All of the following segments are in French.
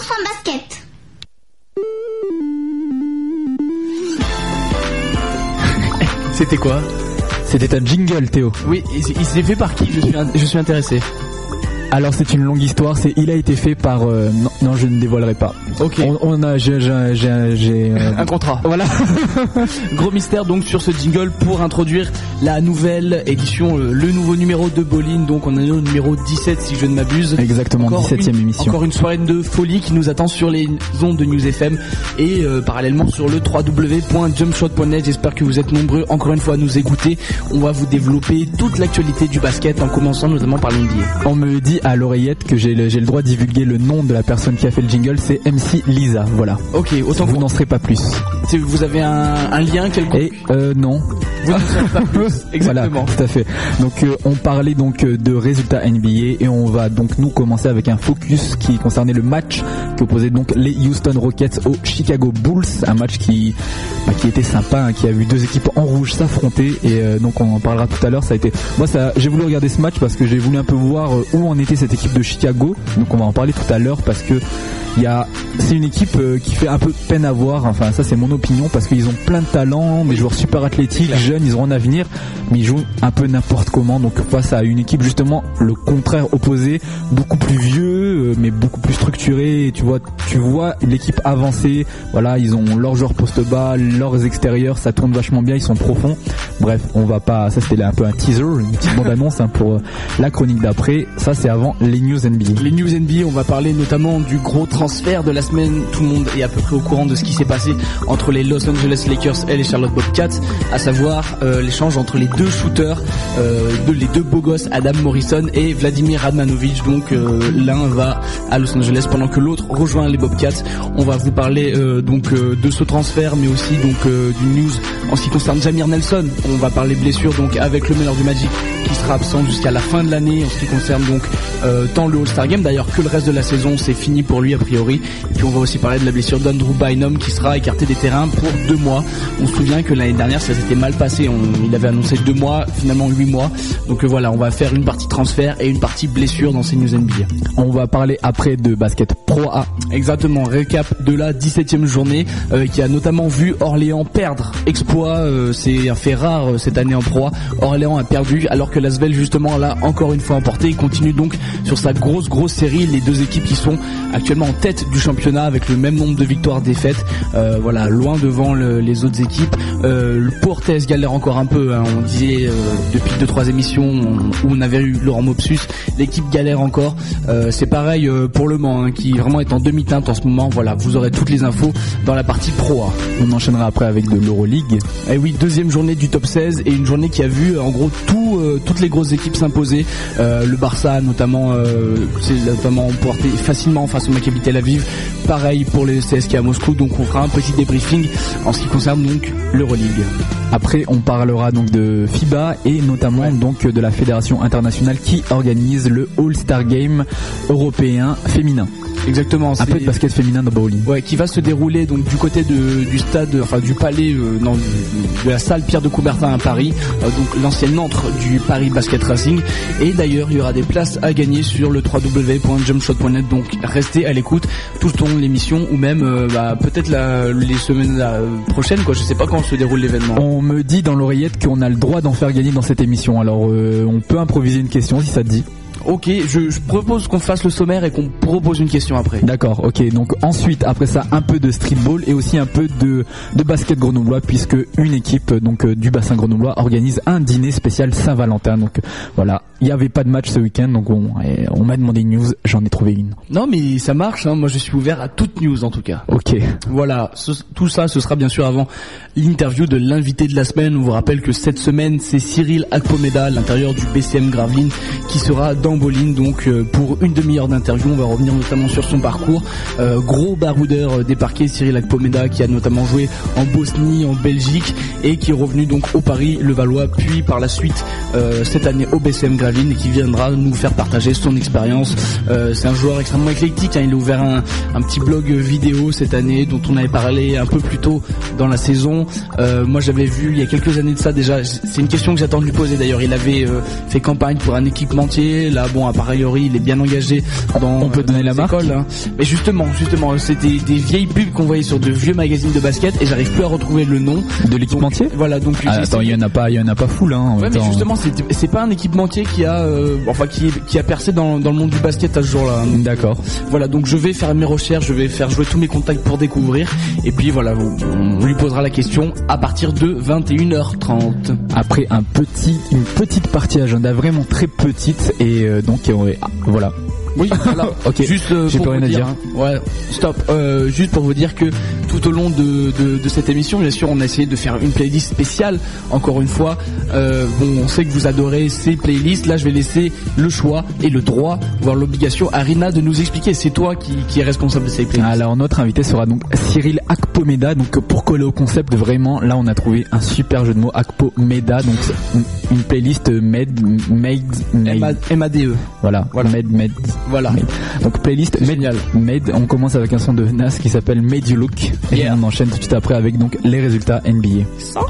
basket. C'était quoi? C'était un jingle, Théo. Oui, il s'est fait par qui? Je suis, in- je suis intéressé. Alors c'est une longue histoire. C'est il a été fait par. euh, non, non, je ne dévoilerai pas. Ok. On, on a, j'ai, j'ai, j'ai, j'ai, euh, Un contrat. voilà. Gros mystère donc sur ce jingle pour introduire la nouvelle édition, euh, le nouveau numéro de Bolin. Donc on est au numéro 17 si je ne m'abuse. Exactement, Encore 17e une- émission. Encore une soirée de folie qui nous attend sur les ondes de News FM et euh, parallèlement sur le www.jumpshot.net. J'espère que vous êtes nombreux encore une fois à nous écouter. On va vous développer toute l'actualité du basket en commençant notamment par l'NBA. On me dit à l'oreillette que j'ai le, le droit de divulguer le nom de la personne qui a fait le jingle. C'est MC Lisa. Voilà. Ok, autant Vous n'en serez pas plus. si vous avez un, un lien quelconque. Et euh, non. Vous n'en saurez pas plus. Exactement. Voilà, tout à fait. Donc euh, on parlait donc euh, de résultats NBA et on va donc nous commencer avec un focus qui concernait le match qui opposait donc les Houston Rockets aux Chicago Bulls, un match qui bah, qui était sympa, hein, qui a vu deux équipes en rouge s'affronter et euh, donc on en parlera tout à l'heure. Ça a été moi ça j'ai voulu regarder ce match parce que j'ai voulu un peu voir où en était cette équipe de Chicago. Donc on va en parler tout à l'heure parce que il y a c'est une équipe euh, qui fait un peu peine à voir. Enfin ça c'est mon opinion parce qu'ils ont plein de talents, des joueurs super athlétiques, jeunes, ils auront un avenir, mais ils jouent un peu n'importe comment. Donc face à une équipe justement le contraire opposé, beaucoup plus vieux, euh, mais beaucoup plus structuré. Et tu vois, tu vois l'équipe avancer. Voilà, ils ont leurs joueurs poste bas, leurs extérieurs, ça tourne vachement bien, ils sont profonds. Bref, on va pas. Ça c'était un peu un teaser, une petite bande annonce hein, pour euh, la chronique d'après. Ça c'est avant les news NBA. Les news NBA, on va parler notamment du gros transfert de la semaine. Tout le monde est à peu près au courant de ce qui s'est passé entre les Los Angeles Lakers et les Charlotte Bobcats, à savoir euh, l'échange entre les deux shooters, euh, les deux beaux gosses, Adam Morrison et Vladimir Radmanovic. Donc euh, l'un va à Los Angeles pendant que l'autre rejoint les Bobcats. On va vous parler donc de ce transfert, mais aussi donc d'une news en ce qui concerne Jamir Nelson. On va parler blessure donc avec le meilleur du Magic qui sera absent jusqu'à la fin de l'année en ce qui concerne donc euh, tant le All-Star Game d'ailleurs que le reste de la saison c'est fini pour lui a priori et puis on va aussi parler de la blessure d'Andrew Bynum qui sera écarté des terrains pour deux mois on se souvient que l'année dernière ça s'était mal passé on, il avait annoncé deux mois finalement huit mois donc euh, voilà on va faire une partie transfert et une partie blessure dans ces news NBA On va parler après de basket Pro A. Exactement, récap de la 17e journée euh, qui a notamment vu Orléans perdre. Exploit, euh, c'est un fait rare cette année en proie. Orléans a perdu alors que l'Asvel justement l'a encore une fois emporté. Il continue donc sur sa grosse grosse série. Les deux équipes qui sont actuellement en tête du championnat avec le même nombre de victoires défaites. Euh, voilà, loin devant le- les autres équipes. Euh, le Portes galère encore un peu. hein. On disait euh, depuis deux trois émissions on- où on avait eu Laurent Mopsus, l'équipe galère encore. Euh, c'est pareil pour Le Mans hein, qui vraiment est en demi-teinte en ce moment. Voilà, vous aurez toutes les infos dans la partie Pro A. On enchaînera après avec de l'Euroleague. Et oui, deuxième journée du top 16 et une journée qui a vu en gros tout, euh, toutes les grosses équipes s'imposer. Euh, le Barça notamment, euh, c'est notamment porté facilement face au Maccabi Tel Aviv. Pareil pour les CSK à Moscou. Donc on fera un petit débriefing en ce qui concerne donc l'Euroleague. Après, on parlera donc de FIBA et notamment donc de la fédération internationale qui organise le All-Star Game européen féminin. Exactement. Un peu de basket féminin dans bowling. Ouais, qui va se dérouler donc du côté de, du stade, enfin du palais, euh, non, de la salle Pierre de Coubertin à Paris, euh, donc l'ancienne antre du Paris Basket Racing. Et d'ailleurs, il y aura des places à gagner sur le www.jumpshot.net. Donc restez à l'écoute tout au long de l'émission ou même euh, bah, peut-être les semaines prochaines. Quoi, je sais pas quand se déroule l'événement. On me dit dans l'oreillette qu'on a le droit d'en faire gagner dans cette émission. Alors, euh, on peut improviser une question si ça te dit. Ok, je, je propose qu'on fasse le sommaire et qu'on propose une question après. D'accord, ok. Donc ensuite, après ça, un peu de streetball et aussi un peu de, de basket grenoblois puisque une équipe donc euh, du bassin grenoblois organise un dîner spécial Saint-Valentin. Donc euh, voilà, il n'y avait pas de match ce week-end, donc on, et on m'a demandé une news, j'en ai trouvé une. Non, mais ça marche. Hein. Moi, je suis ouvert à toute news en tout cas. Ok. Voilà, ce- tout ça, ce sera bien sûr avant l'interview de l'invité de la semaine. On vous rappelle que cette semaine, c'est Cyril Akpomeda, à l'intérieur du BCM Gravelines, qui sera dans Boline. Donc, euh, pour une demi-heure d'interview, on va revenir notamment sur son parcours. Euh, gros baroudeur euh, des parquets, Cyril Akpomeda, qui a notamment joué en Bosnie, en Belgique, et qui est revenu donc au Paris, le Valois, puis par la suite cette année au BCM Gravelines, et qui viendra nous faire partager son expérience. C'est un joueur extrêmement éclectique. hein. Il a ouvert un, petit blog vidéo cette année dont on avait parlé un peu plus tôt dans la saison. Moi, j'avais vu il y a quelques années de ça déjà. C'est une question que j'attends de lui poser d'ailleurs. Il avait fait campagne pour un équipementier. Là, bon, a priori, il est bien engagé dans. On peut donner la marque. Hein. Mais justement, justement, c'est des, vieilles pubs qu'on voyait sur de vieux magazines de basket et j'arrive plus à retrouver le nom de l'équipementier. Voilà, donc. Ah, attends, il y en a pas, il y en a pas full, hein. Ouais, mais justement, c'est pas un équipementier qui a, euh, enfin, qui, qui a percé dans, dans le monde du basket à ce jour-là. D'accord. Voilà, donc je vais faire mes recherches, je vais faire jouer tous mes contacts pour découvrir et puis voilà, on lui posera la question à partir de 21h30. Après un petit, une petite partie agenda vraiment très petite et euh, donc euh, voilà. Oui, voilà. ok. Juste euh, J'ai rien à dire. ouais, stop. Euh, juste pour vous dire que tout au long de, de, de, cette émission, bien sûr, on a essayé de faire une playlist spéciale. Encore une fois, euh, bon, on sait que vous adorez ces playlists. Là, je vais laisser le choix et le droit, voire l'obligation, à Rina de nous expliquer. C'est toi qui, qui est responsable de ces playlists. Alors notre invité sera donc Cyril Akpomeda. Donc pour coller au concept, vraiment, là, on a trouvé un super jeu de mots Akpomeda. Donc une playlist made, made, made. M-A-D-E. Voilà. voilà. Made, made. Voilà. Donc playlist Génial. Made. On commence avec un son de Nas qui s'appelle Made You Look. Et on enchaîne tout de suite après avec donc les résultats NBA. Ça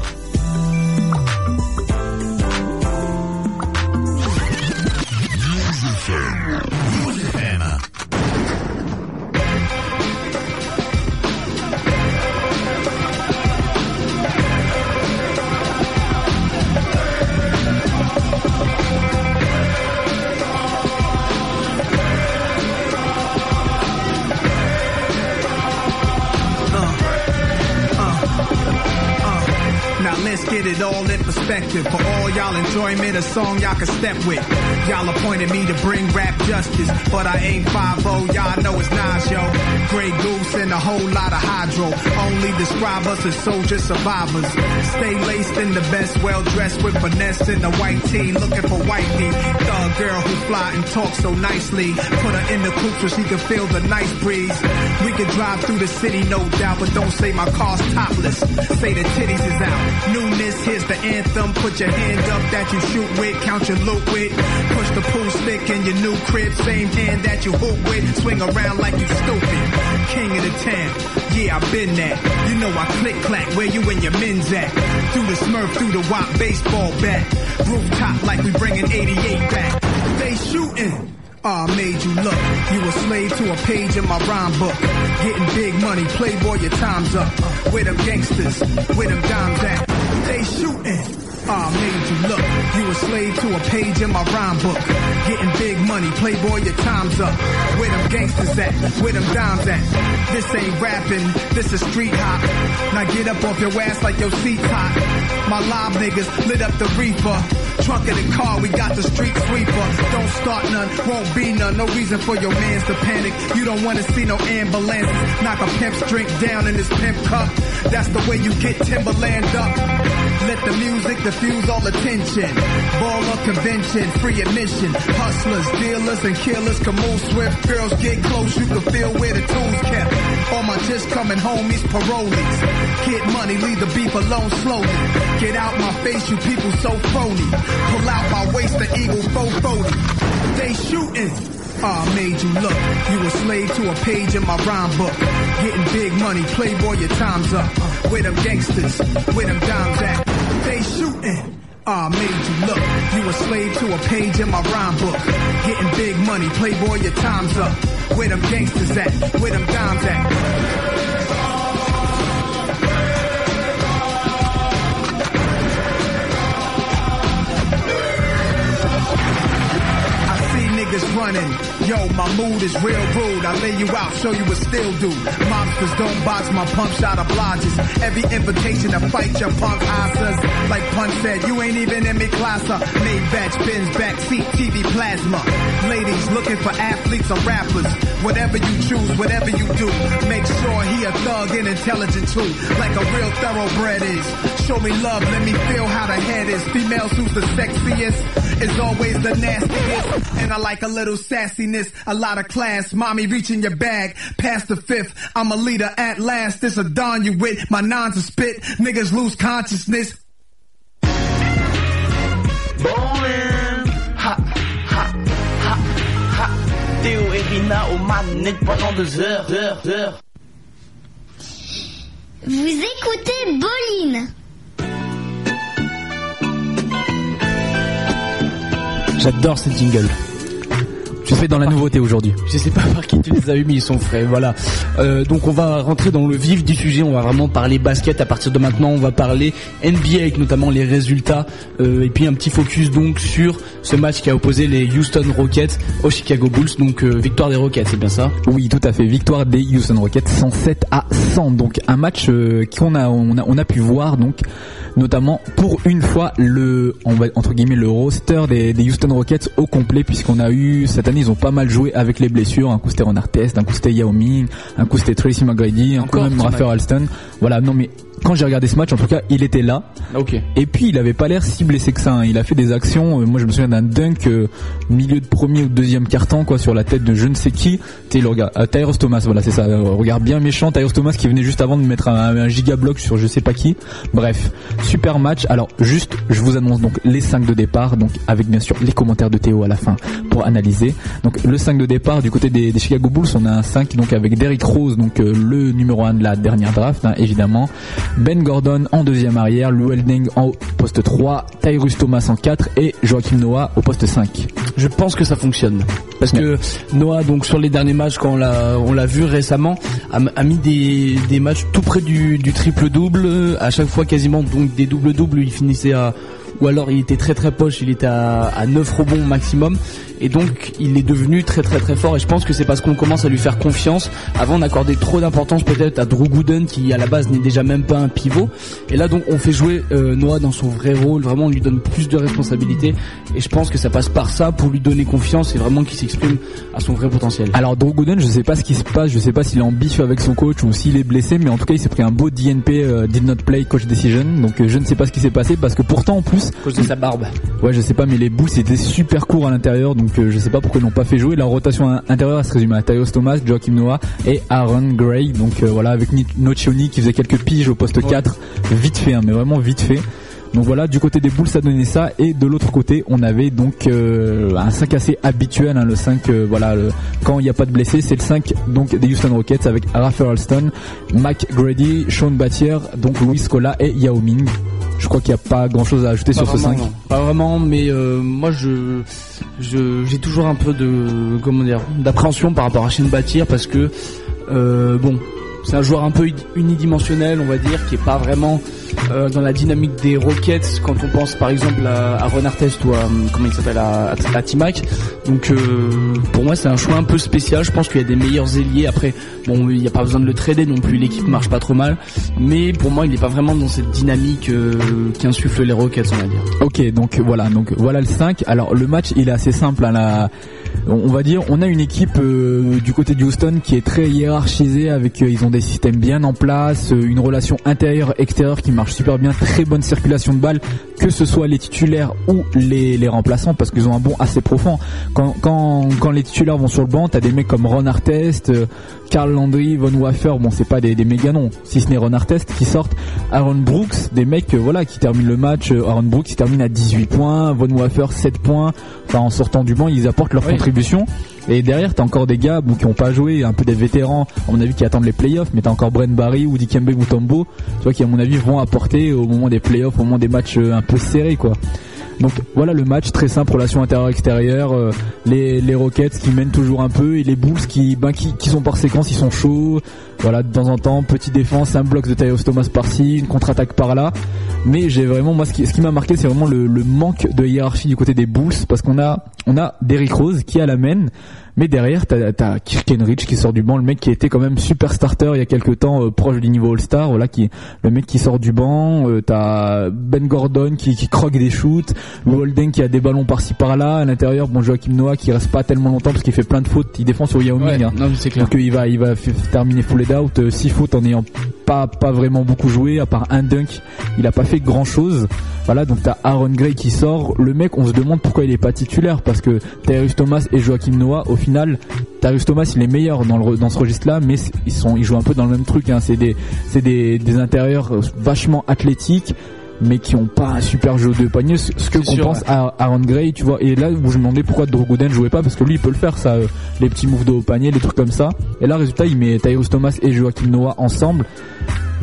perspective. For y'all enjoyment, a song y'all can step with. Y'all appointed me to bring rap justice, but I ain't 5 y'all know it's Nas, yo. Grey Goose and a whole lot of hydro. Only describe us as soldier survivors. Stay laced in the best, well dressed with finesse in the white tee, looking for whitey. Thug girl who fly and talk so nicely. Put her in the coupe so she can feel the nice breeze. We can drive through the city, no doubt, but don't say my car's topless. Say the titties is out. Newness, here's the anthem put your hand that you shoot with, count your loot with. Push the pool stick in your new crib, same hand that you hoop with. Swing around like you stupid. King of the town, yeah, I've been that. You know I click clack, where you and your men's at. Through the smurf, through the wop baseball bat. Rooftop like we bringing 88 back. They shooting. I made you look. You a slave to a page in my rhyme book. Getting big money, playboy, your time's up. Uh, where them gangsters, where them dimes at? They shooting. I made you look. You a slave to a page in my rhyme book. Getting big money, playboy, your time's up. Where them gangsters at? Where them dimes at? This ain't rapping, this is street hop. Now get up off your ass like your seat's hot. My live niggas lit up the reefer. Trunk of the car, we got the street sweeper. Don't start none, won't be none. No reason for your mans to panic. You don't wanna see no ambulances. Knock a pimp's drink down in his pimp cup. That's the way you get Timberland up. Let the music, the diffuse all attention. Baller convention, free admission. Hustlers, dealers, and killers can move swift. Girls get close, you can feel where the tools kept. All my just coming homies, parolees. Get money, leave the beef alone slowly. Get out my face, you people so phony. Pull out my waist, the eagle 440. They shooting. Ah, I made you look. You a slave to a page in my rhyme book. Getting big money, playboy, your time's up. Where them gangsters, where them dimes at? They shooting. Ah, I made you look. You a slave to a page in my rhyme book. Getting big money, playboy, your time's up. Where them gangsters at? Where them dimes at? Niggas running. Yo, my mood is real rude. I lay you out, show you what still do. Monsters don't box my pump shot of blodges. Every invitation to fight your punk asses. Like Pun said, you ain't even in me class. Made batch bins, backseat, TV plasma. Ladies looking for athletes or rappers. Whatever you choose, whatever you do. Make sure he a thug and intelligent too. Like a real thoroughbred is. Show me love, let me feel how the head is. Females who's the sexiest is always the nastiest. And I like a little sassiness, a lot of class. Mommy reaching your bag, past the fifth. I'm a leader at last. This a dawn you with. My nons are spit. Niggas lose consciousness. Ballin', ha, ha, ha, ha. Théo et Rina au manette pendant deux heures, heures, heures. Vous écoutez Boline. J'adore ce jingle. Fait dans la nouveauté aujourd'hui. Je sais pas par qui tu les as eu, mais ils sont frais. Voilà. Euh, donc on va rentrer dans le vif du sujet. On va vraiment parler basket à partir de maintenant. On va parler NBA avec notamment les résultats euh, et puis un petit focus donc sur ce match qui a opposé les Houston Rockets aux Chicago Bulls. Donc euh, victoire des Rockets, c'est bien ça? Oui, tout à fait. Victoire des Houston Rockets 107 à 100. Donc un match euh, qu'on a on a on a pu voir donc notamment pour une fois le on va entre guillemets le roster des, des Houston Rockets au complet puisqu'on a eu cette année ils ont pas mal joué avec les blessures un coup c'était Ron Artest un coup c'était Yao Ming un coup c'était Tracy McGrady un coup même Tim Raphael Alston voilà non mais quand j'ai regardé ce match en tout cas il était là Ok. et puis il avait pas l'air si blessé que ça. hein. Il a fait des actions. euh, moi je me souviens d'un dunk euh, milieu de premier ou de deuxième carton quoi sur la tête de je ne sais qui. Sais, le regard. euh, Tyrus Thomas, voilà c'est ça. euh, regard bien méchant. Tyrus Thomas qui venait juste avant de mettre un, un giga bloc sur je sais pas qui. Bref, super match. Alors juste, je vous annonce donc les 5 de départ, donc avec bien sûr les commentaires de Théo à la fin pour analyser. Donc le 5 de départ du côté des, des Chicago Bulls, on a un 5 donc avec Derrick Rose, donc euh, le numéro 1 de la dernière draft hein, évidemment. Ben Gordon en deuxième arrière, Lou Elding en poste 3, Tyrus Thomas en 4 et Joachim Noah au poste 5. Je pense que ça fonctionne parce que Noah donc sur les derniers matchs quand on l'a on l'a vu récemment a, a mis des, des matchs tout près du, du triple double à chaque fois quasiment donc des double doubles il finissait à ou alors il était très très poche il était à, à 9 rebonds maximum et donc il est devenu très très très fort. Et je pense que c'est parce qu'on commence à lui faire confiance. Avant on accordait trop d'importance peut-être à Drew Gooden qui à la base n'est déjà même pas un pivot. Et là donc on fait jouer euh, Noah dans son vrai rôle. Vraiment on lui donne plus de responsabilités. Et je pense que ça passe par ça pour lui donner confiance et vraiment qu'il s'exprime à son vrai potentiel. Alors Drew Gooden, je sais pas ce qui se passe, je sais pas s'il est en bif avec son coach ou s'il est blessé, mais en tout cas il s'est pris un beau DNP euh, did not play coach decision, donc euh, je ne sais pas ce qui s'est passé parce que pourtant en plus, à cause de sa barbe. Ouais je sais pas, mais les Bulls étaient super courts à l'intérieur, donc euh, je sais pas pourquoi ils l'ont pas fait jouer. La rotation in- intérieure elle se résume à Tyus Thomas, Joachim Noah et Aaron Gray, donc euh, voilà avec Ni- Nocioni qui faisait quelques piges au poste 4, vite fait, hein, mais vraiment vite fait. Donc voilà, du côté des Bulls, ça donnait ça. Et de l'autre côté, on avait donc euh, un 5 assez habituel. hein, le 5, euh, voilà, le- quand il n'y a pas de blessés, c'est le 5 donc des Houston Rockets avec Raphael Alston, Mike Grady, Sean Battier, donc Louis Scola et Yao Ming. Je crois qu'il n'y a pas grand chose à ajouter sur ce 5. non. Pas vraiment, mais euh, moi je j'ai toujours un peu de comment dire d'appréhension par rapport à Shane Batir parce que euh, bon c'est un joueur un peu unidimensionnel on va dire qui est pas vraiment euh, dans la dynamique des Rockets quand on pense par exemple à, à Ron Artest ou à euh, comment il s'appelle à, à, à T-Mac. Donc euh, pour moi c'est un choix un peu spécial. Je pense qu'il y a des meilleurs ailiers. Après bon il n'y a pas besoin de le trader non plus. L'équipe marche pas trop mal. Mais pour moi il n'est pas vraiment dans cette dynamique euh, qui insuffle les Rockets on va dire. Ok, donc voilà, donc voilà le 5. Alors le match, il est assez simple. hein, la- on va dire, on a une équipe euh, du côté de Houston qui est très hiérarchisée, avec euh, ils ont des systèmes bien en place, euh, une relation intérieure-extérieure qui marche super bien, très bonne circulation de balles, que ce soit les titulaires ou les, remplaçants, parce qu'ils ont un bon assez profond. Quand, quand, les titulaires vont sur le banc, t'as des mecs comme Ron Artest, Karl Landry, Von Waffer, bon c'est pas des, des méga noms, si ce n'est Ron Artest qui sortent, Aaron Brooks, des mecs euh, voilà qui terminent le match, euh, Aaron Brooks qui termine à 18 points, Von Waffer 7 points, enfin en sortant du banc ils apportent leur Oui. contribution. Et derrière t'as encore des gars bon, qui ont pas joué, un peu des vétérans, à mon avis qui attendent les playoffs, mais t'as encore Brent Barry ou Dikembe Mutombo, tu vois qui à mon avis vont apporter au moment des playoffs, au moment des matchs euh, un peu serrés quoi. Donc voilà le match très simple, relation intérieure-extérieure, euh, les, les Rockets qui mènent toujours un peu et les Bulls qui, ben, qui, qui sont par séquence, ils sont chauds. Voilà, de temps en temps, petite défense, un bloc de Tyus Thomas par-ci, une contre-attaque par-là. Mais j'ai vraiment, moi, ce qui, ce qui m'a marqué, c'est vraiment le, le manque de hiérarchie du côté des Bulls parce qu'on a, on a Derrick Rose qui a la main. Mais derrière, t'as, t'as Kirk Henrich qui sort du banc, le mec qui était quand même super starter il y a quelques temps, euh, proche du niveau All-Star, voilà, qui, le mec qui sort du banc, euh, t'as Ben Gordon qui, qui croque des shoots, Lou Holden qui a des ballons par-ci par-là, à l'intérieur, bon Joachim Noah qui reste pas tellement longtemps parce qu'il fait plein de fautes, il défend sur Yao Ming, hein. non clair Donc euh, il va, il va terminer full out, 6 fautes en ayant pas, pas vraiment beaucoup joué, à part un dunk, il a pas fait grand chose. Voilà, donc t'as Aaron Gray qui sort, le mec on se demande pourquoi il est pas titulaire, parce que Tyrus Thomas et Joachim Noah, au final, Tyrus Thomas il est meilleur dans, le, dans ce registre-là, mais ils sont, ils jouent un peu dans le même truc, hein. c'est des, des, des intérieurs euh, vachement athlétiques, mais qui ont pas un super jeu de panier, ce que sûr, compense à Aaron Gray, tu vois. Et là où je me demandais pourquoi Drew Gooden jouait pas, parce que lui il peut le faire ça, euh, les petits moves de haut panier, les trucs comme ça. Et là résultat il met Tyrus Thomas et Joachim Noah ensemble.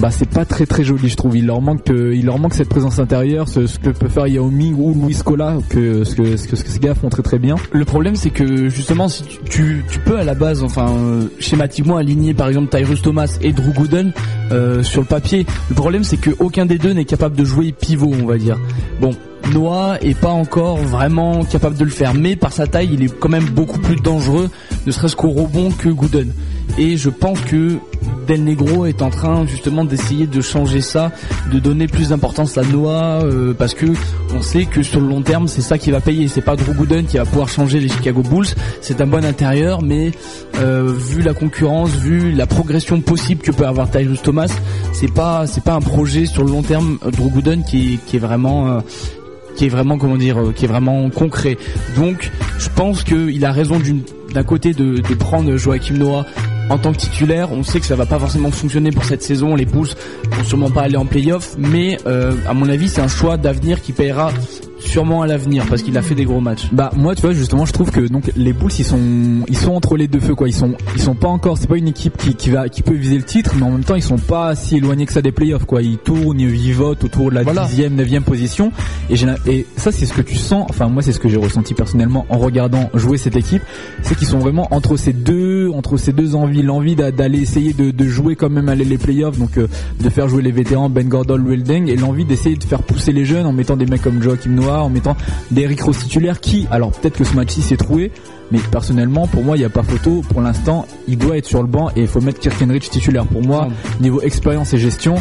Bah c'est pas très très joli je trouve. Il leur manque euh, cette présence intérieure, ce, que peut faire Yao Ming ou Luis Cola ce que ce que, ce que ces gars font très très bien. Le problème c'est que justement si tu peux à la base enfin euh, schématiquement aligner par exemple Tyrus Thomas et Drew Gooden euh, sur le papier. Le problème c'est que aucun des deux n'est capable de jouer pivot on va dire. Bon Noah est pas encore vraiment capable de le faire, mais par sa taille, il est quand même beaucoup plus dangereux, ne serait-ce qu'au rebond que Gooden. Et je pense que Del Negro est en train justement d'essayer de changer ça, de donner plus d'importance à Noah, euh, parce que on sait que sur le long terme, c'est ça qui va payer. C'est pas Drew Gooden qui va pouvoir changer les Chicago Bulls. C'est un bon intérieur, mais euh, vu la concurrence, vu la progression possible que peut avoir Tyrus Thomas, c'est pas c'est pas un projet sur le long terme Drew Gooden qui, est vraiment euh, qui est vraiment comment dire euh, qui est vraiment concret. Donc je pense qu'il a raison d'un côté de, de prendre Joachim Noah en tant que titulaire. On sait que ça va pas forcément fonctionner pour cette saison. Les Bulls vont sûrement pas aller en playoff, mais euh, à mon avis c'est un choix d'avenir qui payera sûrement à l'avenir parce qu'il a fait des gros matchs. Bah moi tu vois justement je trouve que donc les Bulls ils sont ils sont entre les deux feux quoi ils sont ils sont pas encore c'est pas une équipe qui, qui va qui peut viser le titre mais en même temps ils sont pas si éloignés que ça des playoffs quoi ils tournent ils votent autour de la Voilà. dixième neuvième position et j'ai et ça c'est ce que tu sens enfin moi c'est ce que j'ai ressenti personnellement en regardant jouer cette équipe c'est qu'ils sont vraiment entre ces deux entre ces deux envies l'envie d'a- d'aller essayer de, de jouer quand même aller les playoffs donc euh, de faire jouer les vétérans Ben Gordon Will Deng et l'envie d'essayer de faire pousser les jeunes en mettant des mecs comme Joachim Noah en mettant des Eric Rose titulaires qui alors peut-être que ce match-ci s'est trouvé mais personnellement pour moi il n'y a pas photo. Pour l'instant il doit être sur le banc et il faut mettre Kirkenrich titulaire. Pour moi niveau expérience et gestion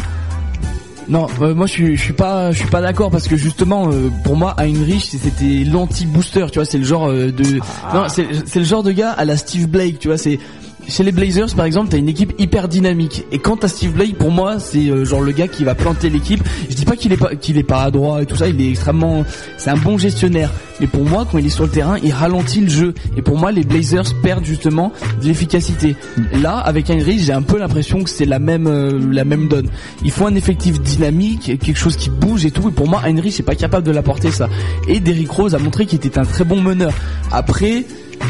Non, euh, moi je suis, je suis pas, je suis pas d'accord parce que justement, euh, pour moi, Heinrich c'était l'anti-booster, tu vois, c'est le genre euh, de, non, c'est c'est le genre de gars à la Steve Blake, tu vois, c'est chez les Blazers par exemple, t'as une équipe hyper dynamique et quand t'as Steve Blake, pour moi, c'est euh, genre le gars qui va planter l'équipe. Je dis pas qu'il est pas, qu'il est pas adroit et tout ça, il est extrêmement, c'est un bon gestionnaire. Mais pour moi, quand il est sur le terrain, il ralentit le jeu et pour moi, les Blazers perdent justement de l'efficacité. Là, avec Heinrich, j'ai un peu l'impression que c'est la même, euh, la même donne. Il faut un effectif dynamique, quelque chose qui bouge et tout. Et pour moi, Heinrich n'est pas capable de l'apporter ça. Et Derrick Rose a montré qu'il était un très bon meneur. Après,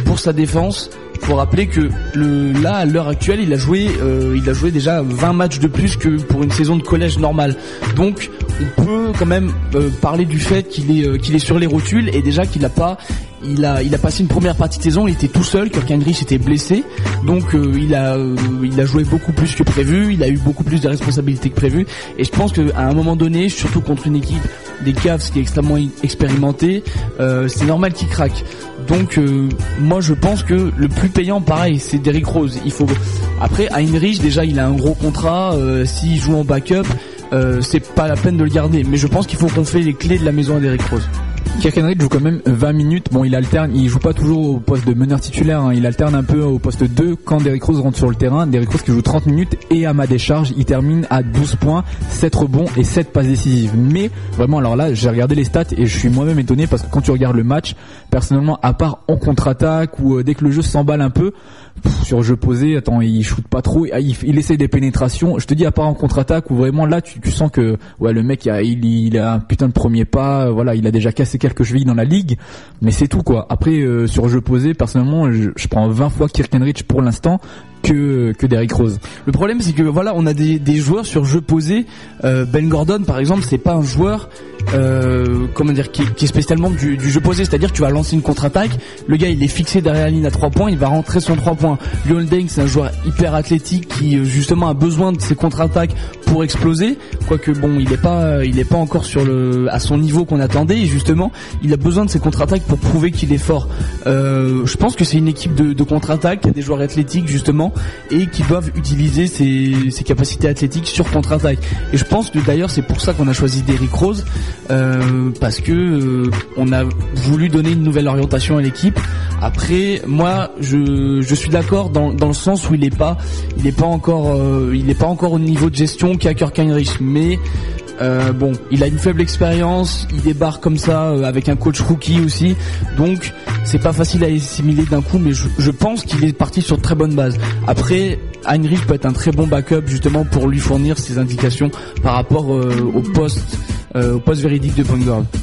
pour sa défense, faut rappeler que le là à l'heure actuelle, il a joué, euh, il a joué déjà 20 matchs de plus que pour une saison de collège normale. Donc, on peut quand même euh, parler du fait qu'il est, euh, qu'il est sur les rotules et déjà qu'il a pas il a, il a passé une première partie de saison, il était tout seul, Kirk Heinrich était blessé, donc euh, il a, euh, il a joué beaucoup plus que prévu, il a eu beaucoup plus de responsabilités que prévu, et je pense qu'à un moment donné, surtout contre une équipe des Cavs qui est extrêmement expérimentée, euh, c'est normal qu'il craque. Donc moi je pense que le plus payant, pareil, c'est Derrick Rose. Il faut après Heinrich déjà il a un gros contrat, s'il joue en backup. C'est pas la peine de le garder, mais je pense qu'il faut qu'on fait les clés de la maison à Derrick Rose. Kirkenrich joue quand même 20 minutes. Bon, il alterne, il joue pas toujours au poste de meneur titulaire, hein. il alterne un peu au poste 2 quand Derrick Rose rentre sur le terrain. Derrick Rose qui joue 30 minutes et à ma décharge, il termine à 12 points, 7 rebonds et 7 passes décisives. Mais vraiment, alors là, j'ai regardé les stats et je suis moi-même étonné parce que quand tu regardes le match, personnellement, à part en contre-attaque ou euh, dès que le jeu s'emballe un peu, sur jeu posé, attends, il shoot pas trop, il, il essaie des pénétrations. Je te dis à part en contre-attaque où vraiment là, tu, sens que ouais, le mec, il a, un putain de premier pas, euh, voilà, il a déjà cassé quelques chevilles dans la ligue, mais c'est tout quoi. Après, euh, sur jeu posé, personnellement, je, je prends 20 fois Kirkenrich pour l'instant que que Derrick Rose. Le problème c'est que voilà, on a des, des joueurs sur jeu posé. Euh, ben Gordon par exemple, c'est pas un joueur euh, comment dire qui, qui est spécialement du, du jeu posé, c'est-à-dire tu vas lancer une contre-attaque, le gars il est fixé derrière la ligne à 3 points, il va rentrer son 3 points. Lionel Deng c'est un joueur hyper athlétique qui euh, justement a besoin de ses contre-attaques pour exploser, quoique bon, il est pas il est pas encore sur le à son niveau qu'on attendait et justement, il a besoin de ses contre-attaques pour prouver qu'il est fort. Je pense que c'est une équipe de, de contre-attaque, il y a des joueurs athlétiques justement et qui doivent utiliser ses, capacités athlétiques sur contre-attaque. Et je pense que d'ailleurs c'est pour ça qu'on a choisi Derrick Rose euh, parce que euh, on a voulu donner une nouvelle orientation à l'équipe. Après, moi, je, suis d'accord dans, le sens où il est pas, il pas encore, euh, il pas encore au niveau de gestion qu'a Kirk mais euh, bon, il a une faible expérience, il débarque comme ça euh, avec un coach rookie aussi, donc c'est pas facile à assimiler d'un coup, mais je, pense qu'il est parti sur très bonnes bases. Après, Heinrich peut être un très bon backup justement pour lui fournir ses indications par rapport euh, au poste euh, au poste véridique de point.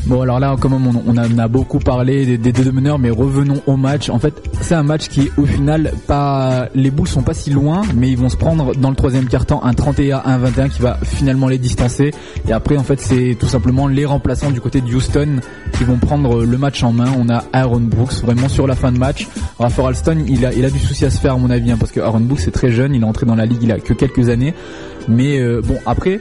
Bon alors là quand même on, a beaucoup parlé des, deux meneurs mais revenons au match. En fait c'est un match qui au final pas les Bulls sont pas si loin mais ils vont se prendre dans le troisième quart-temps un 31 un 21 qui va finalement les distancer et après en fait c'est tout simplement les remplaçants du côté de Houston qui vont prendre le match en main. On a Aaron Brooks vraiment sur la fin de match. Rafael Alston il a il a du souci à se faire à mon avis hein, parce que Aaron Brooks est très jeune, il est entré dans la ligue il a que quelques années mais euh, bon après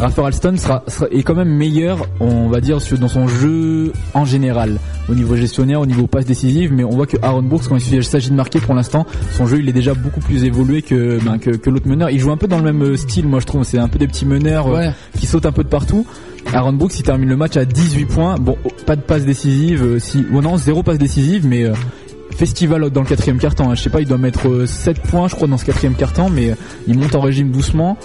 Rafael Alston sera, sera, est quand même meilleur, on va dire, dans son jeu en général, au niveau gestionnaire, au niveau passe décisive, mais on voit que Aaron Brooks, quand il s'agit de marquer pour l'instant, son jeu il est déjà beaucoup plus évolué que, ben, que, que l'autre meneur. Il joue un peu dans le même style, moi je trouve, c'est un peu des petits meneurs euh, qui sautent un peu de partout. Aaron Brooks il termine le match à 18 points, bon pas de passe décisive, euh, si, bon non zéro passe décisive, mais euh, festival dans le quatrième quart-temps. hein. Je sais pas, il doit mettre euh, 7 points, je crois, dans ce quatrième quart-temps, mais euh, il monte en régime doucement.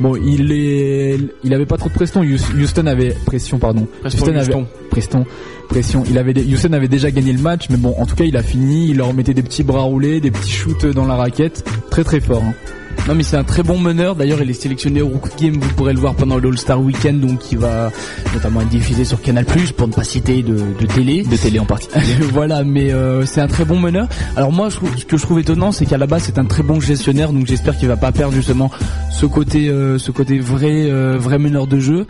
Bon, il est, il avait pas trop de pression. Houston avait pression, pardon. Houston avait Houston. pression, pression. Il avait, des- Houston avait déjà gagné le match, mais bon, en tout cas, il a fini. Il leur mettait des petits bras roulés, des petits shoots dans la raquette, très très fort. hein. Non mais c'est un très bon meneur. D'ailleurs, il est sélectionné au Rookie Game. Vous pourrez le voir pendant le All-Star Weekend, donc qui va notamment être diffusé sur Canal+, pour ne pas citer de, de télé. De télé en particulier. voilà, mais euh, c'est un très bon meneur. Alors moi, je ce que je trouve étonnant, c'est qu'à la base, c'est un très bon gestionnaire, donc j'espère qu'il va pas perdre justement ce côté, euh, ce côté vrai, euh, vrai meneur de jeu.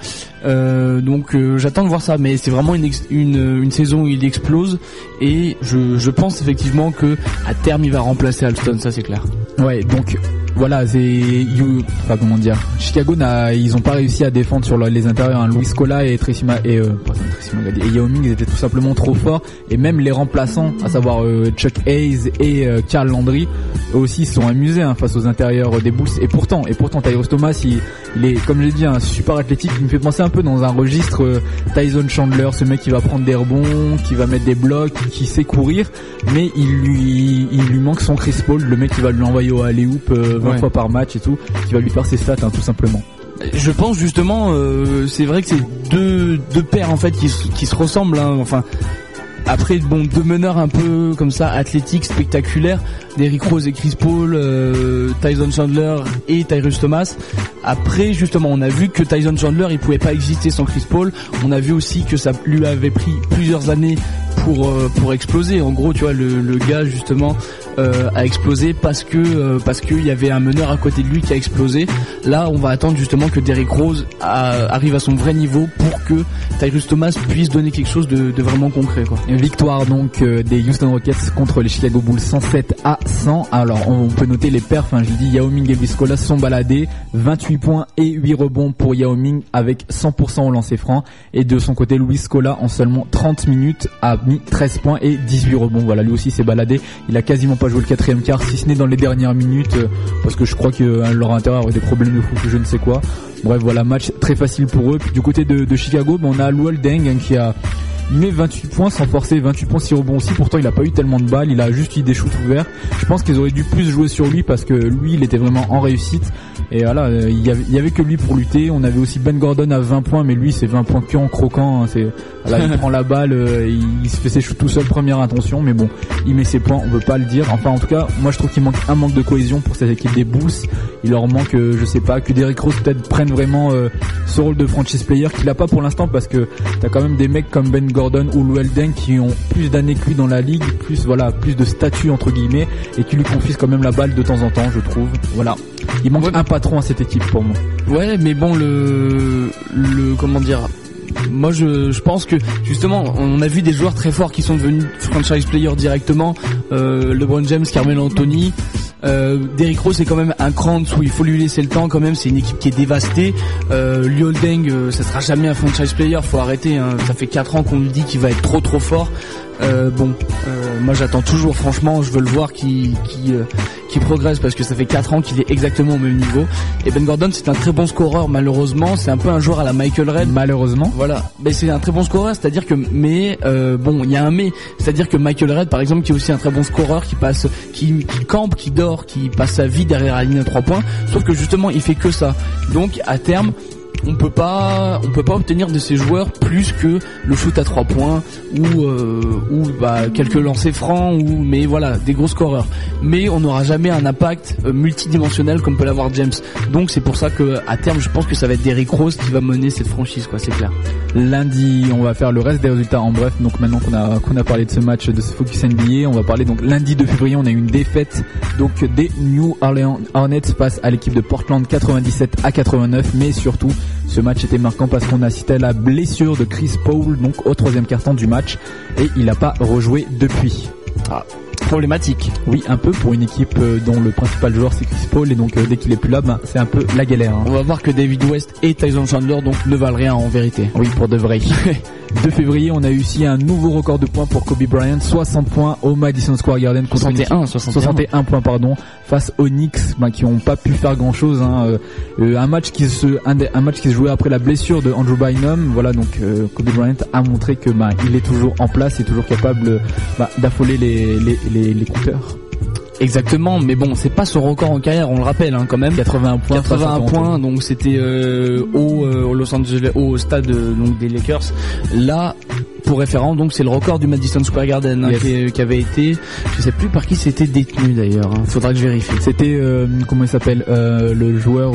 Euh, donc euh, j'attends de voir ça, mais c'est vraiment une, une, une saison où il explose et je, je pense effectivement que à terme, il va remplacer Alston, ça c'est clair. Ouais, donc voilà, c'est you, comment dire, Chicago n'a, ils ont pas réussi à défendre sur le- les intérieurs. Hein. Luis Scola et Tracy Ma- et euh, Yao Ming étaient tout simplement trop forts et même les remplaçants, à savoir euh, Chuck Hayes et euh, Carl Landry, eux aussi se sont amusés hein, face aux intérieurs des Bulls. Et pourtant, et pourtant Tyrus Thomas, il, il est comme j'ai dit un super athlétique. Il me fait penser un peu dans un registre euh, Tyson Chandler, ce mec qui va prendre des rebonds, qui va mettre des blocs, qui sait courir, mais il lui, il lui manque son Chris Paul, le mec qui va lui envoyer au alley-oop euh, 20 Ouais. fois par match et tout, qui va lui faire ses stats hein, tout simplement. Je pense justement, euh, c'est vrai que c'est deux deux paires en fait qui, se- qui se ressemblent. hein. Enfin, après bon, deux meneurs un peu comme ça, athlétiques, spectaculaires, Derrick Rose et Chris Paul, euh, Tyson Chandler et Tyrus Thomas. Après justement, on a vu que Tyson Chandler il pouvait pas exister sans Chris Paul. On a vu aussi que ça lui avait pris plusieurs années pour euh, pour exploser. En gros, tu vois, le, le gars justement euh, a explosé parce que euh, parce qu'il y avait un meneur à côté de lui qui a explosé. Là, on va attendre justement que Derrick Rose arrive à son vrai niveau pour que Tyrus Thomas puisse donner quelque chose de, vraiment concret. Victoire donc euh, des Houston Rockets contre les Chicago Bulls 107 à 100. Alors on peut noter les perfs, hein, je dis Yao Ming et Viscola sont baladés, 28 points et 8 rebonds pour Yao Ming avec 100% au lancer franc et de son côté Louis Scola en seulement 30 minutes a mis 13 points et 18 rebonds. Voilà, lui aussi s'est baladé, il a quasiment pas joué le quatrième quart si ce n'est dans les dernières minutes euh, parce que je crois que euh, leur intérieur avait des problèmes de fou, je ne sais quoi. Bref, voilà, match très facile pour eux. Du côté de, Chicago, ben, on a Luol Deng hein, qui a met 28 points sans forcer, 28 points 6 rebonds aussi. Pourtant, il a pas eu tellement de balles, il a juste eu des shoots ouverts. Je pense qu'ils auraient dû plus jouer sur lui parce que lui, il était vraiment en réussite. Et voilà, euh, il y avait, il y avait que lui pour lutter. On avait aussi Ben Gordon à 20 points, mais lui, c'est 20 points que en croquant. hein. C'est, voilà, il prend la balle, euh, il, il se fait ses shoots tout seul, première intention. Mais bon, il met ses points, on peut pas le dire. Enfin, en tout cas, moi, je trouve qu'il manque un manque de cohésion pour cette équipe des Bulls. Il leur manque, euh, je sais pas, que Derrick Rose peut-être prenne vraiment euh, ce rôle de franchise player qu'il a pas pour l'instant parce que t'as quand même des mecs comme Ben Gordon ou Deng qui ont plus d'années que lui dans la ligue, plus voilà, plus de statut entre guillemets et qui lui confisquent quand même la balle de temps en temps, je trouve. Voilà. Il manque un patron à cette équipe pour moi. Ouais, mais bon, le, le comment dire. Moi, je, je pense que justement, on a vu des joueurs très forts qui sont devenus franchise players directement. Euh, LeBron James, Carmelo Anthony. Euh, Derrick Rose c'est quand même un cran en dessous, il faut lui laisser le temps quand même, c'est une équipe qui est dévastée. Euh, Liu Deng, euh, ça sera jamais un franchise player, faut arrêter, hein. ça fait 4 ans qu'on lui dit qu'il va être trop trop fort. Euh, bon, euh, moi j'attends toujours, franchement, je veux le voir qui qui euh, qui progresse parce que ça fait 4 ans qu'il est exactement au même niveau. Et Ben Gordon c'est un très bon scoreur, malheureusement, c'est un peu un joueur à la Michael Red. Malheureusement. Voilà, mais c'est un très bon scoreur, c'est-à-dire que mais euh, bon, il y a un mais, c'est-à-dire que Michael Red par exemple qui est aussi un très bon scoreur qui passe qui, qui campe, qui dort, qui passe sa vie derrière la ligne à 3 points, sauf que justement, il fait que ça. Donc à terme on peut pas, on peut pas obtenir de ces joueurs plus que le shoot à trois points ou euh, ou bah, quelques lancers francs ou mais voilà des gros scoreurs. Mais on n'aura jamais un impact euh, multidimensionnel comme peut l'avoir James. Donc c'est pour ça que à terme, je pense que ça va être Derrick Rose qui va mener cette franchise, quoi. C'est clair. Lundi, on va faire le reste des résultats en bref. Donc maintenant qu'on a qu'on a parlé de ce match de ce Focus NBA, on va parler donc lundi 2 février, on a eu une défaite donc des New Orleans Hornets face à l'équipe de Portland 97 à 89, mais surtout ce match était marquant parce qu'on assistait à la blessure de Chris Paul donc au troisième carton du match et il n'a pas rejoué depuis. Ah, problématique. Oui, un peu pour une équipe euh, dont le principal joueur c'est Chris Paul et donc euh, dès qu'il est plus là, ben, c'est un peu la galère. hein. On va voir que David West et Tyson Chandler donc ne valent rien en vérité. Oui, pour de vrai. 2 février, on a eu aussi un nouveau record de points pour Kobe Bryant, 60 points au Madison Square Garden contre une 61, équipe- 61. 61 points pardon, face aux Knicks ben, qui n'ont pas pu faire grand chose. un match qui se un, un match qui se jouait après la blessure de Andrew Bynum. Voilà donc euh, Kobe Bryant a montré que ben, il est toujours en place et toujours capable d'affoler les les les, les. Exactement, mais bon, c'est pas son record en carrière, on le rappelle hein, quand même. 81 points. 81 face à Toronto. points, donc c'était euh, au, euh, au Los Angeles, au stade euh, donc des Lakers. Là, pour référent, donc c'est le record du Madison Square Garden hein, Yes. qui, qui avait été, je sais plus par qui c'était détenu d'ailleurs. hein. Faudra que je vérifie. C'était comment il s'appelle le joueur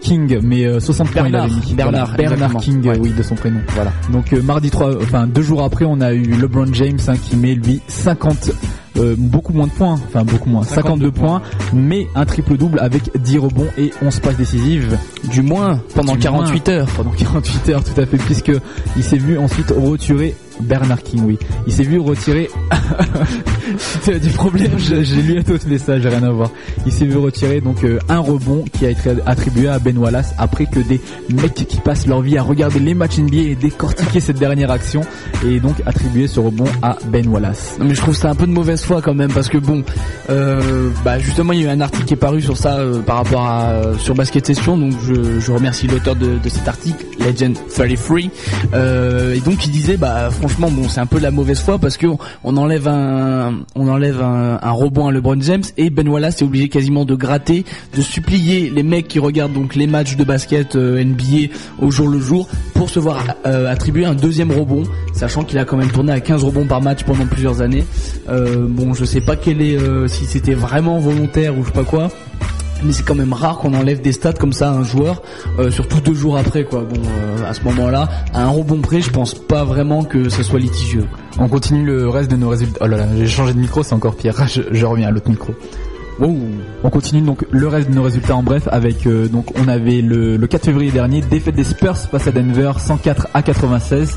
King, mais euh, 60 points il Bernard, avait mis. Bernard, Voilà, Bernard exactement. King, Ouais. euh, oui, de son prénom. Voilà. Donc euh, mardi 3, enfin deux jours après, on a eu LeBron James hein, qui met lui 50. euh, beaucoup moins de points, enfin beaucoup moins, 52, 52 points, mais un triple double avec 10 rebonds et 11 passes décisives Du moins pendant Du 48 heures. pendant 48 heures tout à fait puisque il s'est vu ensuite retirer Bernard King oui. Il s'est vu retirer c'était du problème. J'ai lu un autre message rien à voir. Il s'est vu retirer donc euh, un rebond qui a été attribué à Ben Wallace après que des mecs qui passent leur vie à regarder les matchs NBA et décortiquer cette dernière action et donc attribué ce rebond à Ben Wallace. Non, mais je trouve ça un peu de mauvaise foi quand même parce que bon, euh, bah justement il y a eu un article qui est paru sur ça euh, par rapport à sur Basket Session. Donc je, je remercie l'auteur de, de cet article Legend 33 euh, et donc il disait bah franchement bon c'est un peu de la mauvaise foi parce que on, enlève un on rebond à LeBron James et Ben Wallace est obligé quasiment de gratter de supplier les mecs qui regardent donc les matchs de basket euh, NBA au jour le jour pour se voir euh, attribuer un deuxième rebond sachant qu'il a quand même tourné à 15 rebonds par match pendant plusieurs années euh, bon, je sais pas quel est si c'était vraiment volontaire ou je sais pas quoi. Mais c'est quand même rare qu'on enlève des stats comme ça à un joueur, euh, surtout deux jours après quoi. Bon, euh, à ce moment-là, à un rebond près, je pense pas vraiment que ça soit litigieux. on continue le reste de nos résultats. Oh là là j'ai changé de micro c'est encore pire. Je, je reviens à l'autre micro. On continue donc le reste de nos résultats en bref avec euh, donc on avait le, le 4 février dernier défaite des Spurs face à Denver 104 à 96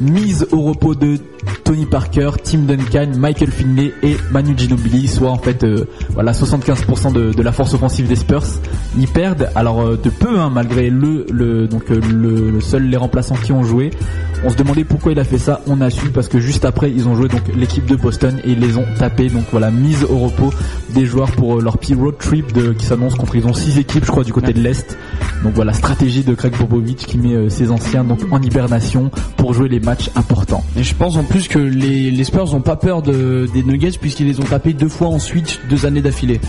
mise au repos de Tony Parker, Tim Duncan, Michael Finley et Manu Ginobili soit en fait euh, voilà 75% de, la force offensive des Spurs ils perdent. Alors euh, de peu hein, malgré le, le donc euh, le, seul les remplaçants qui ont joué. On se demandait pourquoi il a fait ça. On a su parce que juste après ils ont joué donc l'équipe de Boston et ils les ont tapés. Donc voilà mise au repos des joueurs pour leur petit road trip qui s'annonce contre ils ont six équipes je crois du côté de l'est. Donc voilà stratégie de Craig Popovich qui met ses anciens donc en hibernation pour jouer les matchs importants Et je pense en plus que les, les Spurs ont pas peur de, des Nuggets puisqu'ils les ont tapés deux fois en switch deux années d'affilée.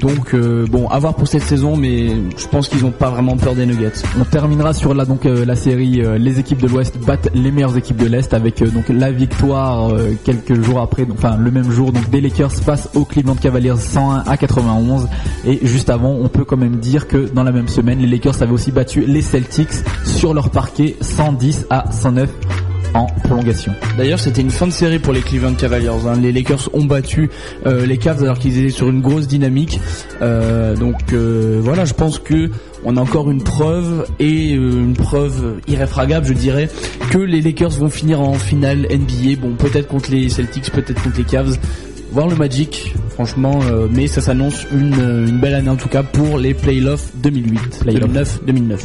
Donc euh, bon, à voir pour cette saison, mais je pense qu'ils ont pas vraiment peur des Nuggets. On terminera sur la donc euh, la série euh, les équipes de l'Ouest battent les meilleures équipes de l'Est avec donc la victoire quelques jours après donc, enfin le même jour donc des Lakers face aux Cleveland Cavaliers 101 à 91 et juste avant on peut quand même dire que dans la même semaine les Lakers avaient aussi battu les Celtics sur leur parquet 110 à 109 en prolongation. D'ailleurs, c'était une fin de série pour les Cleveland Cavaliers. hein. Les Lakers ont battu euh, les Cavs alors qu'ils étaient sur une grosse dynamique. Euh, donc euh, voilà, je pense que on a encore une preuve et une preuve irréfragable, je dirais, que les Lakers vont finir en finale NBA. Bon, peut-être contre les Celtics, peut-être contre les Cavs. Voir le Magic, franchement, euh, mais ça s'annonce une, une belle année en tout cas pour les playoffs 2008, Playoff. 2009-2009.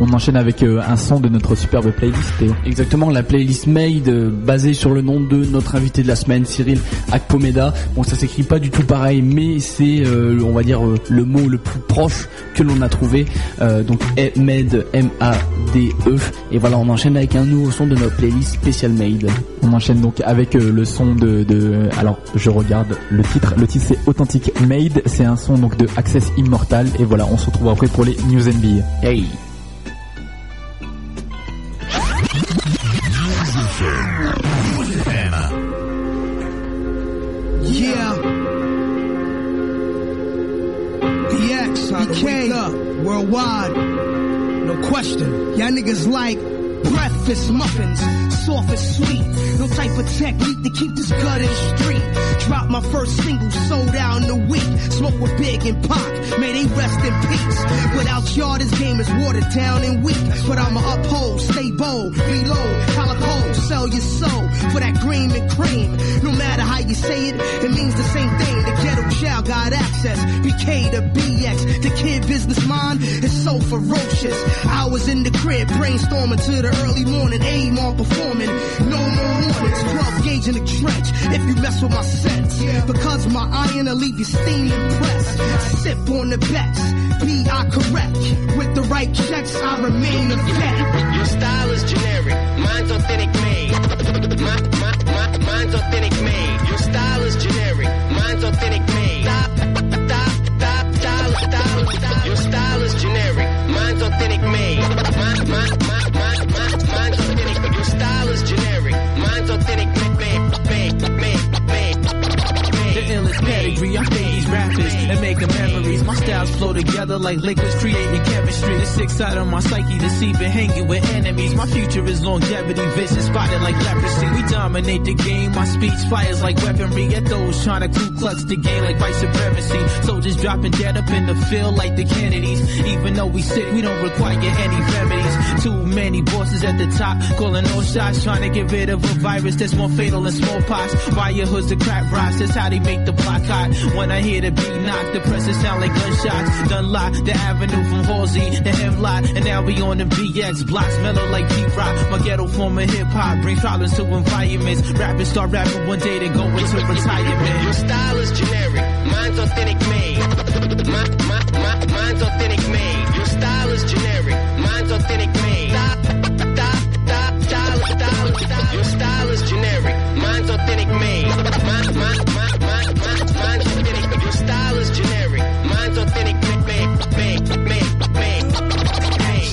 On enchaîne avec euh, un son de notre superbe playlist Théo. Exactement, la playlist made euh, basée sur le nom de notre invité de la semaine, Cyril Akpomeda. Bon, ça s'écrit pas du tout pareil, mais c'est, euh, on va dire, le mot le plus proche que l'on a trouvé. Euh, donc, made, M-A-D-E. Et voilà, on enchaîne avec un nouveau son de notre playlist Special Made. On enchaîne donc avec euh, le son de, de alors je regarde le titre le titre c'est Authentic Made c'est un son donc de Access Immortal et voilà on se retrouve après pour les news NBA Hey worldwide. No question. Y'all niggas like breakfast muffins, soft and sweet. No type of technique to keep this gut in street. Drop my first single, sold out in a week. Smoke with Big and Pac, may they rest in peace. Without y'all, this game is watered down and weak. But I'ma uphold, stay bold, be reload, calico, sell your soul for that cream and cream. No matter how you say it, it means the same thing. The ghetto child got access. BK to BX, the kid business mind is so ferocious. I was in the crib brainstorming to the early morning, aim on performing. No more warnings, 12 gauge in the trench. If you mess with my sense, because my iron will leave you steam impressed. Sip on the best, be I correct. With the right checks, I remain a vet. Your style is generic, mine's authentic made. My, my, my, mine's authentic made. Your style is generic, mine's authentic made. Stop, stop, stop, style, style. Your style Adrian and make memories. My styles flow together like liquids creating chemistry. The sick side of my psyche deceiving, hanging with enemies. My future is longevity, vision spotted like leprosy. We dominate the game, my speech fires like weaponry. At those trying to Ku Klux the game like white supremacy. Soldiers dropping dead up in the field like the Kennedys. Even though we sick, we don't require any remedies. Too many bosses at the top, calling all shots, trying to get rid of a virus that's more fatal than smallpox. Fire hoods, the crack rocks, that's how they make the block hot. When I hear the beat knock, the presses sound like gunshots. Done lock the avenue from Halsey to Hemlock, and now we on the BX blocks, mellow like Pete Rock. My ghetto form of hip hop brings problems to environments. Rappers start rapping one day, then go into retirement. Your style is generic, mine's authentic made. My, my, my, mine's authentic made. Your style is generic, mine's authentic made. Stop, stop, stop, style, style, style. Your style is generic, mine's authentic made. My, my, my,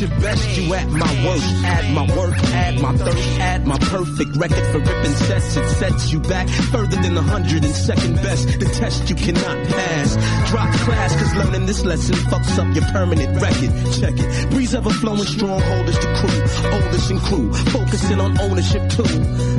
Your best, you at my worst. Add my work, add my thirst, add my perfect record for ripping sets. It sets you back further than the hundred and second best. The test you cannot pass. Drop class, cause learning this lesson fucks up your permanent record. Check it. Breeze ever flowing, strongholders the crew. Oldest and crew, focusing on ownership too.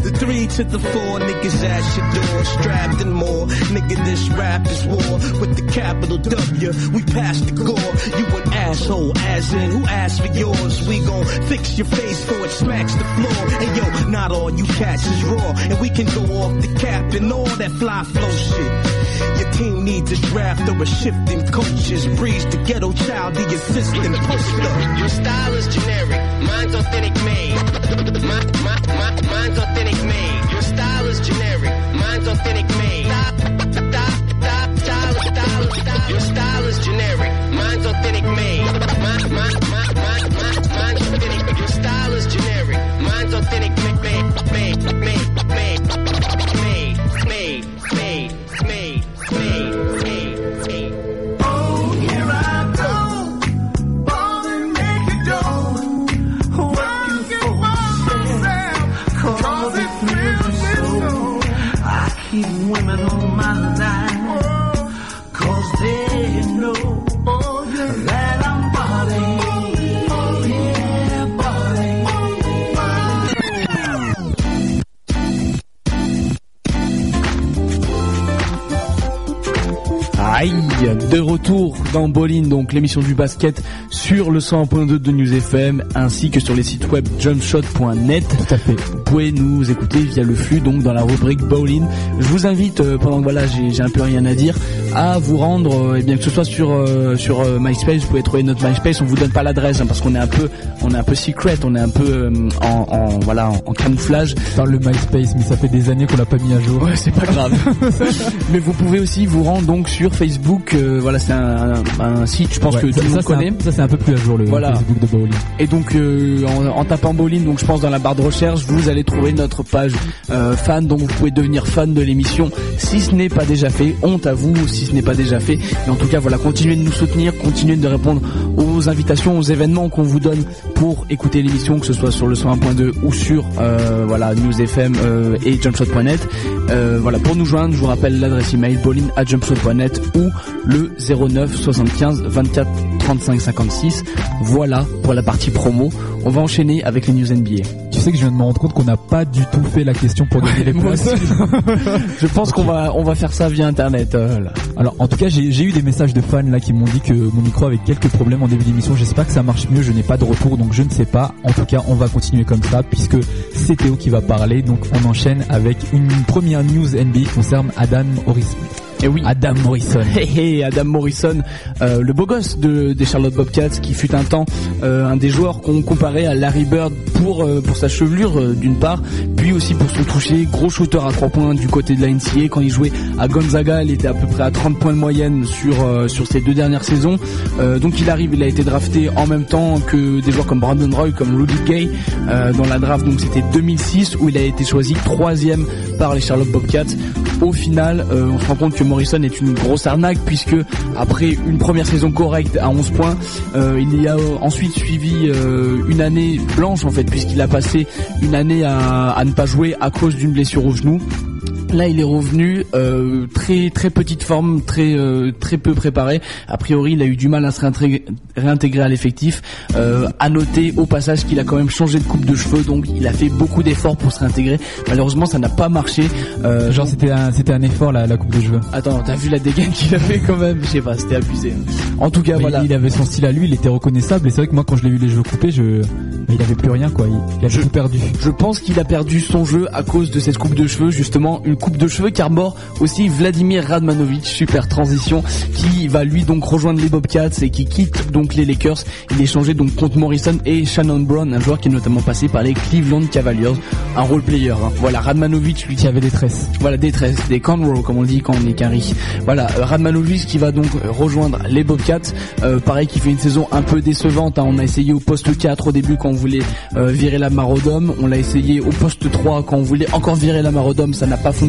The three to the four, niggas at your door, strapped and more. Nigga, this rap is war with the capital W. We pass the gore. You an asshole, as in who asked for yours? We gon' fix your face before it smacks the floor. And yo, not all you cats is raw, and we can go off the cap and all that fly flow shit. Your team needs a draft or a shift in coaches. Breeze the ghetto child, the assistant poster. Your style is generic, mine's authentic made. My, my, my, mine's authentic made. Your style is generic, mine's authentic made. Stop, stop, stop, style, style. Your style is generic, mine's authentic made. My, my, de retour dans Bolin, donc l'émission du basket sur le 101.2 de News FM ainsi que sur les sites web jumpshot.net. Tout à fait. Vous pouvez nous écouter via le flux, donc dans la rubrique Bowling. Je vous invite, euh, pendant que voilà, j'ai un peu rien à dire, à vous rendre, euh, eh bien que ce soit sur euh, sur MySpace, vous pouvez trouver notre MySpace. On vous donne pas l'adresse hein, parce qu'on est un peu, on est un peu secret, on est un peu en, en voilà en, en camouflage. Dans le MySpace, mais ça fait des années qu'on l'a pas mis à jour. Ouais, c'est pas grave. Mais vous pouvez aussi vous rendre donc sur Facebook. Euh, voilà, c'est un, un- un site, je pense Ouais, que tout le monde un- connaît. ça c'est un peu plus à jour le Voilà. Facebook de Bowling. Et donc euh, en, en tapant Bolin, donc je pense dans la barre de recherche, vous allez trouver notre page euh, fan, donc vous pouvez devenir fan de l'émission si ce n'est pas déjà fait. Honte à vous si ce n'est pas déjà fait. Mais en tout cas, voilà, continuez de nous soutenir, continuez de répondre aux invitations, aux événements qu'on vous donne pour écouter l'émission, que ce soit sur le 101.2 ou sur euh, voilà News FM euh, et jumpshot.net. Euh, voilà, pour nous joindre, je vous rappelle l'adresse email bolin à jumpshot.net ou le 09 75 24 35 56. Voilà pour la partie promo. On va enchaîner avec les news NBA. Tu sais que je viens de me rendre compte qu'on n'a pas du tout fait la question pour gagner les places. Je pense qu'on va on va faire ça via internet. euh, là. Alors en tout cas j'ai eu des messages de fans là qui m'ont dit que mon micro avait quelques problèmes en début d'émission. J'espère que ça marche mieux. Je n'ai pas de retour donc je ne sais pas. En tout cas on va continuer comme ça puisque c'est Théo qui va parler. Donc on enchaîne avec une première news NBA qui concerne Adam Morrison. Et oui. Adam Morrison. Hey, hey, Adam Morrison, euh, le beau gosse de, des Charlotte Bobcats, qui fut un temps euh, un des joueurs qu'on comparait à Larry Bird pour euh, pour sa chevelure d'une part, puis aussi pour son toucher, gros shooter à trois points du côté de la NCA. Quand il jouait à Gonzaga, il était à peu près à 30 points de moyenne sur sur ses deux dernières saisons. Donc il arrive, il a été drafté en même temps que des joueurs comme Brandon Roy, comme Rudy Gay dans la draft. Donc c'était 2006 où il a été choisi troisième par les Charlotte Bobcats. Au final, on se rend compte que Morrison est une grosse arnaque puisque après une première saison correcte à 11 points, euh, il y a ensuite suivi euh, une année blanche en fait puisqu'il a passé une année à ne pas jouer à cause d'une blessure au genou. Là, il est revenu euh, très très petite forme, très euh, très peu préparé. A priori, il a eu du mal à se réintégrer, réintégrer à l'effectif. Euh, à noter au passage qu'il a quand même changé de coupe de cheveux, donc il a fait beaucoup d'efforts pour se réintégrer. Malheureusement, ça n'a pas marché. Euh, Genre c'était un c'était un effort la, la coupe de cheveux. Attends, t'as vu la dégaine qu'il a fait quand même? Je sais pas, c'était abusé. En tout cas, Mais voilà. Il avait son style à lui, il était reconnaissable et c'est vrai que moi quand je l'ai vu les cheveux coupés, je il avait plus rien quoi, il, il avait tout perdu. Je pense qu'il a perdu son jeu à cause de cette coupe de cheveux, justement, une coupe de cheveux qu'arbore aussi Vladimir Radmanovic, super transition, qui va lui donc rejoindre les Bobcats et qui quitte donc les Lakers. Il est échangé donc contre Morrison et Shannon Brown, un joueur qui est notamment passé par les Cleveland Cavaliers, un role player. hein. Voilà, Radmanovic lui Qui avait des tresses. voilà des tresses, des cornrows comme on dit quand on est riz. Voilà, Radmanovic qui va donc rejoindre les Bobcats. Euh, pareil, qui fait une saison un peu décevante. hein. On a essayé au poste 4 au début quand on voulait euh, virer la Marodome. On l'a essayé au poste 3 quand on voulait encore virer la Marodome. Ça n'a pas fonctionné.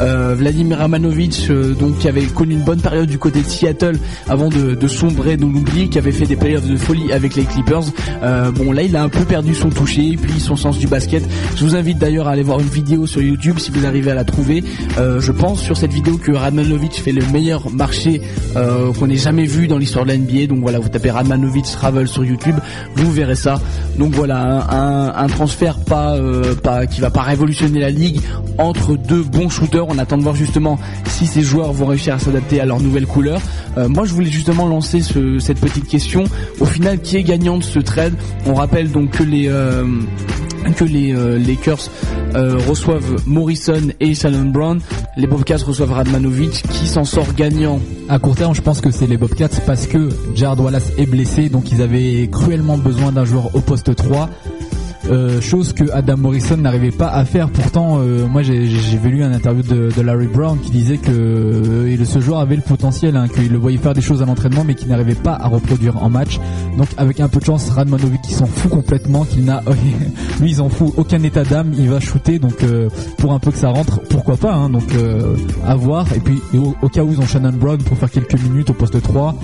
Euh, Vladimir Radmanovic, euh, donc qui avait connu une bonne période du côté de Seattle avant de, sombrer dans l'oubli, qui avait fait des playoffs de folie avec les Clippers. Euh, bon, là, il a un peu perdu son toucher, puis son sens du basket. Je vous invite d'ailleurs à aller voir une vidéo sur YouTube si vous arrivez à la trouver. Je pense sur cette vidéo que Radmanovic fait le meilleur marché qu'on ait jamais vu dans l'histoire de la NBA. Donc voilà, vous tapez Radmanovic Travel sur YouTube, vous verrez ça. Donc voilà, un, un- un transfert pas, euh, pas qui va pas révolutionner la ligue entre deux bons shooters. On attend de voir justement si ces joueurs vont réussir à s'adapter à leur nouvelle couleur. Euh, moi, je voulais justement lancer ce- cette petite question. Au final, qui est gagnant de ce trade? On rappelle donc que les euh, que les euh, Lakers euh, reçoivent Morrison et Shannon Brown, les Bobcats reçoivent Radmanovic, qui s'en sort gagnant? À court terme, je pense que c'est les Bobcats parce que Jared Wallace est blessé, donc ils avaient cruellement besoin d'un joueur au poste 3. Euh, chose que Adam Morrison n'arrivait pas à faire. Pourtant, euh, moi j'ai vu un interview de, Larry Brown qui disait que euh, ce joueur avait le potentiel, hein, qu'il le voyait faire des choses à l'entraînement, mais qu'il n'arrivait pas à reproduire en match. Donc avec un peu de chance, Radmanovic qui s'en fout complètement, qu'il n'a, lui il s'en fout aucun état d'âme, il va shooter. Donc pour un peu que ça rentre, pourquoi pas. Hein, donc à voir. Et puis au, au cas où ils ont Shannon Brown pour faire quelques minutes au poste 3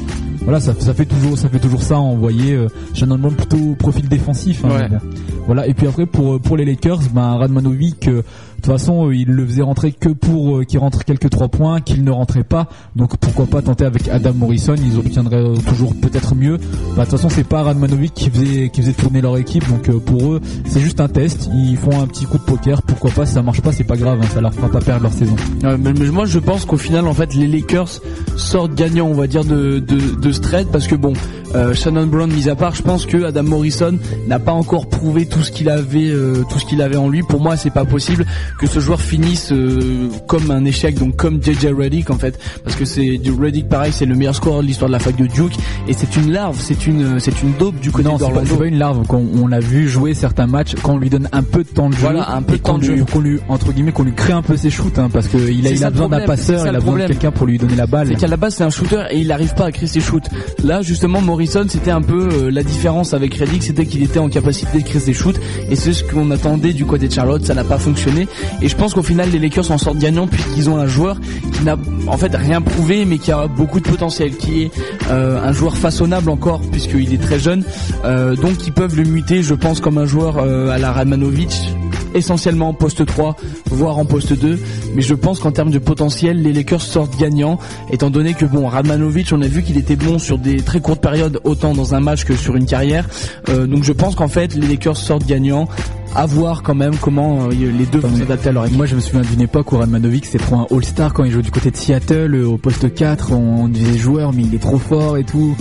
voilà, ça, ça fait toujours, ça fait toujours ça. Envoyer euh, Shannon Brown plutôt profil défensif. hein, Ouais. bon. Voilà. Et puis après pour pour les Lakers, ben Radmanovic, euh, toute façon, euh, il le faisait rentrer que pour euh, qu'il rentre quelques trois points, qu'il ne rentrait pas. Donc pourquoi pas tenter avec Adam Morrison Ils obtiendraient euh, toujours peut-être mieux. Bah, de toute façon, c'est pas Radmanovic qui faisait qui faisait tourner leur équipe. Donc pour eux, c'est juste un test. Ils font un petit coup de poker. Pourquoi pas Si ça marche pas, c'est pas grave. hein, ça leur fera pas perdre leur saison. Ouais, mais moi je pense qu'au final en fait les Lakers sortent gagnants on va dire de, de, de ce trade parce que bon euh, Shannon Brown mis à part je pense que Adam Morrison n'a pas encore prouvé tout ce qu'il avait euh, tout ce qu'il avait en lui pour moi c'est pas possible que ce joueur finisse euh, comme un échec donc comme JJ Redick en fait parce que c'est du Redick pareil c'est le meilleur score de l'histoire de la fac de Duke et c'est une larve c'est une c'est une dope du côté Non, c'est pas, une larve. Qu'on on l'a vu jouer certains matchs quand on lui donne un peu de temps de jeu. Voilà, un peu de temps qu'on de lui- jeu. Qu'on lui, entre guillemets, qu'on lui crée un peu ses shoots, hein, parce que il a, il a besoin d'un passeur, il a besoin de quelqu'un pour lui donner la balle. C'est qu'à la base c'est un shooter et il n'arrive pas à créer ses shoots. Là justement C'était un peu euh, la différence avec Reddick, c'était qu'il était en capacité de créer des shoots et c'est ce qu'on attendait du côté de Charlotte, ça n'a pas fonctionné. Et je pense qu'au final les Lakers en sortent gagnants puisqu'ils ont un joueur qui n'a en fait rien prouvé mais qui a beaucoup de potentiel, qui est euh, un joueur façonnable encore puisqu'il est très jeune, euh, donc ils peuvent le muter je pense comme un joueur à la Radmanovic essentiellement en poste 3, voire en poste 2. Mais je pense qu'en termes de potentiel, les Lakers sortent gagnants, étant donné que bon, Radmanovic, on a vu qu'il était bon sur des très courtes périodes, autant dans un match que sur une carrière. Euh, donc je pense qu'en fait, les Lakers sortent gagnants. À voir quand même comment euh, les deux vont s'adapter à leur équipe. Moi, je me souviens d'une époque où Radmanovic c'était trop un All-Star quand il jouait du côté de Seattle euh, au poste 4. On disait joueur, mais il est trop fort et tout.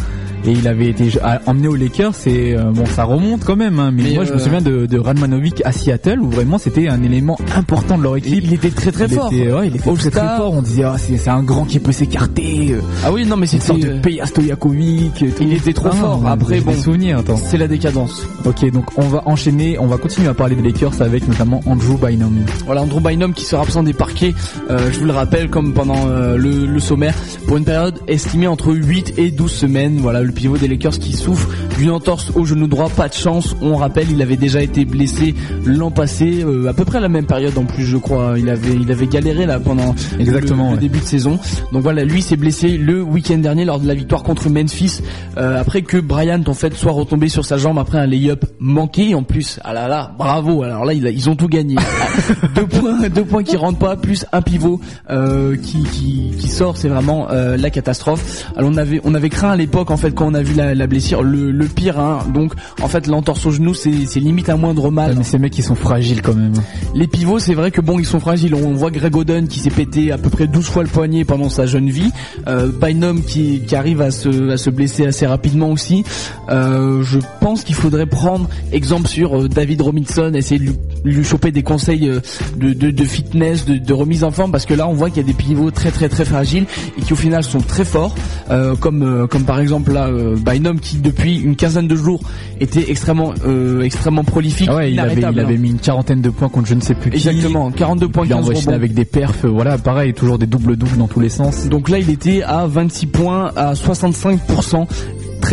Et il avait été emmené aux Lakers. C'est euh, bon, ça remonte quand même. hein, mais, Mais, moi, je me souviens de, de Radmanovic à Seattle où vraiment c'était un élément important de leur équipe. Il était très très Il fort. était, ouais, il était très, fort. On disait ah, c'est c'est un grand qui peut s'écarter. Ah oui, non mais Une sorte de Peja Stojakovic. et il était trop Ah, fort. Après bon, souvenirs. Attends. c'est la décadence. Ok, donc on va enchaîner, on va continuer à parler des Lakers avec notamment Andrew Bynum. Voilà, Andrew Bynum qui sera absent des parquets, euh, je vous le rappelle, comme pendant euh, le, le sommaire, pour une période estimée entre 8 et 12 semaines. Voilà, le pivot des Lakers qui souffre d'une entorse au genou droit, pas de chance. On rappelle, il avait déjà été blessé l'an passé, euh, à peu près à la même période en plus, je crois. Il avait, il avait galéré là pendant Exactement, le, le ouais. début de saison. Donc voilà, lui s'est blessé le week-end dernier lors de la victoire contre Memphis, euh, après que Bryant en fait soit retombé sur sa jambe après un lay-up manqué. En plus, ah là là, bravo. Alors là, ils ont tout gagné. deux points, deux points qui rentrent pas, plus un pivot euh, qui, qui qui sort, c'est vraiment euh, la catastrophe. Alors on avait on avait craint à l'époque en fait quand on a vu la, la blessure le, le pire. Hein, donc en fait l'entorse au genou c'est c'est limite un moindre mal. Ouais, mais ces mecs ils sont fragiles quand même. Les pivots, c'est vrai que bon, ils sont fragiles. On voit Greg Oden qui s'est pété à peu près 12 fois le poignet pendant sa jeune vie. Euh, Bynum qui, qui arrive à se, à se blesser assez rapidement aussi. Euh, je pense qu'il faudrait prendre exemple sur David Robinson, essayer de lui, lui choper des conseils euh, de, de, de fitness, de, de remise en forme, parce que là on voit qu'il y a des pivots très très très fragiles et qui au final sont très forts, euh, comme euh, comme par exemple là Bynum qui depuis une quinzaine de jours était extrêmement euh, extrêmement prolifique, Ah ouais, il avait, il hein. avait mis une quarantaine de points contre je ne sais plus qui. Exactement, 42 points, Il a 15 enchaîné rebonds. avec des perfs, voilà, pareil, toujours des doubles-doubles dans tous les sens. Donc là, il était à 26 points, à 65%.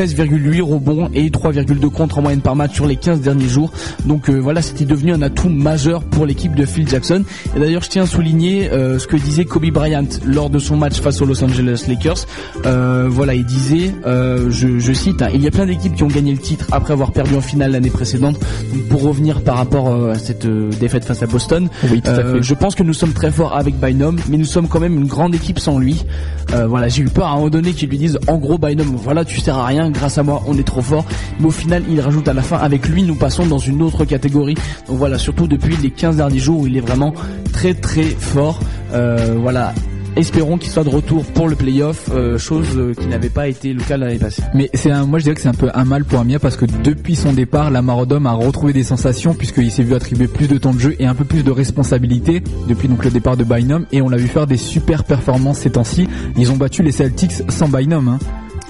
13,8 rebonds et 3,2 contre en moyenne par match sur les 15 derniers jours. Donc euh, voilà, c'était devenu un atout majeur pour l'équipe de Phil Jackson. Et d'ailleurs, je tiens à souligner euh, ce que disait Kobe Bryant lors de son match face aux Los Angeles Lakers. Euh, voilà, il disait, euh, je, je cite, hein, il y a plein d'équipes qui ont gagné le titre après avoir perdu en finale l'année précédente. Donc, pour revenir par rapport euh, à cette euh, défaite face à Boston, Oui, tout à fait. je pense que nous sommes très forts avec Bynum, mais nous sommes quand même une grande équipe sans lui. Euh, voilà, j'ai eu peur à un moment donné qu'ils lui disent en gros Bynum, voilà, tu sers à rien, grâce à moi, on est trop fort. Mais au final, il rajoute à la fin, avec lui, nous passons dans une autre catégorie. Donc voilà, surtout depuis les 15 derniers jours où il est vraiment très très fort. Euh, voilà. Espérons qu'il soit de retour pour le playoff, euh, chose euh, qui n'avait pas été le cas l'année passée. Mais c'est un, moi je dirais que c'est un peu un mal pour bien parce que depuis son départ, Lamar Odom a retrouvé des sensations puisqu'il s'est vu attribuer plus de temps de jeu et un peu plus de responsabilité depuis donc le départ de Bynum et on l'a vu faire des super performances ces temps-ci. Ils ont battu les Celtics sans Bynum. Hein.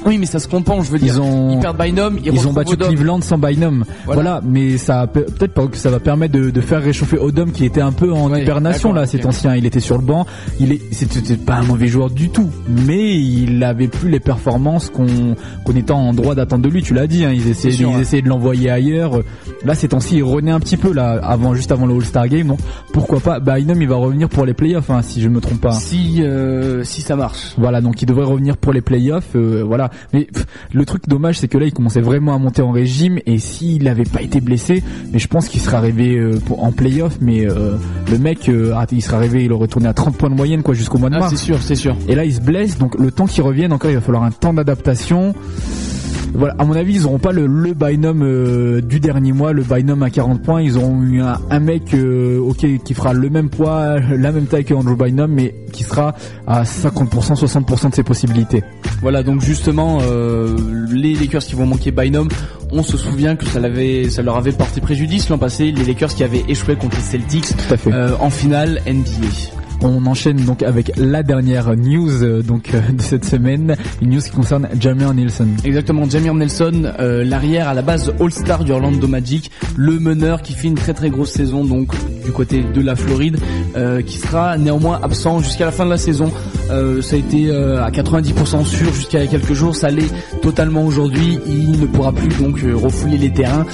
Oui, mais ça se compense, je veux dire. Ils ont Ils perdent Bynum, ils, Ils ont battu Odom. Cleveland sans Bynum. Voilà. Voilà, mais ça peut- peut-être pas que ça va permettre de, de faire réchauffer Odom qui était un peu en Ouais, hibernation là temps-ci. hein. Il était sur le banc. Il est, c'était c'était pas un mauvais joueur du tout, mais il avait plus les performances qu'on qu'on était en droit d'attendre de lui. Tu l'as dit, hein, ils essayaient, sûr, ils ouais. essayaient de l'envoyer ailleurs. Là ces temps-ci, il renaît un petit peu là avant, juste avant le All-Star Game. Donc pourquoi pas Bynum, il va revenir pour les playoffs, hein, si je me trompe pas. Si, euh, si ça marche. Voilà, donc il devrait revenir pour les playoffs, euh, voilà. Mais pff, le truc dommage, c'est que là, il commençait vraiment à monter en régime, et s'il n'avait pas été blessé, mais je pense qu'il serait arrivé euh, pour, en playoff, mais euh, le mec, euh, ah, il serait arrivé, il aurait tourné à 30 points de moyenne, quoi, jusqu'au mois de Ah, mars. c'est sûr, c'est sûr. Et là, il se blesse, donc le temps qu'il revienne, encore, il va falloir un temps d'adaptation. Voilà, à mon avis, ils auront pas le, le Bynum euh, du dernier mois, le Bynum à 40 points. Ils auront eu un, un mec, euh, ok, qui fera le même poids, la même taille que Andrew Bynum, mais qui sera à 50%, 60% de ses possibilités. Voilà, donc justement, euh, les Lakers qui vont manquer Bynum, on se souvient que ça, l'avait, ça leur avait porté préjudice l'an passé, les Lakers qui avaient échoué contre les Celtics Tout à fait. en finale NBA. On enchaîne donc avec la dernière news euh, donc euh, de cette semaine, une news qui concerne Jamir Nielsen. Exactement, Jamir Nelson, euh, l'arrière à la base All-Star du Orlando Magic, le meneur qui fait une très très grosse saison donc du côté de la Floride, qui sera néanmoins absent jusqu'à la fin de la saison. Ça a été à 90% sûr jusqu'à quelques jours, ça l'est totalement aujourd'hui. Il ne pourra plus donc refouler les terrains,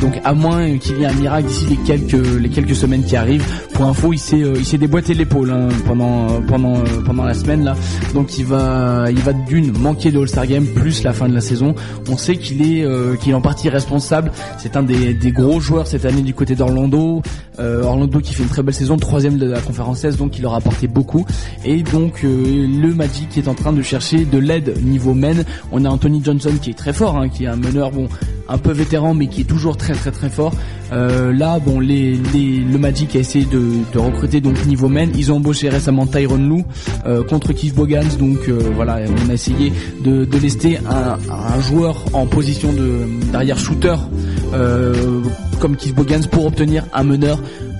donc à moins qu'il y ait un miracle d'ici les quelques semaines qui arrivent. Pour info, il s'est déboîté l'épaule hein, pendant pendant pendant la semaine là, donc il va il va d'une manquer de All-Star Game plus la fin de la saison. On sait qu'il est euh, qu'il est en partie responsable. C'est un des, des gros joueurs cette année du côté d'Orlando. Euh, Orlando qui fait une très belle saison, troisième de la conférence S, donc il leur a apporté beaucoup. Et donc euh, le Magic est en train de chercher de l'aide niveau men. On a Anthony Johnson qui est très fort, hein, qui est un meneur bon un peu vétéran mais qui est toujours très très très fort. Là bon les, les le Magic a essayé de, de recruter donc niveau Ils ont embauché récemment Tyron Lou euh, contre Keith Bogans. Donc euh, voilà on a essayé de, de un joueur en position de d'arrière shooter euh, comme Keith Bogans pour obtenir un meneur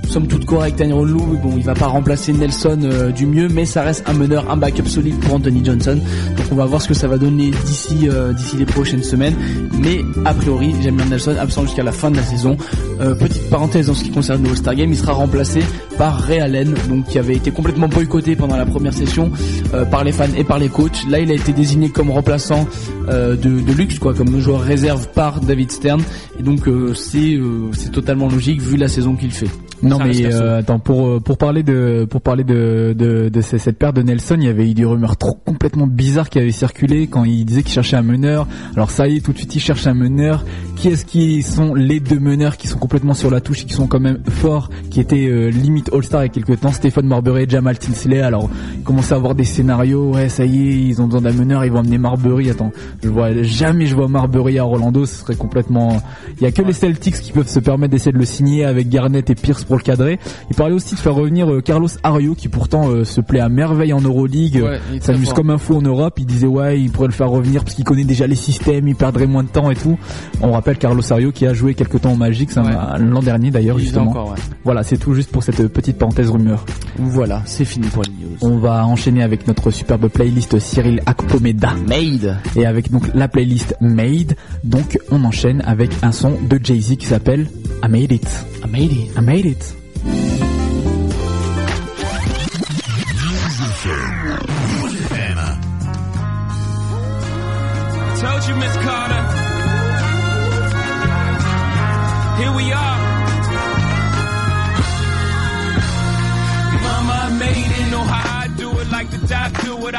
somme toute correct Tyron Lou bon il va pas remplacer Nelson euh, du mieux mais ça reste un meneur un backup solide pour Anthony Johnson. Donc on va voir ce que ça va donner d'ici euh, d'ici les prochaines semaines. Mais a priori Jamir Nelson absent jusqu'à la fin de la saison. Euh, petite parenthèse en ce qui concerne le All-Star Game il sera remplacé par Ray Allen donc qui avait été complètement boycotté pendant la première session euh, par les fans et par les coachs. Là il a été désigné comme remplaçant euh, de, de luxe quoi comme joueur réserve par David Stern. Et donc c'est c'est totalement logique vu la saison qu'il fait Non Ça mais euh, attends pour euh, pour parler de pour parler de de, de ce- cette paire de Nelson, il y avait eu des rumeurs trop complètement bizarres qui avaient circulé quand il disait qu'il cherchait un meneur. Alors ça y est, tout de suite il cherche un meneur. Qui est-ce qui sont les deux meneurs qui sont complètement sur la touche et qui sont quand même forts, qui étaient euh, limite All-Star il y a quelques temps, Stéphane Marbury et Jamal Tinsley. Alors il commençait à avoir des scénarios, ouais ça y est, ils ont besoin d'un meneur, ils vont amener Marbury. Attends, je vois jamais je vois Marbury à Orlando, ce serait complètement. Il y a que les Celtics qui peuvent se permettre d'essayer de le signer avec Garnett et Pierce pour le cadrer. Il parlait aussi de faire revenir euh, Carlos Ario qui pourtant euh, se plaît à merveille en Euroleague, Ouais, très s'amuse comme un fou en Europe. Il disait ouais, il pourrait le faire revenir parce qu'il connaît déjà les systèmes, il perdrait moins de temps et tout. On rappelle Carlos Ario qui a joué quelques temps au Magic, Ouais. l'an dernier d'ailleurs justement. encore, ouais. Voilà, c'est tout juste pour cette petite parenthèse rumeur. voilà c'est fini pour les news On va enchaîner avec notre superbe playlist Cyril Akpomeda. Made Et avec donc la playlist Made, donc on enchaîne avec un son de Jay-Z qui s'appelle I Made It. I made it I Made It. Bye.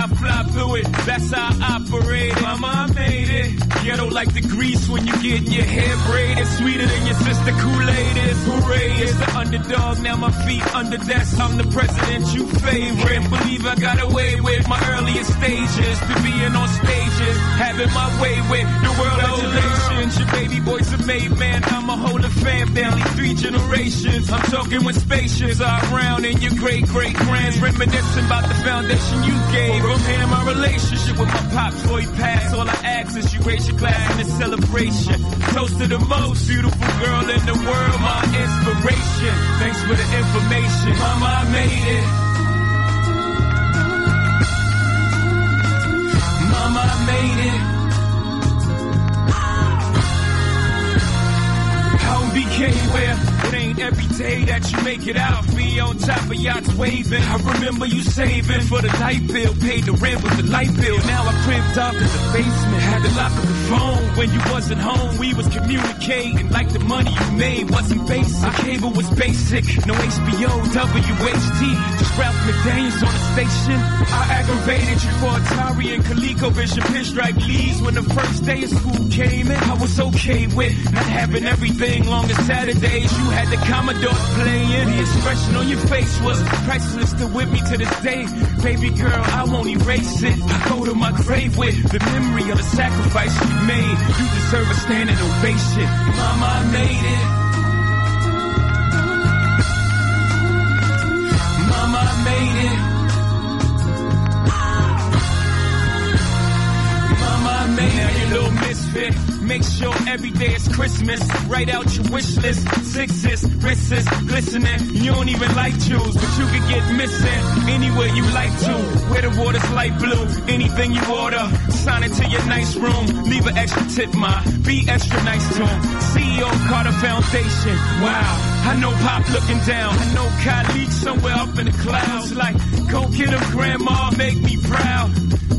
I fly through it. That's how I operate. Mama, I made it. Ghetto like the grease when you get your hair braided. Sweeter than your sister Kool-Aid is. Hooray, it's the underdog. Now my feet under desk. I'm the president you favorite. Believe I got away with my earliest stages. To being on stages. Having my way with the world Congratulations, your baby boy's a made man. I'm a whole of fam, family, three generations. I'm talking when spaceships are around and your great great grands reminiscing about the foundation you gave. Here, my relationship with my pops before he passed. All I ask is you raise your glass in a celebration. Toast to the most beautiful girl in the world, my inspiration. Thanks for the information, mama, I made it. Mama, I made it. BK where it ain't every day that you make it out. Me on top of yachts waving. I remember you saving for the light bill. Paid the rent with the light bill. Now I crimped up in the basement. Had to lock up the phone when you wasn't home. We was communicating like the money you made wasn't basic. Our cable was basic. No HBO, WHT. Just Ralph McDaniels on the station. I aggravated you for Atari and ColecoVision pinstripe leads when the first day of school came in. I was okay with not having everything long as Saturdays. You had the Commodore playing. The expression on your face was priceless. Still with me to this day. Baby girl, I won't erase it. I go to my grave with the memory of the sacrifice you made. You deserve a standing ovation. Mama, made it. Mama, I made it. Mama, I made it. Now you little misfit. Make sure every day is Christmas. Write out your wish list. Sixes, wrists, glistening. You don't even like jewels, but you could get missing anywhere you like to. Where the water's light blue. Anything you order, sign it to your nice room. Leave an extra tip, ma. Be extra nice to him. CEO Carter Foundation. Wow. I know Pop looking down. I know Khalid somewhere up in the clouds. Like, go get him, Grandma, make me proud.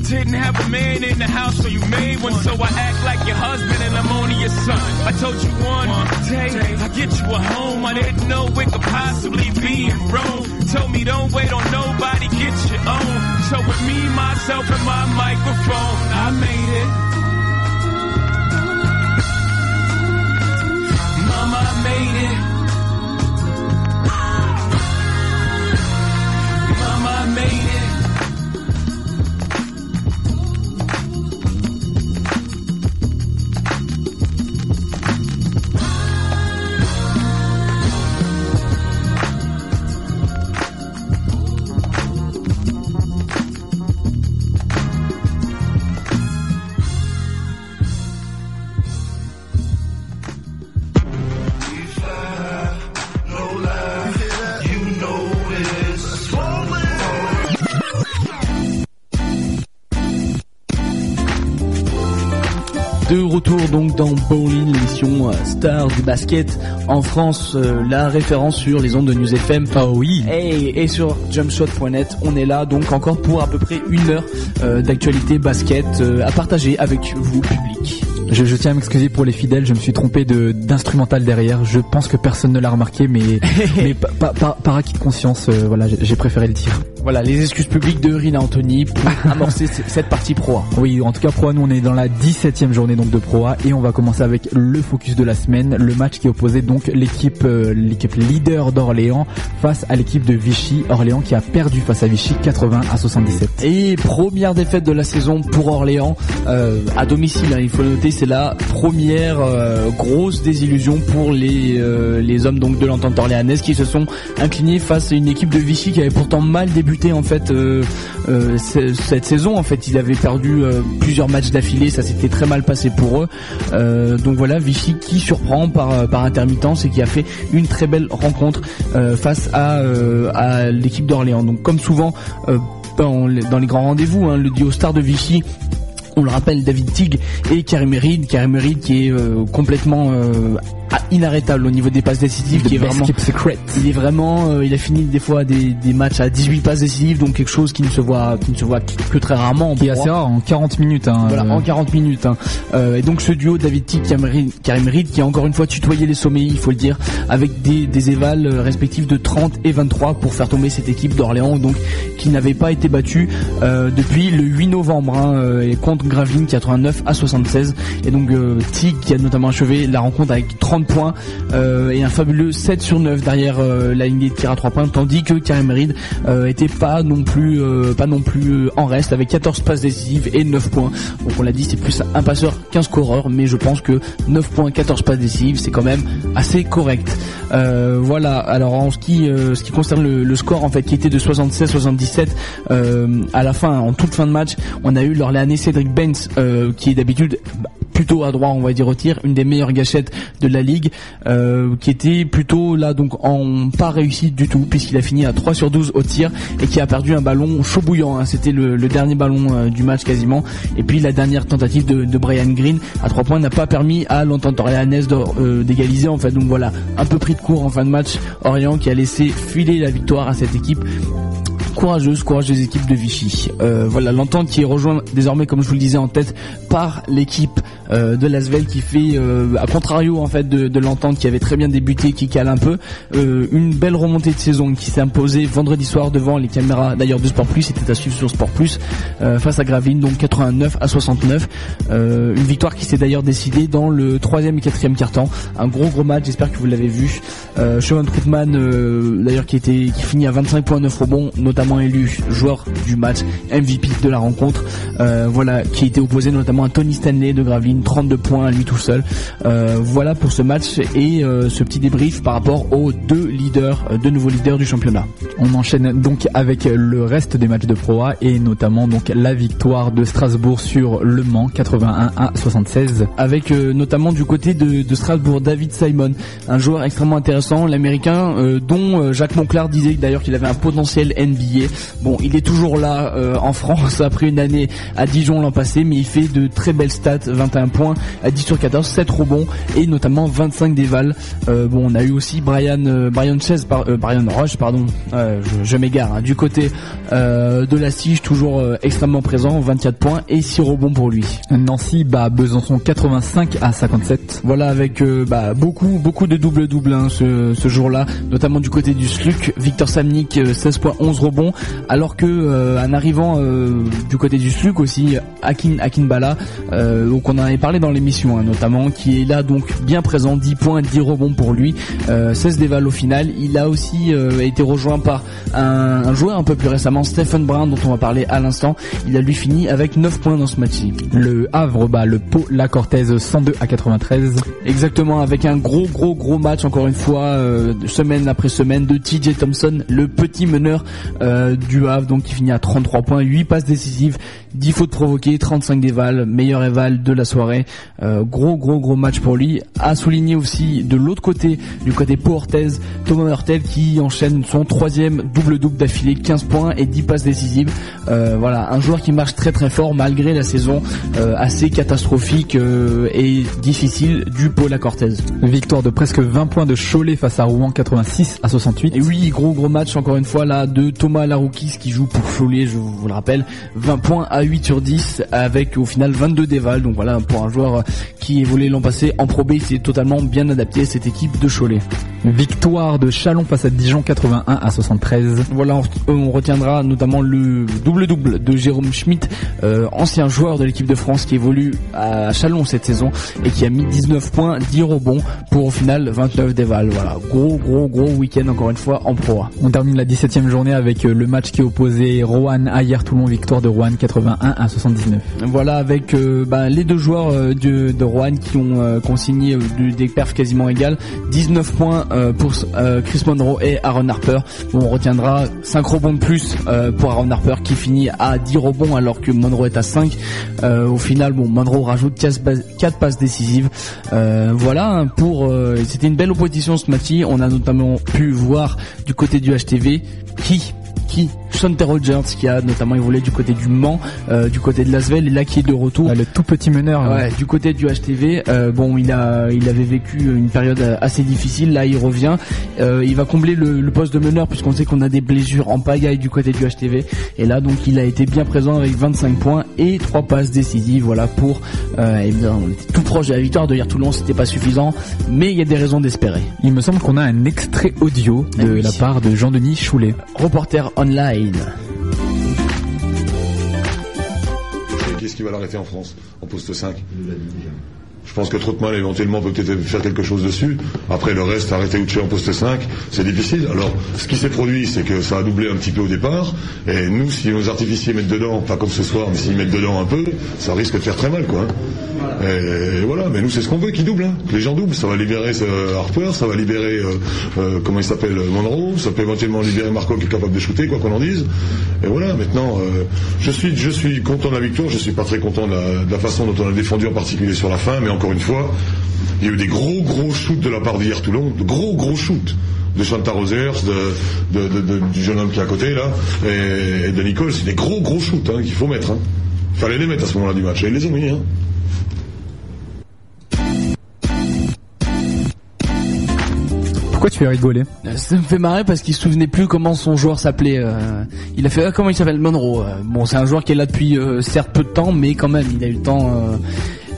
Didn't have a man in the house, so you made one. So I act like your husband I'm only your son. I told you one day I get you a home. I didn't know it could possibly be in Rome. Told me don't wait on nobody, get your own. So with me, myself, and my microphone, I made it. Mama I made it. Dans Bowling, l'émission euh, star du basket en France, euh, la référence sur les ondes de News FM. Oh oui. Et, et sur jumpshot.net, on est là donc encore pour à peu près une heure euh, d'actualité basket à partager avec vous public. Je, je tiens à m'excuser pour les fidèles, je me suis trompé de d'instrumental derrière. Je pense que personne ne l'a remarqué, mais mais pa- pa- pa- par acquis de conscience, euh, voilà, j'ai préféré le tir. Voilà les excuses publiques de Rina Anthony pour amorcer cette partie pro. Oui, en tout cas Pro A, nous on est dans la 17e journée donc de Pro A et on va commencer avec le focus de la semaine, le match qui opposait donc l'équipe euh, l'équipe leader d'Orléans face à l'équipe de Vichy, Orléans qui a perdu face à Vichy 80 à 77. Et première défaite de la saison pour Orléans euh, à domicile. hein, il faut noter, c'est la première euh, grosse désillusion pour les euh, les hommes donc de l'entente orléanaise qui se sont inclinés face à une équipe de Vichy qui avait pourtant mal débuté en fait euh, cette saison. En fait, ils avaient perdu plusieurs matchs d'affilée, ça s'était très mal passé pour eux. Donc voilà, Vichy qui surprend par par intermittence et qui a fait une très belle rencontre face à l'équipe d'Orléans. Donc comme souvent dans les, dans les grands rendez-vous, hein, le duo star de Vichy. On le rappelle, David Tig et Karim Reed, Karim Reed qui est euh, complètement euh, inarrêtable au niveau des passes décisives, qui est vraiment, secret. il est vraiment, euh, il a fini des fois des, des matchs à 18 passes décisives, donc quelque chose qui ne se voit, qui ne se voit que, très rarement. en Qui est assez rare en 40 minutes. Hein, Voilà, euh, en 40 minutes. hein. Euh, et donc ce duo David Tick, Karim Reed, qui a encore une fois tutoyé les sommets, il faut le dire, avec des, des évals respectifs de 30 et 23 pour faire tomber cette équipe d'Orléans, donc qui n'avait pas été battue depuis le 8 novembre, hein, et contre Gravine 89 à 76. Et donc Tig qui a notamment achevé la rencontre avec 30 points euh, et un fabuleux 7 sur 9 derrière euh, la ligne de tir à 3 points, tandis que Karim Reed euh, était pas non plus pas non plus en reste avec 14 passes décisives et 9 points. Donc on l'a dit, c'est plus un passeur qu'un scoreur, mais je pense que 9 points, 14 passes décisives, c'est quand même assez correct. Voilà. Alors en ce qui ce qui concerne le, score en fait qui était de 76-77 euh, à la fin, en toute fin de match, on a eu l'Orléanais Cédric Benz qui est d'habitude plutôt à droit on va dire au tir, une des meilleures gâchettes de la ligue, euh, qui était plutôt là donc en pas réussi du tout puisqu'il a fini à 3 sur 12 au tir et qui a perdu un ballon chaud bouillant. hein. C'était le, dernier ballon euh, du match quasiment. Et puis la dernière tentative de, Brian Green à 3 points n'a pas permis à de- euh, d'égaliser en fait. Donc voilà, un peu pris de court en fin de match. Orléans qui a laissé filer la victoire à cette équipe courageuse, courageuse équipe de Vichy. Euh, voilà, l'entente qui est rejointe désormais, comme je vous le disais, en tête par l'équipe euh, de Lasvel qui fait, euh, à contrario en fait de, l'entente qui avait très bien débuté, qui cale un peu, euh, une belle remontée de saison qui s'est imposée vendredi soir devant les caméras d'ailleurs de Sport Plus, c'était à suivre sur Sport Plus face à Gravine, donc 89 à 69. Euh, une victoire qui s'est d'ailleurs décidée dans le troisième et quatrième quart-temps. Un gros gros match, j'espère que vous l'avez vu. Euh, Sean Troutman, d'ailleurs qui était qui finit à 25 points 9 rebonds, notamment notamment élu joueur du match, MVP de la rencontre. Euh, voilà, qui était opposé notamment à Tony Stanley de Gravelines, 32 points à lui tout seul. Euh, voilà pour ce match et euh, ce petit débrief par rapport aux deux leaders, deux nouveaux leaders du championnat. On enchaîne donc avec le reste des matchs de Pro A et notamment donc la victoire de Strasbourg sur Le Mans 81 à 76. avec notamment du côté de, de Strasbourg David Simon, un joueur extrêmement intéressant, l'américain dont Jacques Monclar disait d'ailleurs qu'il avait un potentiel NBA. Bon, il est toujours là euh, en France après une année à Dijon l'an passé, mais il fait de très belles stats, 21 points à 10 sur 14, 7 rebonds et notamment 25 dévals. Euh, bon, on a eu aussi Brian euh, Brian Chase, par, Brian Roche, pardon, je, je m'égare, hein, du côté de la Sige, toujours extrêmement présent, 24 points et 6 rebonds pour lui. Nancy bat Besançon 85 à 57. Voilà avec bah, beaucoup beaucoup de double double hein, ce, ce jour-là, notamment du côté du SLUC, Victor Samnik euh, 16 points 11 rebonds, alors que euh, en arrivant euh, du côté du SLUC aussi Akin Akinbala, euh, donc on en avait parlé dans l'émission hein, notamment, qui est là donc bien présent, 10 points 10 rebonds pour lui, euh, 16 déval au final. Il a aussi euh, été rejoint par un, un joueur un peu plus récemment, Stephen Brown dont on va parler à l'instant. Il a lui fini avec 9 points dans ce match-ci. Le Havre bat le Pau La Cortez 102 à 93. Exactement, avec un gros gros gros match encore une fois, euh, semaine après semaine de TJ Thompson, le petit meneur euh, du Havre, donc qui finit à 33 points, 8 passes décisives, 10 fautes provoquées, 35 dévals, meilleur éval de la soirée. Euh, gros gros gros match pour lui. À souligner aussi de l'autre côté, du côté Pau Orthez, Thomas Hurtel qui enchaîne son troisième double double d'affilée, 15 points et 10 passes décisives. Euh, voilà, un joueur qui marche très très fort malgré la saison euh, assez catastrophique euh, et difficile du Pau La Cortez. Victoire de presque 20 points de Cholet face à Rouen 86 à 68. Et oui, gros gros match encore une fois là de Thomas Laroukis qui joue pour Cholet, je vous le rappelle, 20 points à 8 sur 10 avec au final 22 dévals. Donc voilà, pour un joueur qui évoluait l'an passé en Pro B, il s'est totalement bien adapté à cette équipe de Cholet. Victoire de Chalon face à Dijon 81 à 73. Voilà, on, on retiendra notamment le double-double de Jérôme Schmitt, euh, ancien joueur de l'équipe de France qui évolue à Chalon cette saison et qui a mis 19 points, 10 rebonds pour au final 29 dévals. Voilà, gros gros gros week-end encore une fois en Pro A. On termine la 17e journée avec euh, le match qui opposait Roanne à hier Toulon, victoire de Roanne 81 à 79. Voilà avec euh, bah, les deux joueurs euh, de, de Rouen qui ont euh, consigné des perfs quasiment égales. 19 points pour Chris Monroe et Aaron Harper. On retiendra 5 rebonds de plus pour Aaron Harper qui finit à 10 rebonds alors que Monroe est à 5. Euh, au final, bon, Monroe rajoute 4 passes décisives. Voilà pour. C'était une belle opposition ce match. On a notamment pu voir du côté du HTV qui qui Sean Rogers qui a notamment évolué du côté du Mans, euh, du côté de Lasvel et là qui est de retour. Ah, le tout petit meneur. euh, Ouais, du côté du HTV, euh, bon, il a, il avait vécu une période assez difficile. Là, il revient. Euh, il va combler le, le poste de meneur puisqu'on sait qu'on a des blessures en pagaille du côté du HTV. Et là, donc, il a été bien présent avec 25 points et 3 passes décisives. Voilà pour. Eh bien, on était tout proche de la victoire. De hier Toulon, c'était pas suffisant, mais il y a des raisons d'espérer. Il me semble qu'on a un extrait audio de Eh oui. la part de Jean-Denis Choulet. Reporter online. Qu'est-ce qui va l'arrêter en France? En poste 5 Je pense que Troutman éventuellement peut peut-être faire quelque chose dessus. Après le reste, arrêter Uche en poste 5, c'est difficile. Alors ce qui s'est produit, c'est que ça a doublé un petit peu au départ. Et nous, si nos artificiers mettent dedans, pas comme ce soir, mais s'ils mettent dedans un peu, ça risque de faire très mal, quoi. hein. Et, voilà, mais nous c'est ce qu'on veut qu'ils doublent, hein. que les gens doublent. Ça va libérer euh, Harper, ça va libérer euh, euh, comment il s'appelle Monroe, ça peut éventuellement libérer Marco qui est capable de shooter, quoi qu'on en dise. Et voilà, maintenant, je suis je suis content de la victoire, je suis pas très content de la, façon dont on a défendu en particulier sur la fin, encore une fois, il y a eu des gros gros shoots de la part d'hier Toulon, de gros gros shoots de Chanta Rosers, de, de- de- de- du jeune homme qui est à côté là, et, et de Nicole, c'est des gros gros shoots hein, qu'il faut mettre. Hein. Fallait les mettre à ce moment-là du match, et ils les ont mis. Hein. Pourquoi tu fais rigoler? Euh, Ça me fait marrer parce qu'il se souvenait plus comment son joueur s'appelait. euh, il a fait ah, comment il s'appelle? Monroe. Euh, Bon, c'est un joueur qui est là depuis euh, certes peu de temps, mais quand même, il a eu le temps. euh,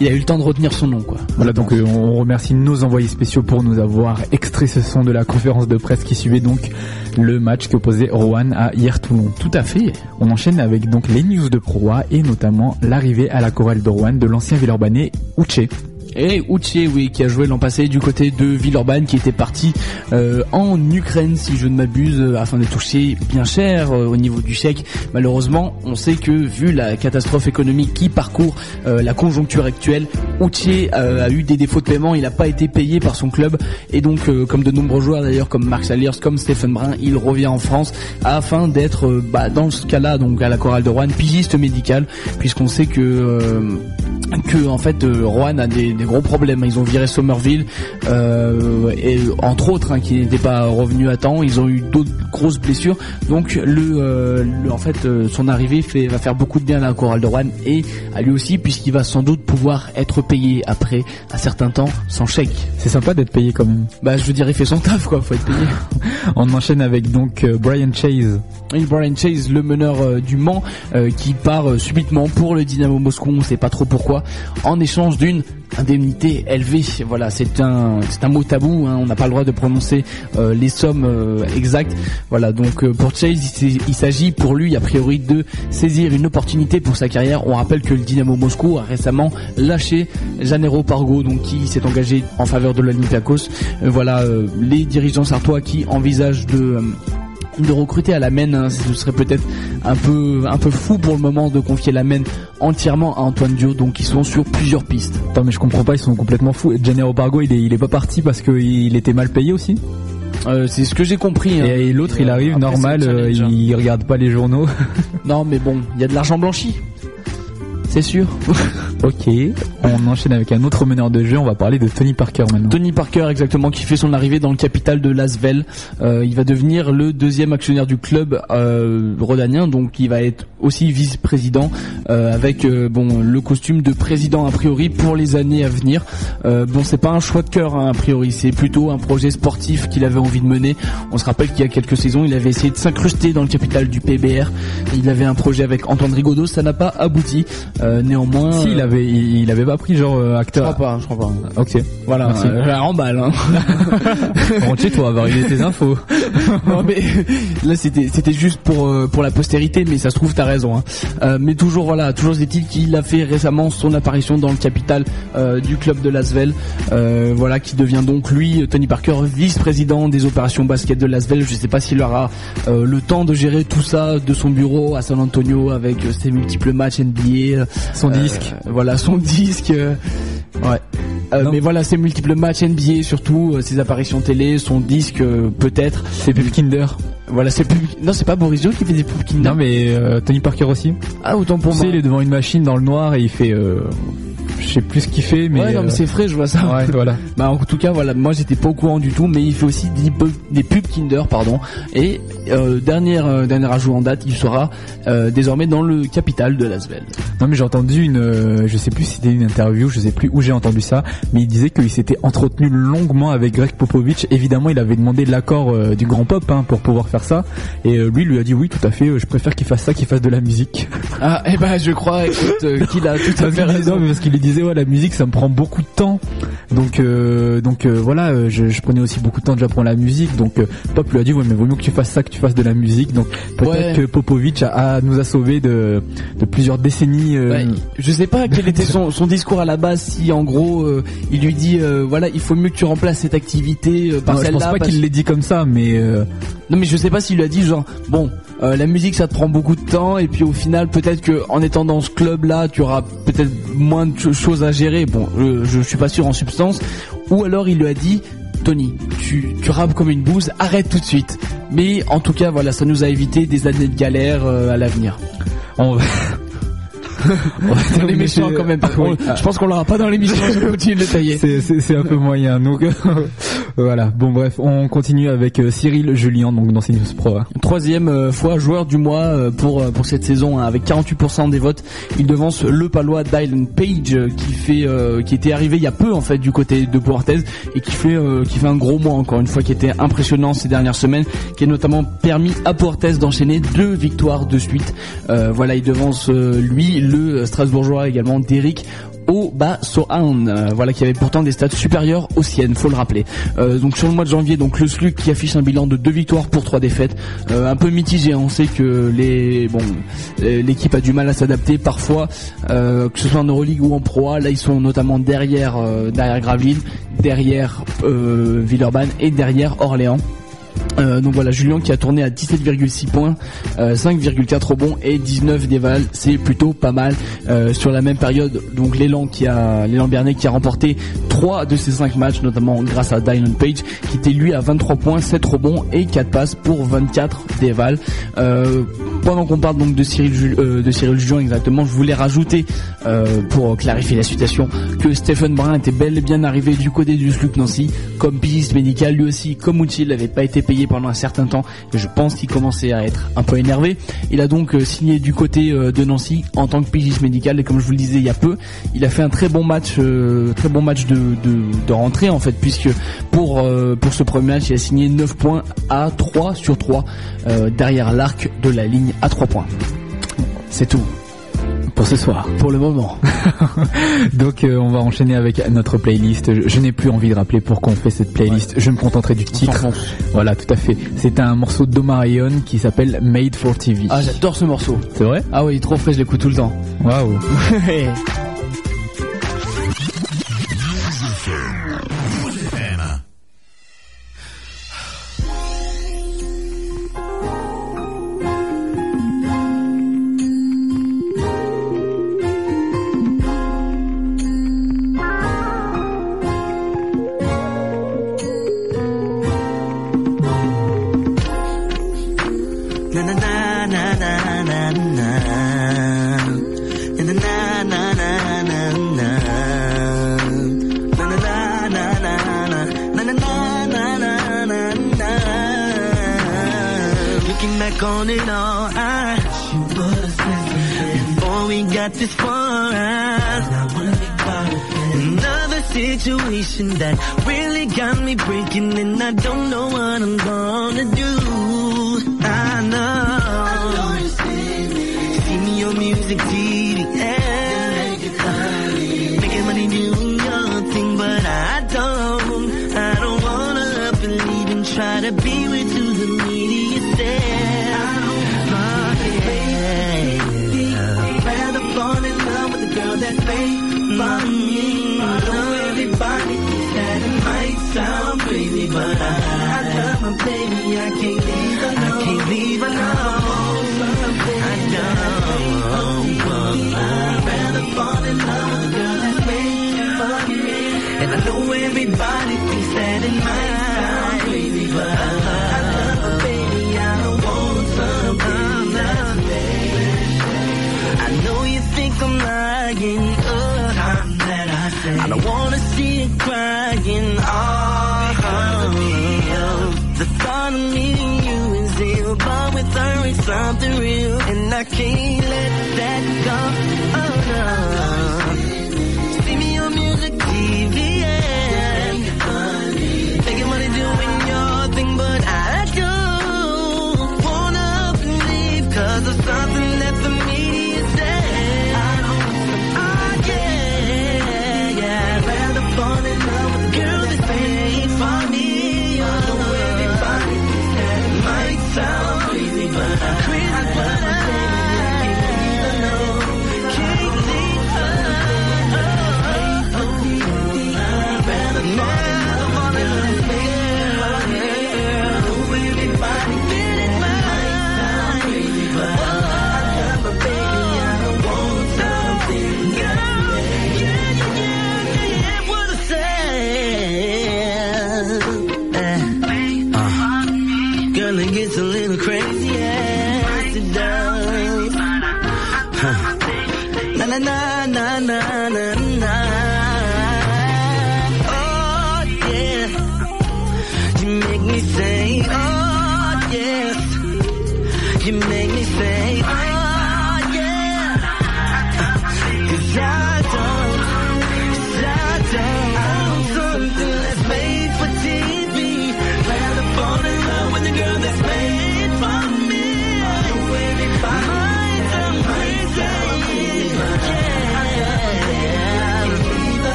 il a eu le temps de retenir son nom, quoi. Voilà, donc euh, on remercie nos envoyés spéciaux pour nous avoir extrait ce son de la conférence de presse qui suivait donc le match qui opposait Rouen à hier Toulon. Tout à fait. On enchaîne avec donc les news de Pro A et notamment l'arrivée à la chorale de Rouen de l'ancien Villeurbanais Uche. Et Uche, oui, qui a joué l'an passé du côté de Villeurbanne, qui était parti euh, en Ukraine, si je ne m'abuse, euh, afin de toucher bien cher euh, au niveau du chèque. Malheureusement, on sait que vu la catastrophe économique qui parcourt la conjoncture actuelle, euh, a eu des défauts de paiement, il n'a pas été payé par son club, et donc, comme de nombreux joueurs d'ailleurs, comme Marc Saliers, comme Stephen Brun, il revient en France afin d'être, bah, dans ce cas-là, donc à la chorale de Rouen, pigiste médical, puisqu'on sait que en fait Rouen a des gros problèmes. Ils ont viré Somerville euh, et entre autres hein, qui n'étaient pas revenus à temps. Ils ont eu d'autres grosses blessures. Donc le, euh, le- en fait euh, son arrivée fait, va faire beaucoup de bien à la chorale de Rouen et à lui aussi puisqu'il va sans doute pouvoir être payé après un certain temps sans chèque. C'est sympa d'être payé quand même. Bah je veux dire il fait son taf quoi, faut être payé. On enchaîne avec donc Brian Chase. Brian Chase, le meneur du Mans, qui part subitement pour le Dynamo Moscou, on sait pas trop pourquoi, en échange d'une indemnité élevée. Voilà, c'est un c'est un mot tabou, hein, on n'a pas le droit de prononcer euh, les sommes euh, exactes. Voilà, donc euh, pour Chase, il s'agit pour lui a priori de saisir une opportunité pour sa carrière. On rappelle que le Dynamo Moscou a récemment lâché Janero Pargo, donc qui s'est engagé en faveur de l'Olympiakos. Euh, voilà, les dirigeants sartois qui envisagent de de recruter à la main, hein, ce serait peut-être un peu un peu fou pour le moment de confier la main entièrement à Antoine Dio, donc ils sont sur plusieurs pistes. Attends, mais je comprends pas, ils sont complètement fous. Gennaro Bargo, il est, il est pas parti parce qu'il était mal payé aussi? Euh, c'est ce que j'ai compris. hein. Et, et l'autre, il arrive Après, normal, euh, il regarde pas les journaux. Non mais bon, il y a de l'argent blanchi. C'est sûr. ok, on enchaîne avec un autre meneur de jeu. On va parler de Tony Parker maintenant. Tony Parker exactement qui fait son arrivée dans le capital de Lasvel. Euh, il va devenir le deuxième actionnaire du club euh, rhodanien, donc il va être aussi vice-président euh, avec euh, bon le costume de président a priori pour les années à venir. Bon c'est pas un choix de cœur hein, a priori, c'est plutôt un projet sportif qu'il avait envie de mener. On se rappelle qu'il y a quelques saisons il avait essayé de s'incruster dans le capital du PBR. Il avait un projet avec Antoine Rigaudot, ça n'a pas abouti. Néanmoins, Si, il avait, il, il avait pas pris genre euh, je acteur. crois pas, je crois pas. Ok. Voilà, Merci. euh, je la remballe. Hein. Rentre chez toi, valider tes infos. non mais là c'était c'était juste pour euh, pour la postérité mais ça se trouve t'as raison hein. Euh, mais toujours voilà toujours est-il qu'il a fait récemment son apparition dans le capital du club de Lasvel voilà qui devient donc lui Tony Parker vice-président des opérations basket de Lasvel je sais pas s'il aura le temps de gérer tout ça de son bureau à San Antonio avec ses multiples matchs NBA Son disque. voilà son disque euh, ouais Euh, mais voilà ses multiples matchs NBA surtout euh, ses apparitions télé son disque euh, peut-être C'est Pub Kinder. voilà, c'est plus. Non, c'est pas Boris qui fait des pubs Kinder. Non mais Tony Parker aussi. Ah, autant pour Tu moi. sais, il est devant une machine dans le noir et il fait. Euh, je sais plus ce qu'il fait, mais. ouais, non, mais euh, c'est frais, je vois ça. Ouais, voilà. Bah, en tout cas, voilà, moi j'étais pas au courant du tout, mais il fait aussi des, pubs- des pubs Kinder, pardon. Et euh, dernière euh, dernier ajout en date, il sera euh, désormais dans le capital de Lasvel. Non mais j'ai entendu une, euh, je sais plus si c'était une interview, je sais plus où j'ai entendu ça, mais il disait qu'il s'était entretenu longuement avec Greg Popovich. Évidemment, il avait demandé l'accord euh, du grand pop hein, pour pouvoir faire ça, et euh, lui lui a dit oui, tout à fait. euh, je préfère qu'il fasse ça, qu'il fasse de la musique. Ah, et ben je crois écoute, euh, qu'il a tout à fait raison. parce qu'il lui disait ouais la musique ça me prend beaucoup de temps. Donc euh, donc euh, voilà euh, je, je prenais aussi beaucoup de temps déjà pour la musique. Donc euh, Pop lui a dit ouais mais vaut mieux que tu fasses ça que tu fasses de la musique. Donc peut-être Ouais. que Popovic a, a- nous a sauvés de de plusieurs décennies Ouais, je sais pas quel était son, son discours à la base si en gros il lui dit voilà il faut mieux que tu remplaces cette activité par non, je pense celle-là pas parce- qu'il l'ait dit comme ça mais Non mais je sais pas s'il lui a dit genre bon euh, la musique ça te prend beaucoup de temps et puis au final peut-être que en étant dans ce club là tu auras peut-être moins de cho- choses à gérer. Bon je suis pas sûr en substance. Ou alors il lui a dit Tony tu tu rappes comme une bouse arrête tout de suite. Mais en tout cas voilà ça nous a évité des années de galère euh, à l'avenir va- on est méchants quand même par contre je pense qu'on l'aura pas dans l'émission je vais continuer de le tailler c'est un peu moyen donc voilà bon bref on continue avec euh, Cyril Julien donc dans CNews Pro hein. Troisième euh, fois joueur du mois euh, pour pour cette saison hein, avec 48% des votes. Il devance le palois Dylan Page qui fait euh, qui était arrivé il y a peu en fait du côté de Puertez et qui fait euh, qui fait un gros mois encore une fois qui était impressionnant ces dernières semaines qui a notamment permis à Puertez d'enchaîner deux victoires de suite. Euh, voilà, il devance lui le Strasbourgeois également d'Eric au bas Sohan, euh, voilà qui avait pourtant des stats supérieures aux siennes, faut le rappeler. Euh, donc sur le mois de janvier, donc le SLUC qui affiche un bilan de deux victoires pour trois défaites, euh, un peu mitigé. On sait que les bon euh, l'équipe a du mal à s'adapter parfois, que ce soit en Euroleague ou en Pro. Là ils sont notamment derrière derrière Gravelines, derrière Villeurbanne et derrière Orléans. Euh, donc voilà, Julien qui a tourné à 17,6 points, euh, 5,4 rebonds et 19 dévals, c'est plutôt pas mal. Euh, sur la même période, donc l'élan qui a Bernet qui a remporté 3 de ses 5 matchs, notamment grâce à Dylan Page, qui était lui à 23 points, 7 rebonds et 4 passes pour 24 dévals. Euh, pendant qu'on parle donc de Cyril euh, Julien exactement, je voulais rajouter euh, pour clarifier la situation que Stephen Brun était bel et bien arrivé du côté du SLUC Nancy comme pigiste médical lui aussi comme outil il n'avait pas été payé pendant un certain temps et je pense qu'il commençait à être un peu énervé. Il a donc euh, signé du côté euh, de Nancy en tant que pigiste médical et comme je vous le disais il y a peu il a fait un très bon match euh, très bon match de, de, rentrée en fait puisque pour pour ce premier match il a signé 9 points à 3 sur 3 euh, derrière l'arc de la ligne à 3 points. C'est tout pour ce soir. pour le moment Donc euh, on va enchaîner avec notre playlist. Je, je n'ai plus envie de rappeler pourquoi on fait cette playlist. Je me contenterai du titre. Voilà, tout à fait. C'est un morceau d'Omarion qui s'appelle Made for TV. ah j'adore ce morceau C'est vrai? Ah oui trop frais je l'écoute tout le temps Waouh.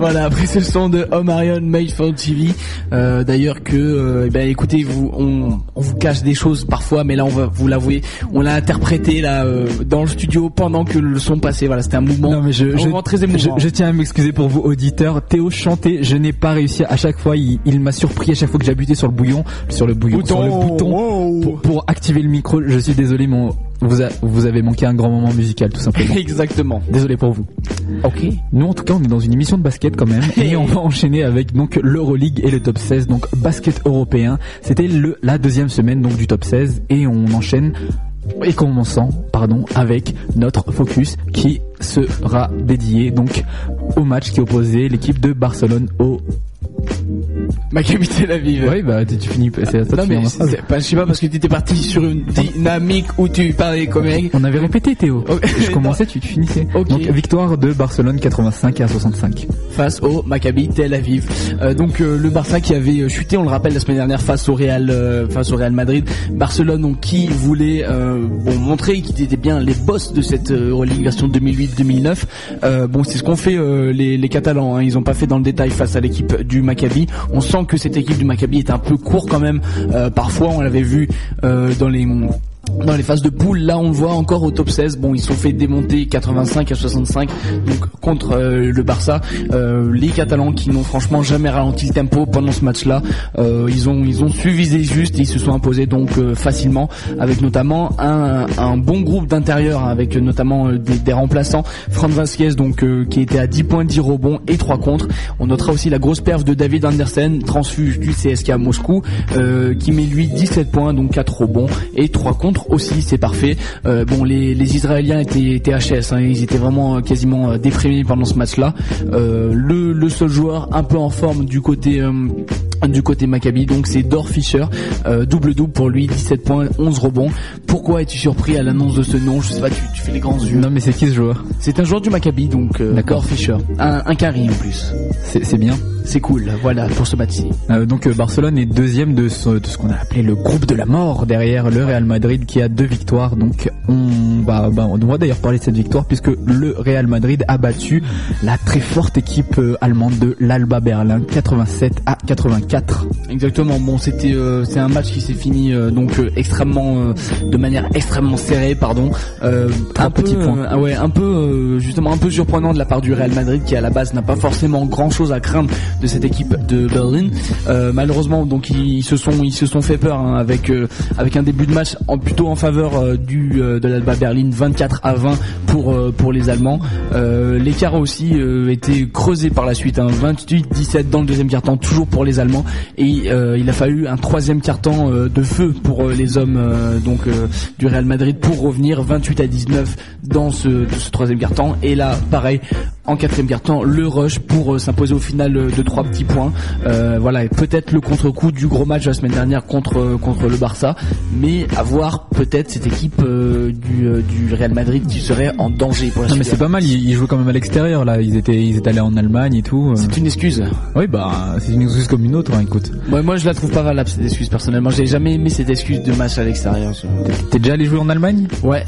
voilà, après ce son de Omarion Made for TV. Euh, D'ailleurs que, euh, eh ben, écoutez, vous, on, on vous cache des choses parfois, mais là on va vous l'avouer, on l'a interprété là euh, dans le studio pendant que le son passait. Voilà, c'était un mouvement, Non mais je, un je, moment très émouvant. je tiens à m'excuser pour vous auditeurs. Théo chantait, je n'ai pas réussi à chaque fois. Il, il m'a surpris à chaque fois que j'appuyais sur le bouillon, sur le bouillon, sur le bouton pour, pour activer le micro. Je suis désolé, mon vous, a- vous avez manqué un grand moment musical tout simplement. Exactement. Désolé pour vous. Ok. Nous en tout cas on est dans une émission de basket quand même et on va enchaîner avec donc l'Euroleague et le top 16 donc basket européen. C'était le la deuxième semaine donc du top 16 et on enchaîne et commençant pardon avec notre focus qui sera dédié donc au match qui opposait l'équipe de Barcelone au Maccabi Tel Aviv. Oui bah tu, tu finis c'est de Non mais c'est pas, je sais pas parce que tu étais parti sur une dynamique où tu parlais comme. On avait répété Théo. Je commençais, tu, tu finissais. Ok. Donc victoire de Barcelone 85 à 65. face au Maccabi Tel Aviv. Euh, donc euh, le Barça qui avait euh, chuté, on le rappelle la semaine dernière face au Real, euh, face au Real Madrid. Barcelone donc qui voulait bon montrer qu'ils étaient bien les boss de cette Euroleague version 2008-2009. Euh, bon c'est ce qu'ont fait les, les Catalans. Hein. Ils ont pas fait dans le détail face à l'équipe du Maccabi. On sent que cette équipe du Maccabi est un peu court quand même. Euh, parfois on l'avait vu euh, dans les dans les phases de poule, là on le voit encore au top 16. Bon, ils sont fait démonter 85 à 65 donc contre euh, le Barça. Euh, les Catalans qui n'ont franchement jamais ralenti le tempo pendant ce match-là, euh, ils ont ils ont su viser juste et ils se sont imposés donc euh, facilement avec notamment un, un bon groupe d'intérieur hein, avec notamment euh, des, remplaçants. Franz Vasquez donc qui était à 10 points, 10 rebonds et 3 contre. On notera aussi la grosse perf de David Andersen, transfuge du CSKA Moscou, euh, qui met lui 17 points donc 4 rebonds et 3 contre aussi, c'est parfait. Euh, bon, les, les Israéliens étaient, étaient HS, hein, ils étaient vraiment euh, quasiment euh, déprimés pendant ce match-là. Euh, le, le seul joueur un peu en forme du côté euh, du côté Maccabi, donc c'est Dor Fischer, double double pour lui, 17 points, 11 rebonds. Pourquoi es-tu surpris à l'annonce de ce nom? Je sais pas, tu, tu fais les grands yeux. Non mais c'est qui ce joueur? C'est un joueur du Maccabi, donc D'accord. Dor Fischer, un, un carry en plus. C'est c'est bien. C'est cool, voilà pour ce match-ci. Donc Barcelone est deuxième de ce, de ce qu'on a appelé le groupe de la mort derrière le Real Madrid qui a deux victoires. Donc on va, bah, on doit d'ailleurs parler de cette victoire puisque le Real Madrid a battu la très forte équipe euh, allemande de l'Alba Berlin 87 à 84. Exactement. Bon, c'était euh, c'est un match qui s'est fini euh, donc euh, extrêmement de manière extrêmement serrée, pardon. Un peu, euh, ah ouais, un peu justement un peu surprenant de la part du Real Madrid qui à la base n'a pas forcément grand chose à craindre de cette équipe de Berlin. Malheureusement, donc ils, ils se sont ils se sont fait peur hein, avec avec un début de match en plutôt en faveur euh, du euh, de l'Alba Berlin 24 à 20 pour euh, pour les Allemands. L'écart a aussi été creusé par la suite, hein, 28-17 dans le deuxième quart-temps, toujours pour les Allemands. Et il a fallu un troisième quart-temps de feu pour les hommes donc du Real Madrid pour revenir 28 à 19 dans ce, troisième quart-temps. Et là, pareil, en quatrième quart-temps, le rush pour s'imposer au final de trois petits points. Voilà, et peut-être le contre-coup du gros match la semaine dernière contre contre le Barça, mais à voir peut-être cette équipe euh, du, euh, du Real Madrid qui serait en danger pour la Non mais c'est pas mal, ils, ils jouaient quand même à l'extérieur là. Ils étaient ils étaient allés en Allemagne et tout. euh. C'est une excuse. Oui bah c'est une excuse comme une autre. hein, écoute, Moi, moi, je la trouve pas valable cette excuse personnellement. J'ai jamais aimé cette excuse de match à l'extérieur. t'es déjà allé jouer en Allemagne? Ouais.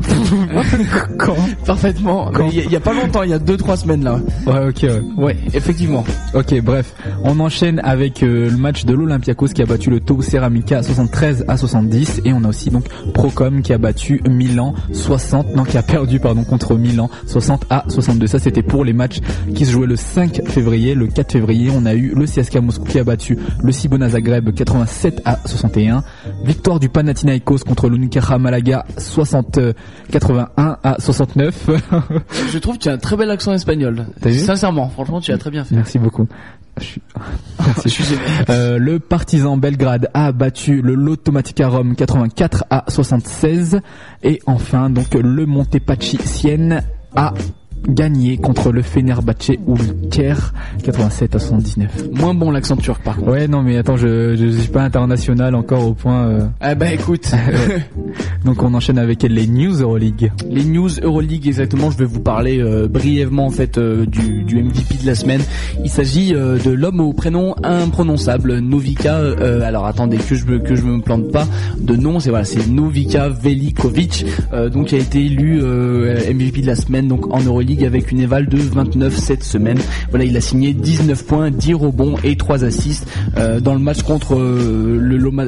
Quand Parfaitement. Quand Il y, a- il y a pas longtemps, il y a deux trois semaines là. Ouais ok. Ouais. Ouais, effectivement. Ok, bref, on enchaîne avec euh, le match de l'Olympiakos qui a battu le Tau Ceramica 73 à 70 et on a aussi donc Procom qui a battu Milan 60, non qui a perdu pardon contre Milan 60 à 62. Ça c'était pour les matchs qui se jouaient le 5 février. Le 4 février, on a eu le CSKA Moscou qui a battu le Cibona Zagreb 87 à 61. Victoire du Panathinaikos contre l'Unicaja Malaga 60 euh, 81 à 69. Je trouve que tu as un très bel accent espagnol. T'as vu? Sincèrement, franchement, tu as très bien fait. Merci beaucoup. Merci. Euh, le Partizan Belgrade a battu le Lotomatica Rome 84 à 76 et enfin donc le Montepaschi Sienne a gagné contre le Fenerbahce Ulker 87 à 79. Moins bon l'accent turc par contre. Ouais non mais attends je je suis pas international encore au point. euh, Ah bah écoute, Donc on enchaîne avec les news Euroleague. les news Euroleague exactement, je vais vous parler euh, brièvement en fait euh, du, du MVP de la semaine. Il s'agit de l'homme au prénom imprononçable, Novika. alors attendez que je me que je me plante pas de nom, c'est voilà, c'est Novika Velikovic, donc qui a été élu MVP de la semaine donc en Euroleague avec une éval de 29 cette semaine. Voilà, il a signé 19 points, 10 rebonds et 3 assists euh, dans le match contre euh,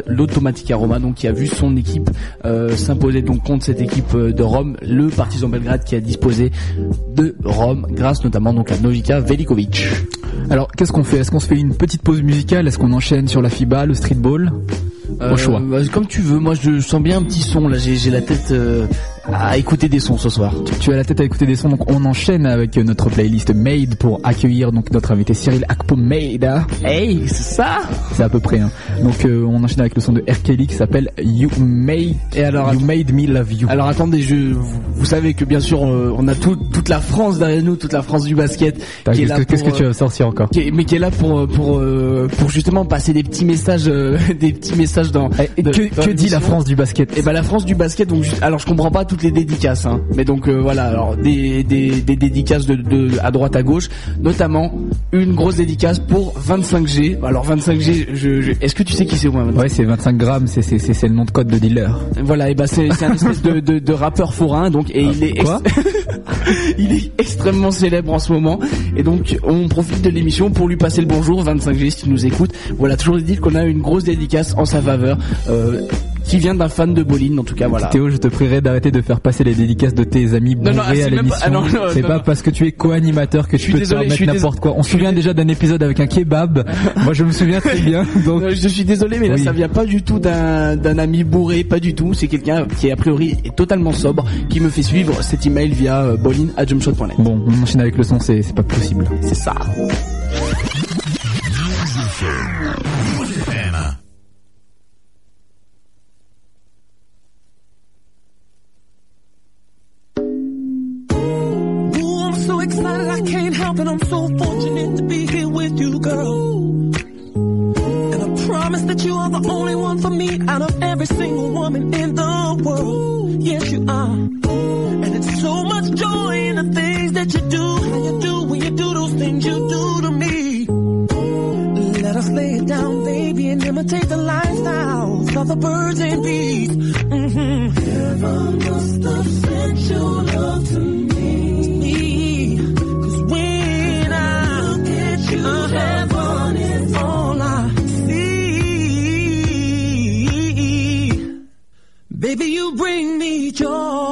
l'Automatica Roma, donc qui a vu son équipe euh, s'imposer donc contre cette équipe de Rome, le Partizan Belgrade qui a disposé de Rome grâce notamment donc à Novika Velikovic. Alors qu'est-ce qu'on fait? Est-ce qu'on se fait une petite pause musicale? Est-ce qu'on enchaîne sur la FIBA, le streetball? Au choix. bah, comme tu veux, moi je sens bien un petit son là, j'ai la tête euh, à écouter des sons ce soir. Tu as la tête à écouter des sons, donc on enchaîne avec notre playlist Made pour accueillir donc notre invité Cyril Akpo Made. Hey, c'est ça C'est à peu près. Hein. Donc euh, on enchaîne avec le son de R. Kelly qui s'appelle You Made. Et alors, You Made Me Love You. Alors attendez, je, vous, vous savez que bien sûr euh, on a tout- toute la France derrière nous, toute la France du basket Qu'est-ce que, tu euh, vas sortir encore qui est- mais qui est là pour euh, pour euh, pour justement passer des petits messages euh, des petits messages dans Eh, de- Que, dans que dit la. France du basket Et ben la France du basket donc alors je comprends pas toutes les dédicaces hein, mais donc euh, voilà alors des, des, des dédicaces de, de à droite à gauche. Notamment une grosse dédicace pour 25G alors 25G je, je- est-ce que tu sais qui c'est Ouais, c'est 25 grammes, c'est c'est c'est le nom de code de dealer. voilà et ben c'est c'est un espèce de, de, de rappeur forain donc et il est Ah, quoi? ex- il est extrêmement célèbre en ce moment. Et donc on profite de l'émission pour lui passer le bonjour 25G si tu nous écoutes. Voilà toujours dit qu'on a une grosse dédicace en sa faveur euh, qui vient d'un fan de Boline en tout cas voilà Théo, je te prierai d'arrêter de faire passer les dédicaces de tes amis Non, non, bourrés ah, à l'émission. ah, c'est pas non. parce que tu es co-animateur que tu peux te désolé, je permettre n'importe quoi. On se souvient déjà d'un épisode avec un kebab. Moi, je me souviens très bien. Donc, Euh, Je suis désolé, mais là, Oui. ça vient pas du tout d'un ami bourré, pas du tout. C'est quelqu'un qui, a priori, est totalement sobre, qui me fait suivre cet email via euh, bolin à jumpshot.net. bon, on enchaîne avec le son, c'est pas possible. C'est ça. Birds and bees. Mm-hmm. Heaven must have sent your love to me. Cause when I look at you, heaven is all I see. Baby, you bring me joy.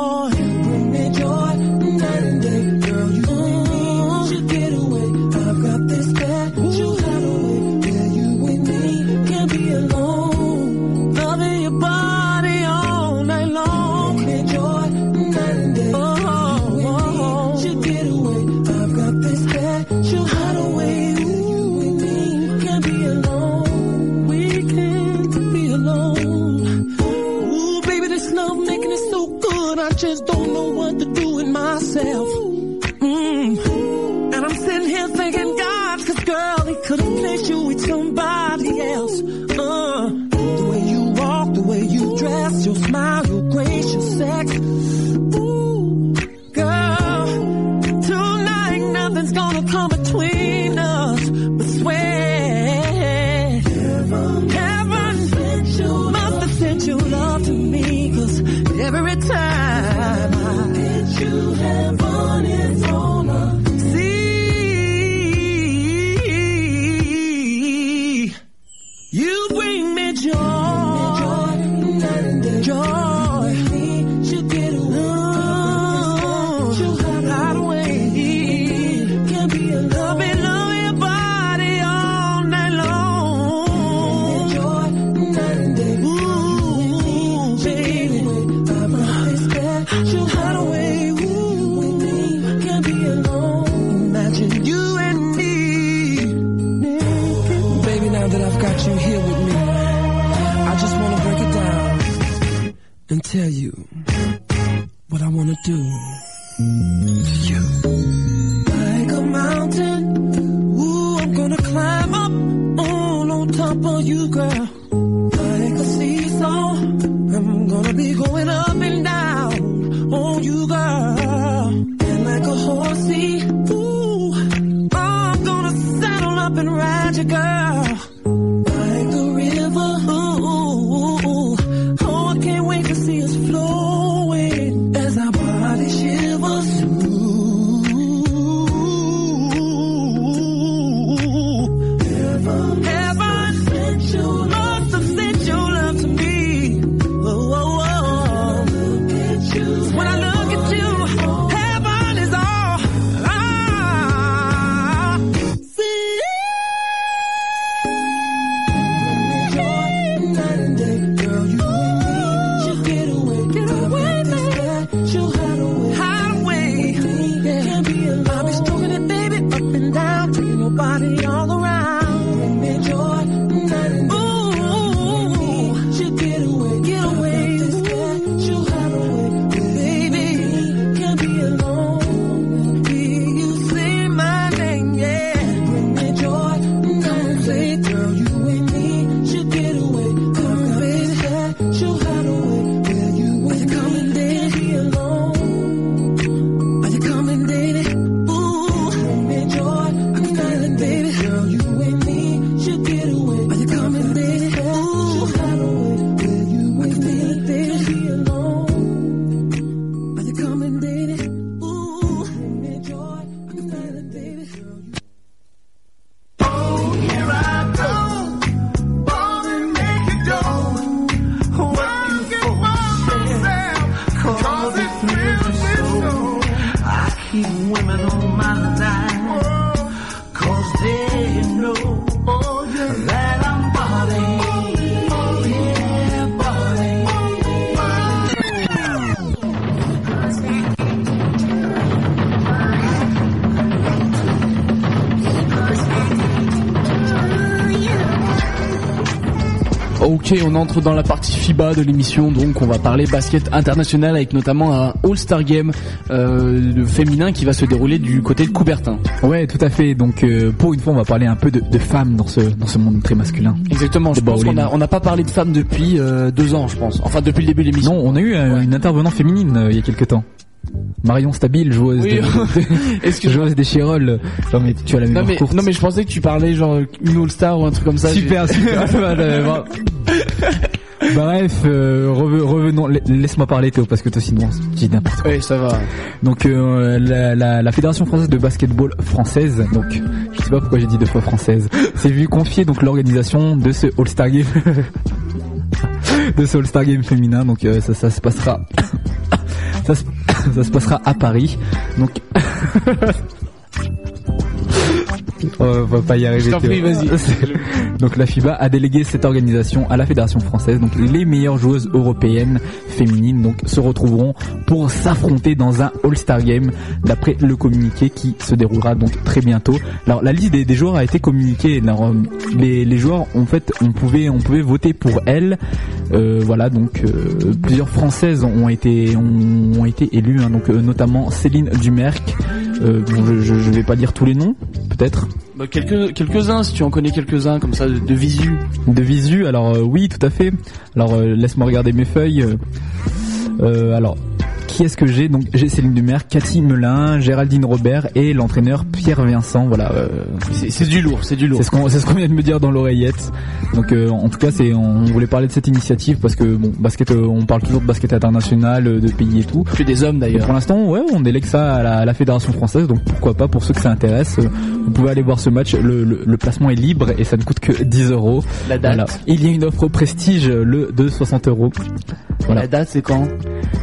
Entre dans la partie FIBA de l'émission, donc on va parler basket international avec notamment un All-Star Game euh, de féminin qui va se dérouler du côté de Coubertin. Ouais, tout à fait. Donc euh, pour une fois, on va parler un peu de, de femmes dans ce dans ce monde très masculin. Exactement, je De pense qu'on bowling. a- on n'a pas parlé de femmes depuis euh, deux ans, je pense. Enfin, depuis le début de l'émission. Non, on a eu une intervenante féminine il y a quelques temps. Marion Stabile, joueuse, Oui, de, excuse-moi. joueuse des Chirolles. Non mais tu as la Non mémoire mais, courte. non mais je pensais que tu parlais genre une All-Star ou un truc comme ça. Super, super. Bref, euh, reve- revenons. la- Laisse-moi parler Théo parce que toi sinon tu dis n'importe quoi. Oui, ça va. Donc euh, la, la, la fédération française de basketball française, donc je sais pas pourquoi j'ai dit deux fois française, s'est vu confier donc l'organisation de ce All-Star Game, de ce All-Star Game féminin. Donc euh, ça, ça se passera, ça, se- ça se passera à Paris. Donc on va pas y arriver. Je t'en Théo. prie, vas-y. Donc la FIBA a délégué cette organisation à la fédération française. Donc les meilleures joueuses européennes féminines donc se retrouveront pour s'affronter dans un All-Star Game d'après le communiqué qui se déroulera donc très bientôt. Alors la liste des, des joueurs a été communiquée. Alors, euh, les, les joueurs en fait on pouvait on pouvait voter pour elles. Euh, voilà donc euh, plusieurs françaises ont été ont, ont été élues hein. donc euh, notamment Céline Dumerc. Euh, bon, je, je, je vais pas dire tous les noms peut-être. Bah, quelques quelques uns si tu en connais quelques uns comme ça de, visu. De visu, alors euh, oui, tout à fait. Alors euh, laisse-moi regarder mes feuilles. Euh, alors, qui est-ce que j'ai Donc j'ai Céline Dumer, Cathy Melin, Géraldine Robert et l'entraîneur Pierre Vincent. Voilà. euh, C'est du lourd, c'est du lourd. c'est ce qu'on ce vient de me dire dans l'oreillette. Donc euh, en tout cas, c'est on voulait parler de cette initiative parce que bon, basket, euh, on parle toujours de basket international, de pays et tout. Que des hommes d'ailleurs. pour l'instant, ouais, on délègue ça à la, à la fédération française, donc pourquoi pas pour ceux que ça intéresse, vous pouvez aller voir ce match. Le, le- le placement est libre et ça ne coûte que 10 euros. La date. Voilà. Il y a une offre prestige le de 60 euros. Voilà. La date c'est quand? Bah,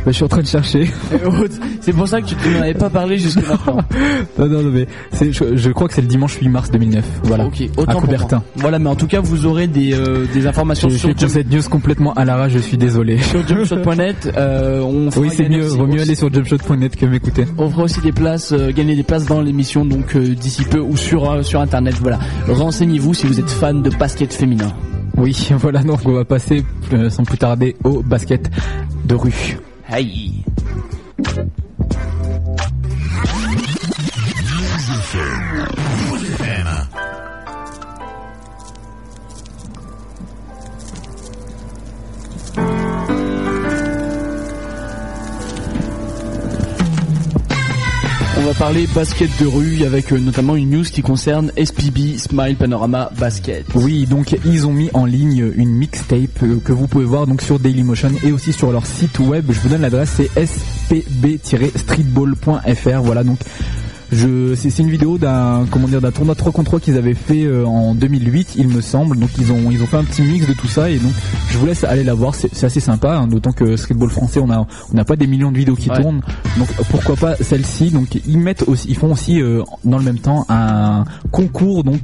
je suis en train de chercher. C'est pour ça que tu m'en avais pas parlé jusqu'à maintenant. non, non, non, mais je, je crois que c'est le dimanche 8 mars 2009. Voilà. Ok, à autant Coubertin. moi. Voilà, mais en tout cas, vous aurez des, euh, des informations sur, toute cette news complètement à l'arrache, je suis désolé. sur jumpshot.net. Euh, on Oui, c'est mieux, vaut mieux aller sur jumpshot.net que m'écouter. On fera aussi des places, euh, gagner des places dans l'émission donc euh, d'ici peu ou sur sur internet. Voilà, renseignez-vous si vous êtes fan de basket féminin. Oui, voilà, donc on va passer sans plus tarder au basket de rue. Aïe. On va parler basket de rue avec euh, notamment une news qui concerne SPB Smile Panorama Basket. Oui, donc ils ont mis en ligne une mixtape euh, que vous pouvez voir donc sur Dailymotion et aussi sur leur site web. Je vous donne l'adresse, c'est spb-streetball.fr. Voilà donc. Je, c'est, c'est une vidéo d'un comment dire d'un tournoi 3 contre 3 qu'ils avaient fait euh, en 2008 il me semble donc ils ont ils ont fait un petit mix de tout ça et donc je vous laisse aller la voir c'est, c'est assez sympa hein, d'autant que streetball français on a on n'a pas des millions de vidéos qui Ouais. tournent donc pourquoi pas celle-ci? Donc ils mettent aussi ils font aussi euh, dans le même temps un concours donc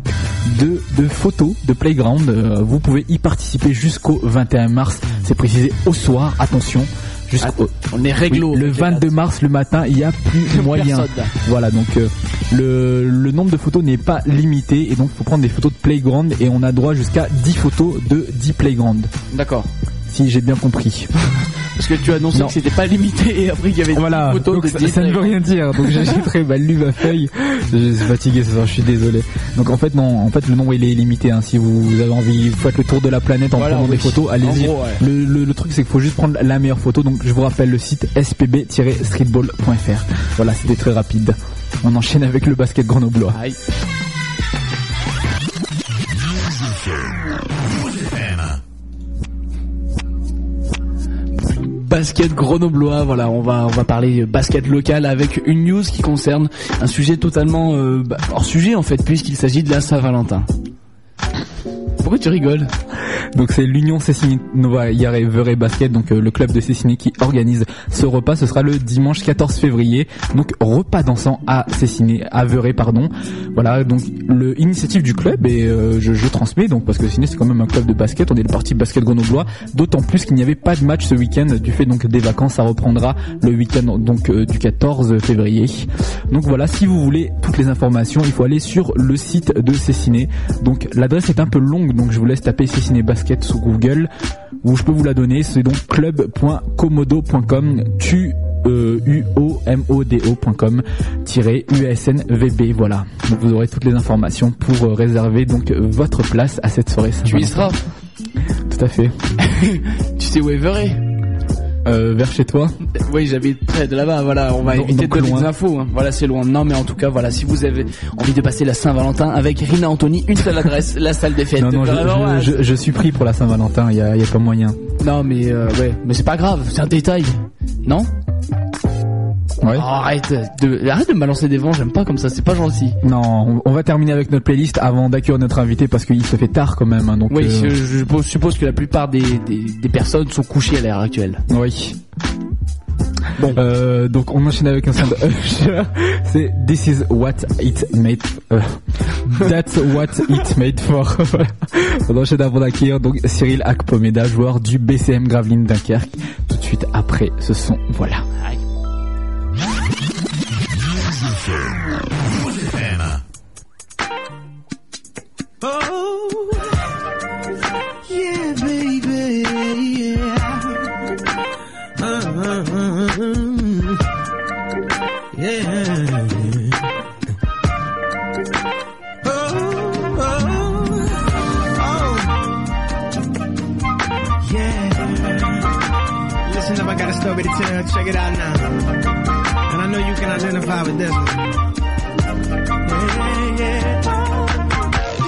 de de photos de playground Euh, vous pouvez y participer jusqu'au 21 mars c'est précisé au soir attention jusqu'au On est réglo. oui, le avec les 22 mars le matin, il y a plus moyen. Personne. Voilà, donc euh, le, le nombre de photos n'est pas limité et donc faut prendre des photos de playground et on a droit jusqu'à 10 photos de 10 playground. D'accord. Si j'ai bien compris. Parce que tu as annoncé Non. que c'était pas limité et après qu'il y avait Voilà, des photos donc de ça, ça ne veut rien dire. Donc j'ai j'ai très mal lu ma feuille. Je suis fatigué ce soir, je suis désolé. Donc en fait non, en fait le nombre il est limité. Hein. Si vous avez envie, vous faites le tour de la planète en Voilà, prenant oui. des photos, allez-y. Ouais. le, le, le truc c'est qu'il faut juste prendre la meilleure photo. Donc je vous rappelle le site spb-streetball.fr. Voilà, c'était très rapide. On enchaîne avec le basket grenoblois. Aïe. Basket grenoblois, voilà, on va on va parler basket local avec une news qui concerne un sujet totalement euh, bah, hors sujet en fait puisqu'il s'agit de la Saint-Valentin. Pourquoi tu rigoles Donc c'est l'Union Cessiné Nova Yarevere Basket, donc euh, le club de Cessiné qui organise ce repas. Ce sera le dimanche 14 février. Donc repas dansant à Cessiné, à Verret, pardon. Voilà, donc le initiative du club et euh, je, transmets donc parce que Cessiné c'est quand même un club de basket. On est le parti basket grenoblois. D'autant plus qu'il n'y avait pas de match ce week-end du fait donc des vacances. Ça reprendra le week-end donc euh, du 14 février. Donc voilà, si vous voulez toutes les informations, il faut aller sur le site de Cessiné. Donc l'adresse est un peu longue, donc je vous laisse taper Cessiné Basket sur Google ou je peux vous la donner. C'est donc club.comodo.com. Tu euh, uomodo.com usnvb voilà donc vous aurez toutes les informations pour euh, réserver donc euh, votre place à cette soirée Tu y seras tout à fait Tu sais où est euh, vers chez toi Oui, j'habite près de là-bas. Voilà, on va Donc- éviter de donner des infos. hein. Voilà, c'est loin. Non, mais en tout cas, voilà, si vous avez envie de passer la Saint-Valentin avec Rina Anthony, une seule adresse, la salle des fêtes. non non je, Vraiment, je- je- je suis pris pour la Saint-Valentin il y a, il y a pas moyen Non, mais euh, ouais, mais c'est pas grave, c'est un détail, non? Ouais Oh, Arrête de arrête de me balancer des vents, j'aime pas comme ça, c'est pas gentil. non on, va terminer avec notre playlist avant d'accueillir notre invité parce qu'il se fait tard quand même hein, donc Oui, euh, je, je suppose- que la plupart des, des, des personnes sont couchées à l'heure actuelle. Oui. Bon. Euh, donc on enchaîne avec un son de Usher. C'est This is what it made. euh, that's what it made for. On enchaîne avant d'accueillir donc Cyril Akpomeda, joueur du BCM Gravelines Dunkerque. Tout de suite après ce son. Voilà. Oh, with one. Yeah.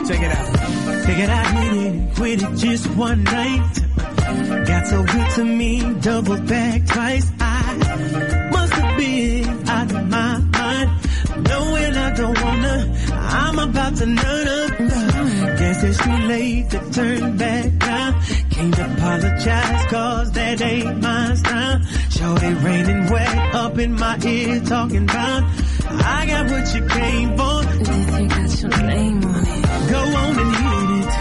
Check it out. Figured I it, quit it just one night. Got so good to me, double back twice. I must have been out of my mind. Knowing I don't wanna. I'm about to nut up. Guess it's too late to turn back. Can't apologize cause that ain't my style. Shorty raining wet up in my ear talking about. I got what you came for. This you got your name on it. Go on and hit it.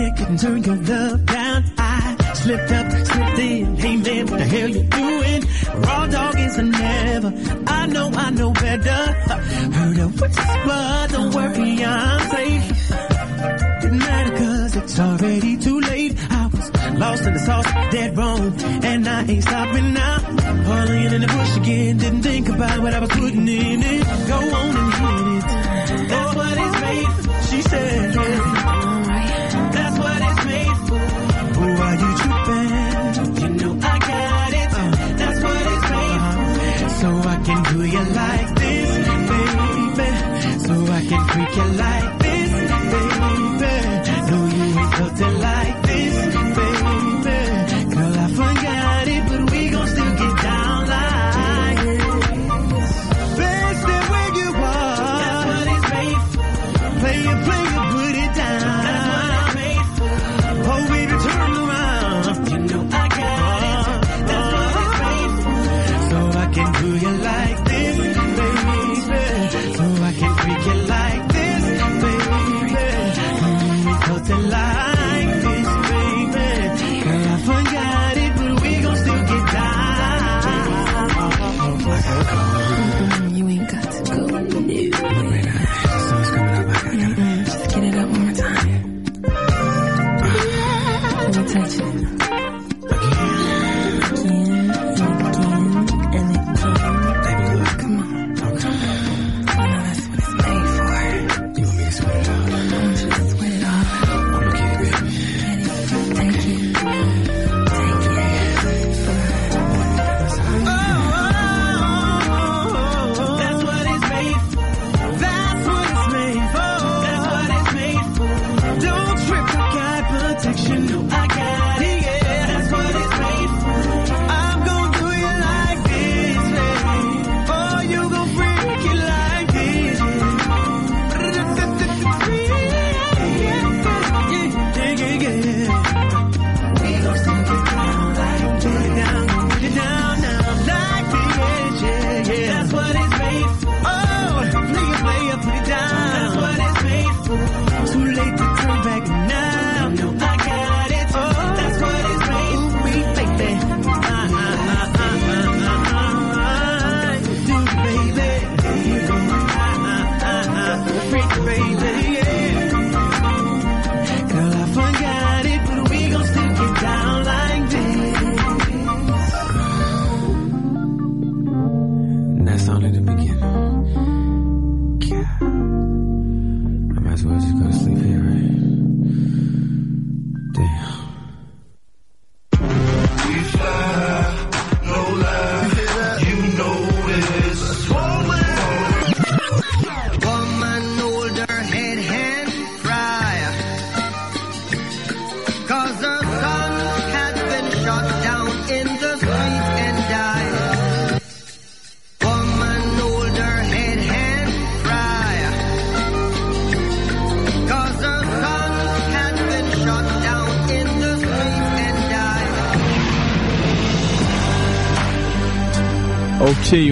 Superman couldn't turn your love down. I slipped up, slipped in. Hey man, what the hell you doing? Raw dog is a never. I know, I know better. Heard of what's don't worry, I'm safe. Didn't matter cause it's already too late. I was lost in the sauce, dead wrong. And I ain't stopping now. Falling in the bush again. Didn't think about what I was putting in it. Go on and hit it. That's what it's made. She said, yeah. Can do you like this, baby. So I can freak you like this, baby. No, you ain't it like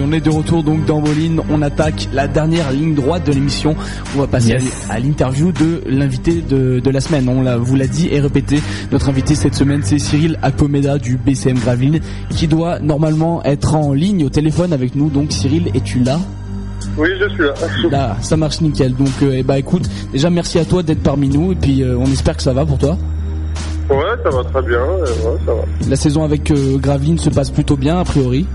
on est de retour donc dans Moline. On attaque la dernière ligne droite de l'émission. On va passer Yes. à l'interview de l'invité de, de la semaine. On l'a, vous l'a dit et répété. Notre invité cette semaine, c'est Cyril Acomeda du BCM Gravelines, qui doit normalement être en ligne au téléphone avec nous. Donc Cyril, es-tu là? Oui, je suis là. Là, ça marche nickel. Donc, euh, eh bah écoute, déjà merci à toi d'être parmi nous et puis euh, on espère que ça va pour toi. Ouais, ça va très bien. Ouais, ça va. La saison avec euh, Gravelines se passe plutôt bien a priori.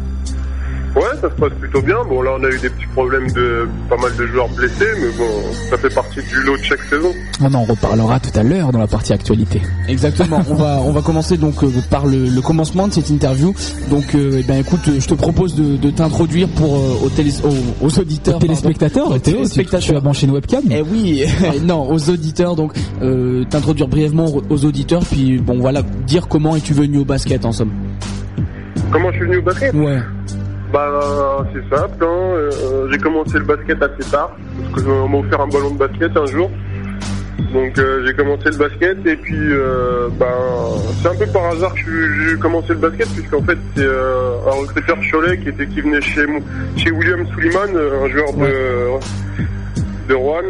Ça se passe plutôt bien. Bon, là, on a eu des petits problèmes de pas mal de joueurs blessés, mais bon, ça fait partie du lot de chaque saison. On en reparlera tout à l'heure dans la partie actualité. Exactement. on va on va commencer donc euh, par le, le commencement de cette interview. Donc euh, eh ben écoute, je te propose de, de t'introduire pour euh, aux, télé, aux, aux auditeurs, Aux téléspectateurs. Aux Théo, tu- téléspectateurs. tu as branché une webcam Eh oui, non, aux auditeurs. Donc euh, t'introduire brièvement aux auditeurs, puis bon voilà, dire comment es-tu venu au basket en somme. Comment je suis venu au basket? Ouais. Bah, c'est simple. Hein. euh, j'ai commencé le basket assez tard parce que on m'a offert un ballon de basket un jour. Donc euh, j'ai commencé le basket et puis euh, ben c'est un peu par hasard que j'ai- commencé le basket puisqu'en fait c'est un recruteur Cholet qui était qui venait chez chez William Suleiman, euh, un joueur de de Rouen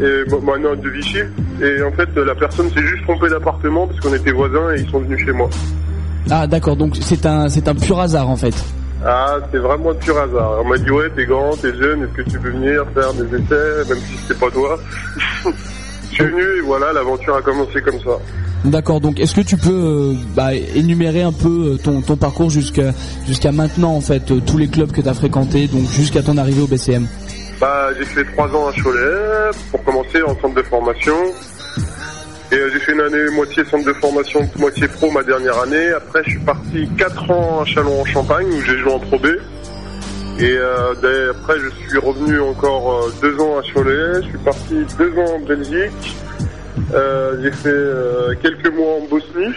et maintenant de Vichy et en fait la personne s'est juste trompée d'appartement parce qu'on était voisins et ils sont venus chez moi. Ah d'accord, donc c'est un c'est un pur hasard en fait. Ah, c'est vraiment de pur hasard. On m'a dit ouais, t'es grand, t'es jeune, est-ce que tu peux venir faire des essais, même si c'était pas toi? Je suis venu et voilà, l'aventure a commencé comme ça. D'accord, donc est-ce que tu peux euh, bah, énumérer un peu euh, ton, ton parcours jusqu'à jusqu'à maintenant en fait, euh, tous les clubs que tu as fréquentés, donc jusqu'à ton arrivée au BCM Bah, j'ai fait trois ans à Cholet pour commencer en centre de formation. Et euh, j'ai fait une année moitié centre de formation, moitié pro ma dernière année. Après, je suis parti quatre ans à Chalon-en-Champagne où j'ai joué en Pro B. Et euh, après, je suis revenu encore euh, deux ans à Cholet. Je suis parti deux ans en Belgique. Euh, j'ai fait euh, quelques mois en Bosnie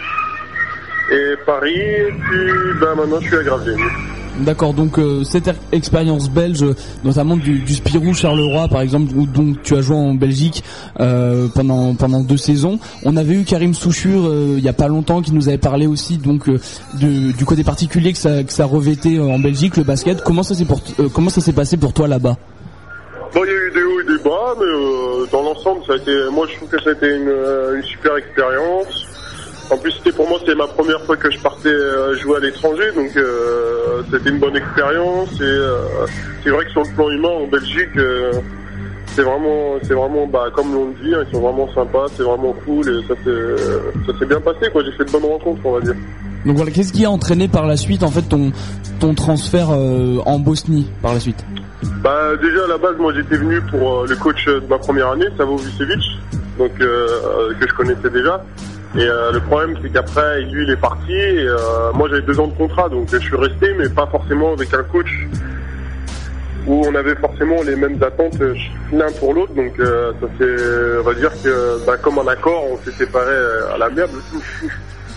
et Paris. Et puis, ben, maintenant, je suis à Gravelines. D'accord, donc euh, cette er- expérience belge, notamment du, Spirou Charleroi par exemple, où donc tu as joué en Belgique euh, pendant pendant deux saisons. On avait eu Karim Souchur euh, il y a pas longtemps qui nous avait parlé aussi donc euh, de- du côté particulier que ça que ça revêtait euh, en Belgique le basket. Comment ça s'est euh, comment ça s'est passé pour toi là-bas? Bon, il y a eu des hauts et des bas, mais dans l'ensemble, ça a été, moi, je trouve que ça a été une, une super expérience. En plus, c'était pour moi, c'était ma première fois que je partais euh, jouer à l'étranger, donc euh, c'était une bonne expérience. Et euh, c'est vrai que sur le plan humain, en Belgique, euh, c'est vraiment, c'est vraiment, bah, comme l'on le dit, hein, ils sont vraiment sympas, c'est vraiment cool, et ça s'est, ça s'est bien passé, quoi. J'ai fait de bonnes rencontres, on va dire. Donc voilà, qu'est-ce qui a entraîné par la suite en fait ton ton transfert en Bosnie par la suite? Bah déjà à la base moi j'étais venu pour le coach de ma première année, Savo Vucevic, donc que je connaissais déjà. Et euh, le problème c'est qu'après lui il est parti et euh, moi j'avais deux ans de contrat donc je suis resté mais pas forcément avec un coach où on avait forcément les mêmes attentes euh, l'un pour l'autre donc euh, ça fait on va dire que bah, comme un accord on s'est séparés à l'amiable.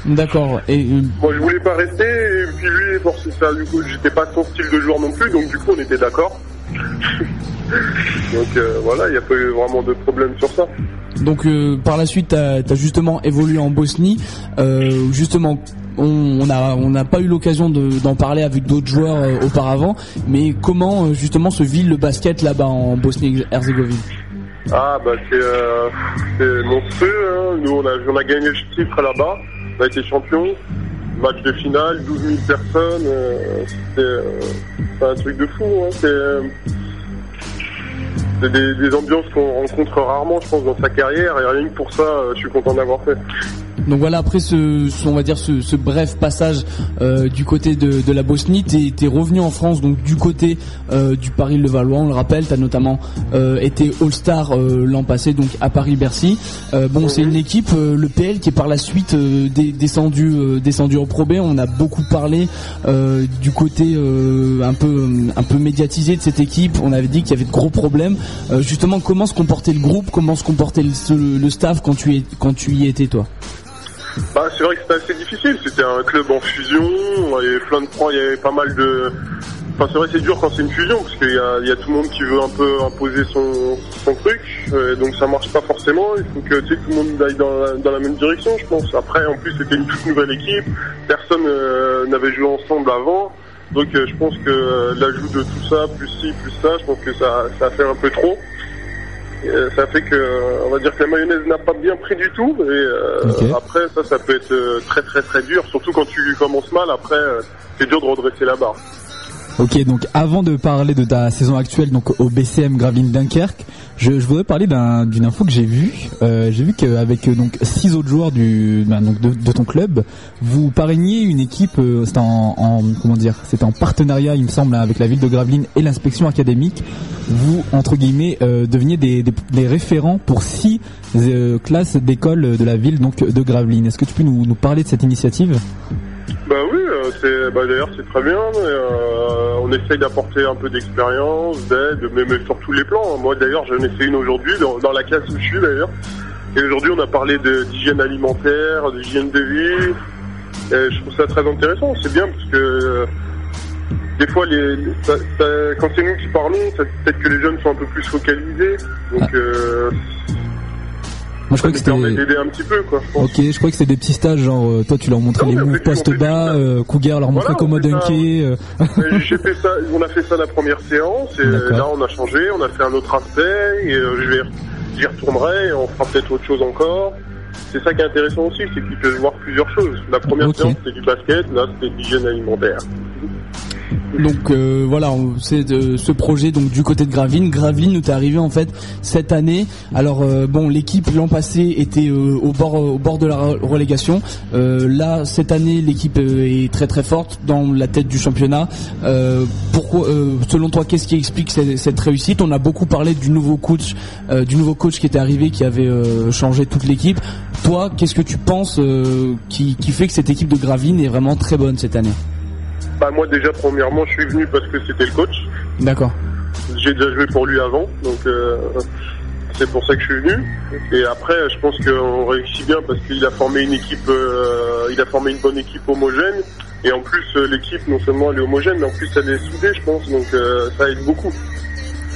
D'accord. Et euh, Moi je voulais pas rester et puis lui forcé ça du coup j'étais pas son style de joueur non plus donc du coup on était d'accord. donc euh, voilà il n'y a pas eu vraiment de problème sur ça. Donc euh, par la suite, tu as, justement évolué en Bosnie. Euh, justement, on on a on n'a pas eu l'occasion de- d'en parler avec d'autres joueurs auparavant. Mais comment justement se vit le basket là-bas en Bosnie-Herzégovine? Ah bah c'est c'est monstrueux hein. nous on a, on a gagné le titre là-bas, on a été champion. Match de finale, 12 000 personnes, euh, euh, c'est un truc de fou. Hein. C'est euh, c'est des, des ambiances qu'on rencontre rarement, je pense, dans sa carrière. Et rien que pour ça, je suis content d'avoir fait. Donc voilà, après ce, on va dire ce, ce bref passage euh, du côté de, de la Bosnie, t'es es revenu en France, donc du côté euh, du Paris-Levallois, on le rappelle, t'as notamment euh, été All-Star l'an passé, donc à Paris-Bercy. Bon, c'est une équipe, le PL, qui est par la suite descendu, descendu au Pro B. On a beaucoup parlé du côté un peu, un peu médiatisé de cette équipe. On avait dit qu'il y avait de gros problèmes. Justement, comment se comportait le groupe, comment se comportait le, le staff quand tu, es, quand tu y étais, toi? Bah, c'est vrai que c'était assez difficile. C'était un club en fusion. Avait plein de points. Il y avait pas mal de. Enfin, c'est vrai c'est dur quand c'est une fusion parce qu'il y y a tout le monde qui veut un peu imposer son, son truc. Euh, donc ça marche pas forcément. Il faut que tu sais, tout le monde aille dans la, dans la même direction, je pense. Après, en plus, c'était une toute nouvelle équipe. Personne euh, n'avait joué ensemble avant. Donc euh, je pense que euh, l'ajout de tout ça, plus ci, plus ça, je pense que ça, ça a fait un peu trop. Euh, ça fait que, euh, on va dire que la mayonnaise n'a pas bien pris du tout. Et euh, après, ça, ça peut être euh, très très très dur, surtout quand tu commences mal. Après, c'est dur de redresser la barre. Ok, donc avant de parler de ta saison actuelle donc au BCM Gravelines Dunkerque, je, voudrais parler d'un- d'une info que j'ai vue. Euh, j'ai vu qu'avec euh, donc six autres joueurs du ben, donc de, ton club, vous parrainiez une équipe. euh, C'était en, en comment dire C'était en partenariat, il me semble, avec la ville de Gravelines et l'inspection académique. Vous entre guillemets deveniez des, référents pour six classes d'école de la ville donc de Gravelines. Est-ce que tu peux nous, parler de cette initiative? Bah d'ailleurs c'est très bien. euh, on essaye d'apporter un peu d'expérience, d'aide, mais, sur tous les plans. Moi d'ailleurs j'en ai fait une aujourd'hui dans, la classe où je suis d'ailleurs. Et aujourd'hui on a parlé d'hygiène alimentaire, d'hygiène de vie. Et je trouve ça très intéressant. C'est bien parce que euh, des fois les, quand c'est nous qui parlons, peut-être que les jeunes sont un peu plus focalisés. Donc euh, Moi je crois que c'était un petit peu quoi. je pense. Ok, je crois que c'était des petits stages, genre euh, toi tu leur montrais les moves post bas, euh, Cougar leur montrait Voilà, comment ça. dunker. euh. J'ai fait ça, on a fait ça la première séance et là on a changé, on a fait un autre aspect et je vais, j'y retournerai et on fera peut-être autre chose encore. C'est ça qui est intéressant aussi, c'est qu'ils peuvent voir plusieurs choses. La première séance c'était du basket, là c'était de l'hygiène alimentaire. Donc euh, voilà, c'est de ce projet donc du côté de Gravine. Gravine nous est arrivé en fait cette année. Alors euh, bon, l'équipe l'an passé était euh, au bord au bord de la re- relégation. Euh, là cette année, l'équipe euh, est très très forte dans la tête du championnat. Euh, pourquoi euh, selon toi, qu'est-ce qui explique cette, réussite? On a beaucoup parlé du nouveau coach, euh, du nouveau coach qui était arrivé, qui avait euh, changé toute l'équipe. Toi, qu'est-ce que tu penses euh, qui fait que cette équipe de Gravine est vraiment très bonne cette année? Bah moi déjà premièrement je suis venu parce que c'était le coach. D'accord. J'ai déjà joué pour lui avant, donc euh, c'est pour ça que je suis venu. Et après, je pense qu'on réussit bien parce qu'il a formé une équipe, euh, il a formé une bonne équipe homogène. Et en plus, euh, l'équipe non seulement elle est homogène, mais en plus elle est soudée, je pense. Donc euh, ça aide beaucoup.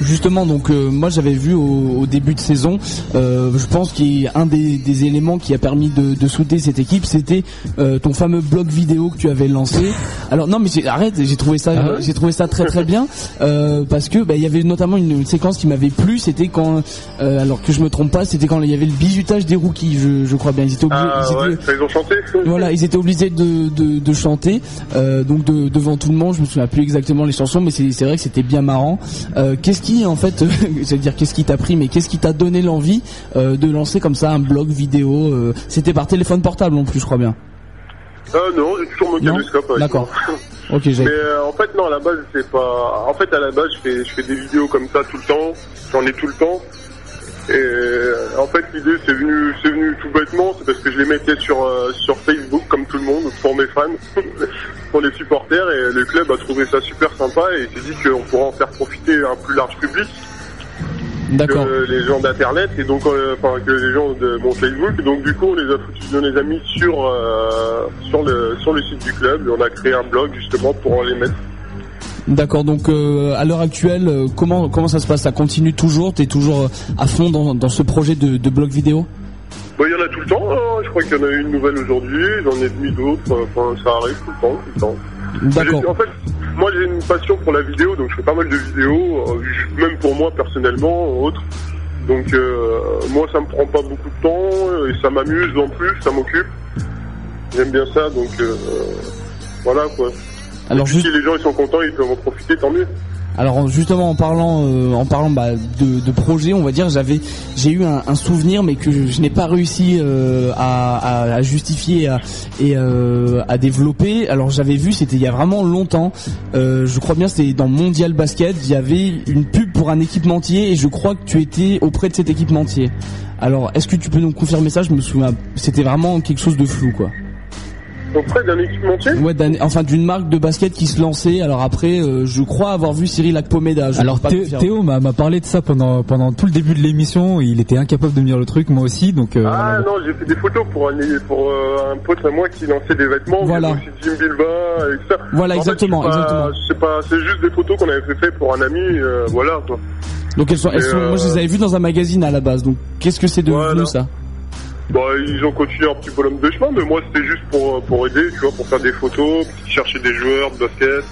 Justement, donc euh, moi j'avais vu au, au début de saison, euh, je pense qu'un des, des éléments qui a permis de, de souder cette équipe, c'était euh, ton fameux blog vidéo que tu avais lancé. Alors non, mais j'ai- arrête, j'ai trouvé ça, Ah ouais j'ai trouvé ça très très bien euh, parce que bah, il y avait notamment une, une séquence qui m'avait plu, c'était quand, euh, alors que je me trompe pas, c'était quand il y avait le bizutage des rookies, je, je crois bien. Ils étaient obligés, Ah ils étaient- ouais, ça, ils ont chanté. voilà, ils étaient obligés de, de, de chanter, euh, donc de- devant tout le monde. Je me souviens plus exactement les chansons, mais c'est c'est vrai que c'était bien marrant. Qu'est-ce qui, en fait, j'allais dire qu'est-ce qui t'a pris, mais qu'est-ce qui t'a donné l'envie euh, de lancer comme ça un blog vidéo euh, C'était par téléphone portable en plus, je crois bien. Ah non, j'ai toujours mon caméscope. D'accord. Ok, Mais j'ai. euh, en fait non, à la base c'est pas. En fait à la base je fais je fais des vidéos comme ça tout le temps. J'en ai tout le temps. Et euh, en fait l'idée c'est venu c'est venu tout bêtement, c'est parce que je les mettais sur euh, sur Facebook comme tout le monde pour mes fans, pour les supporters et le club a trouvé ça super sympa et s'est dit qu'on pourra en faire profiter un plus large public D'accord. que les gens d'internet et donc euh, enfin que les gens de mon Facebook. Donc du coup on les a foutus, on les a mis sur euh, sur le sur le site du club et on a créé un blog justement pour les mettre. D'accord. Donc euh, à l'heure actuelle, euh, comment comment ça se passe? Ça continue toujours? T'es toujours euh, à fond dans, dans ce projet de, de blog vidéo? Bah, il y en a tout le temps, hein. je crois qu'il y en a eu une nouvelle aujourd'hui, j'en ai mis d'autres, enfin ça arrive tout le temps, tout le temps. D'accord. En fait, moi j'ai une passion pour la vidéo, donc je fais pas mal de vidéos, euh, même pour moi personnellement, autres. Donc euh, moi ça me prend pas beaucoup de temps euh, et ça m'amuse en plus, ça m'occupe. J'aime bien ça, donc euh, voilà quoi. Alors si les gens ils sont contents, ils peuvent en profiter, tant mieux. Alors justement en parlant euh, en parlant bah, de, de projet, on va dire, j'avais j'ai eu un, un souvenir mais que je, je n'ai pas réussi euh, à, à- à justifier et à, et, euh, à développer. Alors j'avais vu, c'était il y a vraiment longtemps. euh, je crois bien c'était dans Mondial Basket. Il y avait une pub pour un équipementier et je crois que tu étais auprès de cet équipementier. Alors est-ce que tu peux nous confirmer ça? Je me souviens, c'était vraiment quelque chose de flou quoi. Auprès d'un équipementier Ouais, d'un- enfin d'une marque de basket qui se lançait. Alors après, euh, je crois avoir vu Cyril Akpomeda. Je Alors Thé-. Théo m'a m'a parlé de ça pendant pendant tout le début de l'émission. Il était incapable de me dire le truc, moi aussi. Donc euh, Ah non, j'ai fait des photos pour un, pour euh, un pote à moi qui lançait des vêtements. Voilà. Aussi Jim Bilba et tout ça. Voilà, En fait, exactement, c'est pas- exactement. C'est pas, c'est juste des photos qu'on avait fait, fait pour un ami, euh, voilà quoi. Donc elles sont, elles sont, euh, moi je les avais vues dans un magazine à la base. Donc qu'est-ce que c'est devenu Voilà. ça? Bah, ils ont continué un petit bonhomme de chemin, mais moi c'était juste pour, pour aider, tu vois, pour faire des photos, chercher des joueurs de basket.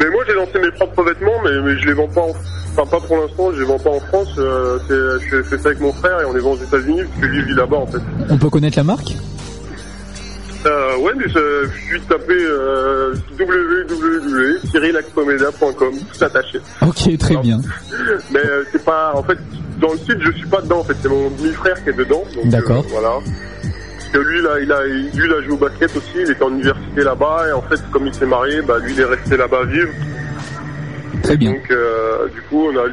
Mais moi j'ai lancé mes propres vêtements, mais, mais je les vends pas en, enfin pas pour l'instant, je les vends pas en France, euh, c'est- je fais ça avec mon frère et on les vend aux États-Unis parce que lui vit là-bas en fait. on peut connaître la marque? Euh, ouais, mais je je suis tapé euh, www.cyrilaxpomeda.com, tout attaché. Ok, très bien. Mais euh, c'est pas, en fait, dans le site, je suis pas dedans. En fait, c'est mon demi-frère qui est dedans. donc, D'accord. euh, voilà. Parce que lui, là, il a, lui, il a joué au basket aussi. Il était en université là-bas et en fait, comme il s'est marié, bah, lui, il est resté là-bas vivre. Très bien. Donc, euh, du coup, on a,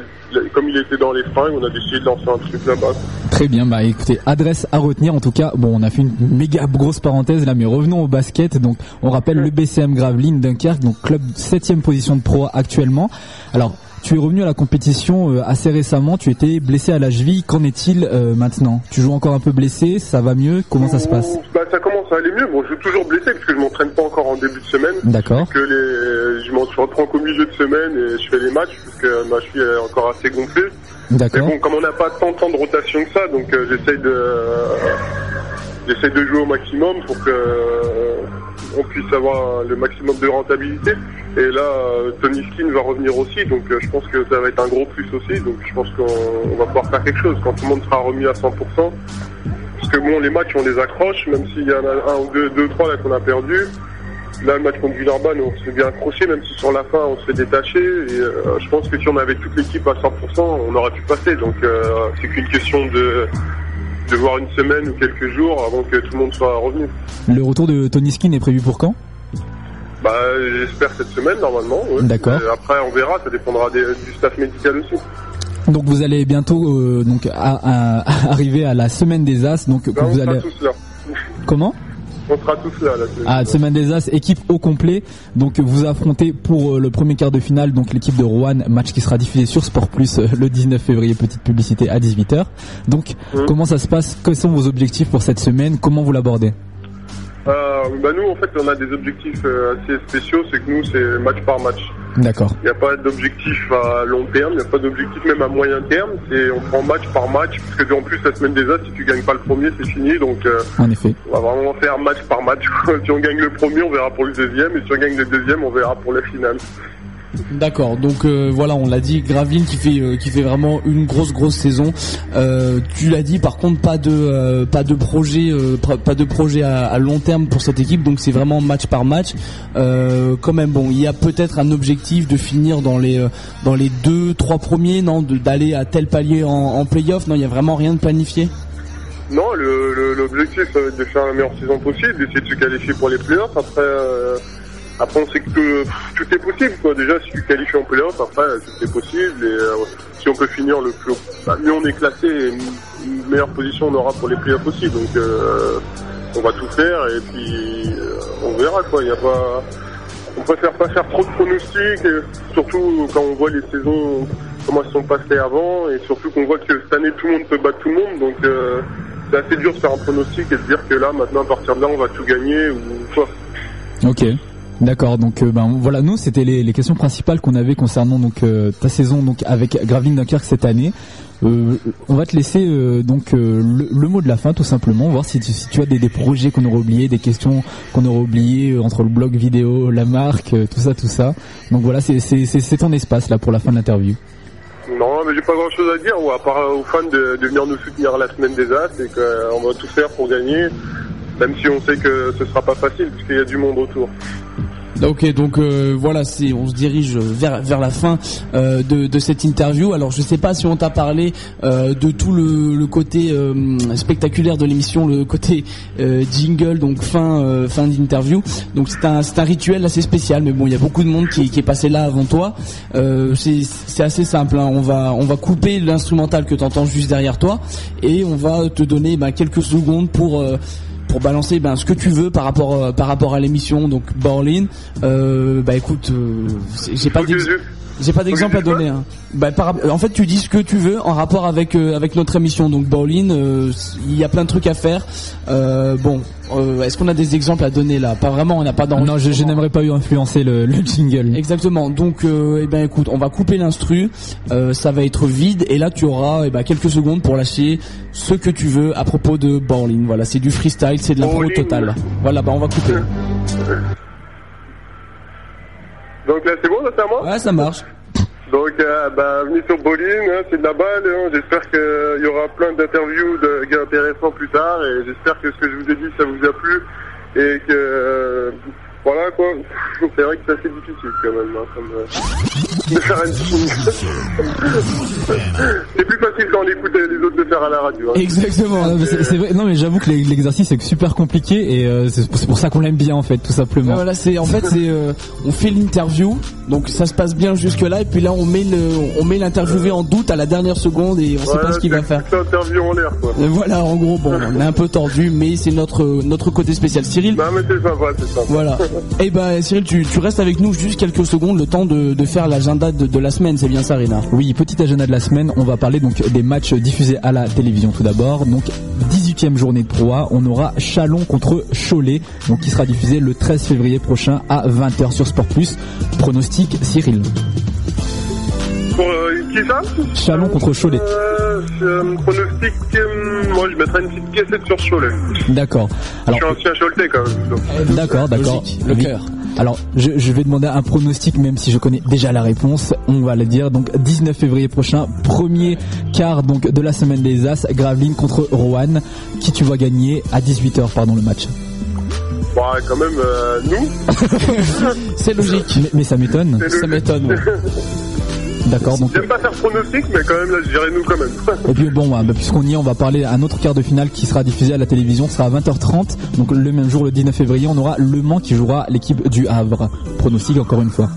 comme il était dans les fringues, on a décidé de lancer un truc là-bas. Très bien, bah écoutez, adresse à retenir. En tout cas, bon, on a fait une méga grosse parenthèse là, mais revenons au basket. Donc, on rappelle le BCM Gravelines Dunkerque, donc club septième position de pro actuellement. Alors, tu es revenu à la compétition euh, assez récemment. Tu étais blessé à la cheville. Qu'en est-il euh, maintenant? Tu joues encore un peu blessé Ça va mieux? Comment ça se passe? Bah, ça commence à aller mieux. Bon, je suis toujours blessé parce que je m'entraîne pas encore en début de semaine. D'accord. Que les, je je reprends qu'au milieu de semaine et je fais les matchs parce que ma cheville est encore assez gonflée. Mais D'accord. bon, comme on n'a pas tant de temps de rotation que ça, donc euh, j'essaye de, j'essaye de jouer au maximum pour que euh, on puisse avoir le maximum de rentabilité. Et là, euh, Tony Skin va revenir aussi, donc euh, je pense que ça va être un gros plus aussi. Donc je pense qu'on on va pouvoir faire quelque chose quand tout le monde sera remis à 100%. Parce que bon, les matchs, on les accroche, même s'il y en a un ou deux, deux trois là qu'on a perdu. Là, le match contre Villeurbanne, on s'est bien accroché, même si sur la fin, on s'est détaché. Et euh, je pense que si on avait toute l'équipe à 100%, on aurait pu passer. Donc, c'est qu'une question de, de voir une semaine ou quelques jours avant que tout le monde soit revenu. Le retour de Tony Skin est prévu pour quand? Bah, j'espère cette semaine, normalement. ouais. D'accord. Et après, on verra, ça dépendra des- du staff médical aussi. Donc vous allez bientôt euh, donc à- à- arriver à la semaine des As. Donc on vous sera tous là. comment? On sera tous là, là. c'est- Ah, semaine des As, équipe au complet. Donc vous affrontez pour euh, le premier quart de finale donc l'équipe de Rouen, match qui sera diffusé sur Sport Plus euh, le 19 février, petite publicité à 18h. Donc Mmh. comment ça se passe? Quels sont vos objectifs pour cette semaine? Comment vous l'abordez? Euh, bah nous, en fait, on a des objectifs assez spéciaux. C'est que nous, c'est match par match. D'accord. Il n'y a pas d'objectif à long terme, il n'y a pas d'objectif même à moyen terme. C'est on prend match par match, parce que en plus la semaine des As, si tu gagnes pas le premier, c'est fini. Donc euh, En effet. on va vraiment faire match par match. si on gagne le premier, on verra pour le deuxième, et si on gagne le deuxième, on verra pour la finale. D'accord, donc euh, voilà, on l'a dit, Graveline qui fait euh, qui fait vraiment une grosse grosse saison. Euh, tu l'as dit, par contre, pas de pas de projet pr- pas de projet à, long terme pour cette équipe, donc c'est vraiment match par match. Quand même, bon, il y a peut-être un objectif de finir dans les dans les deux trois premiers, non, d'aller à tel palier en, playoff. Non, il y a vraiment rien de planifié? Non, le- le- l'objectif, va être de faire la meilleure saison possible, d'essayer de se qualifier pour les playoffs. Après, après on sait que tout, est possible. Quoi. Déjà, si tu qualifies en playoffs, après, tout est possible. Et euh, si on peut finir le plus haut, bah, mieux on est classé, et une meilleure position on aura pour les playoffs aussi. Donc, euh, on va tout faire et puis euh, on verra. Quoi. Y a pas... On préfère pas faire trop de pronostics, surtout quand on voit les saisons comment elles sont passées avant, et surtout qu'on voit que cette année tout le monde peut battre tout le monde, donc euh, c'est assez dur de faire un pronostic et de dire que là maintenant à partir de là on va tout gagner ou quoi. Ok. D'accord, donc euh, ben voilà, nous c'était les, questions principales qu'on avait concernant donc euh, ta saison donc avec Gravelines Dunkerque cette année. Euh, on va te laisser donc le, mot de la fin tout simplement, voir si tu, as des, projets qu'on aurait oubliés, des questions qu'on aurait oubliées entre le blog vidéo, la marque, tout ça, tout ça. Donc voilà, c'est ton espace là pour la fin de l'interview. Non, mais j'ai pas grand chose à dire, ou à part aux fans de, de venir nous soutenir la semaine des As et qu'on va tout faire pour gagner, même si on sait que ce sera pas facile puisqu'il y a du monde autour. Ok, donc euh, voilà, c'est on se dirige vers vers la fin euh, de, de cette interview. Alors je sais pas si on t'a parlé euh, de tout le, le côté euh, spectaculaire de l'émission, le côté euh, jingle, donc fin euh, fin d'interview. Donc c'est un c'est un rituel assez spécial, mais bon, il y a beaucoup de monde qui, qui est passé là avant toi. C'est c'est assez simple. hein. On va on va couper l'instrumental que t'entends juste derrière toi et on va te donner ben, quelques secondes pour pour balancer ben, ce que tu veux par rapport euh, par rapport à l'émission donc Borlin. Euh, bah écoute euh, j'ai pas d'ex- j'ai pas d'exemple à donner hein. bah, par, en fait tu dis ce que tu veux en rapport avec euh, avec notre émission donc Borlin euh, il y a plein de trucs à faire euh, bon euh, est-ce qu'on a des exemples à donner là? Pas vraiment on n'a pas dans Non, je, je n'aimerais pas eu influencer le, le jingle. Exactement. Donc, euh, eh ben, écoute, on va couper l'instru. euh, ça va être vide et là, tu auras eh ben, quelques secondes pour lâcher ce que tu veux à propos de Borlin. Voilà, c'est du freestyle, c'est de l'impro Bowling. totale. Voilà, bah on va couper. Donc là c'est bon, là c'est à moi Ouais, ça marche. Donc, euh, bah, venez sur Bolin, hein, c'est de la balle. hein. J'espère qu'il y aura plein d'interviews de gars intéressants plus tard. Et j'espère que ce que je vous ai dit, ça vous a plu. et que euh, voilà quoi. C'est vrai que c'est assez difficile quand même hein, comme, euh, de faire un C'est plus facile quand on écoute les autres le faire à la radio. hein. Exactement. Non, mais c'est- vrai. Non mais j'avoue que l'exercice est super compliqué et euh, c'est pour ça qu'on l'aime bien en fait, tout simplement. Voilà, c'est en fait c'est euh, on fait l'interview, donc ça se passe bien jusque là et puis là on met le on met l'interviewé en doute à la dernière seconde et on sait pas Voilà, ce qu'il va c'est- faire. Interview en l'air quoi. Et Voilà, en gros, bon, on est un peu tordu, mais c'est notre notre côté spécial. Cyril. Non mais c'est sympa, c'est sympa. Voilà. Eh ben Cyril, tu, tu restes avec nous juste quelques secondes, le temps de, de faire l'agenda de, de la semaine, c'est bien ça, Rina? Oui, petit agenda de la semaine, on va parler donc des matchs diffusés à la télévision tout d'abord. Donc 18e journée de Pro A, on aura Chalon contre Cholet, donc qui sera diffusé le 13 février prochain à 20h sur Sport Plus. Pronostic Cyril. Pour euh, qui ça? Chalon contre Cholet. Euh, euh, pronostic, euh, moi je mettrais une petite cassette sur Cholet. D'accord. Alors Je suis ancien Choletais quand même. donc. D'accord, d'accord. Logique, le Oui. cœur. Alors, je, je vais demander un pronostic, même si je connais déjà la réponse. On va le dire. Donc, 19 février prochain, premier quart donc de la semaine des As, Gravelines contre Roanne. Qui tu vois gagner à 18h, pardon, le match? Bon, quand même, euh, nous. C'est logique. Mais, mais ça m'étonne. Ça m'étonne. ouais. D'accord, donc. J'aime pas faire pronostic, mais quand même là, je dirais nous quand même. Et puis bon, bah, puisqu'on y est, on va parler un autre quart de finale qui sera diffusé à la télévision. Ce sera à 20h30. Donc le même jour, le 19 février, on aura Le Mans qui jouera l'équipe du Havre. Pronostic encore une fois.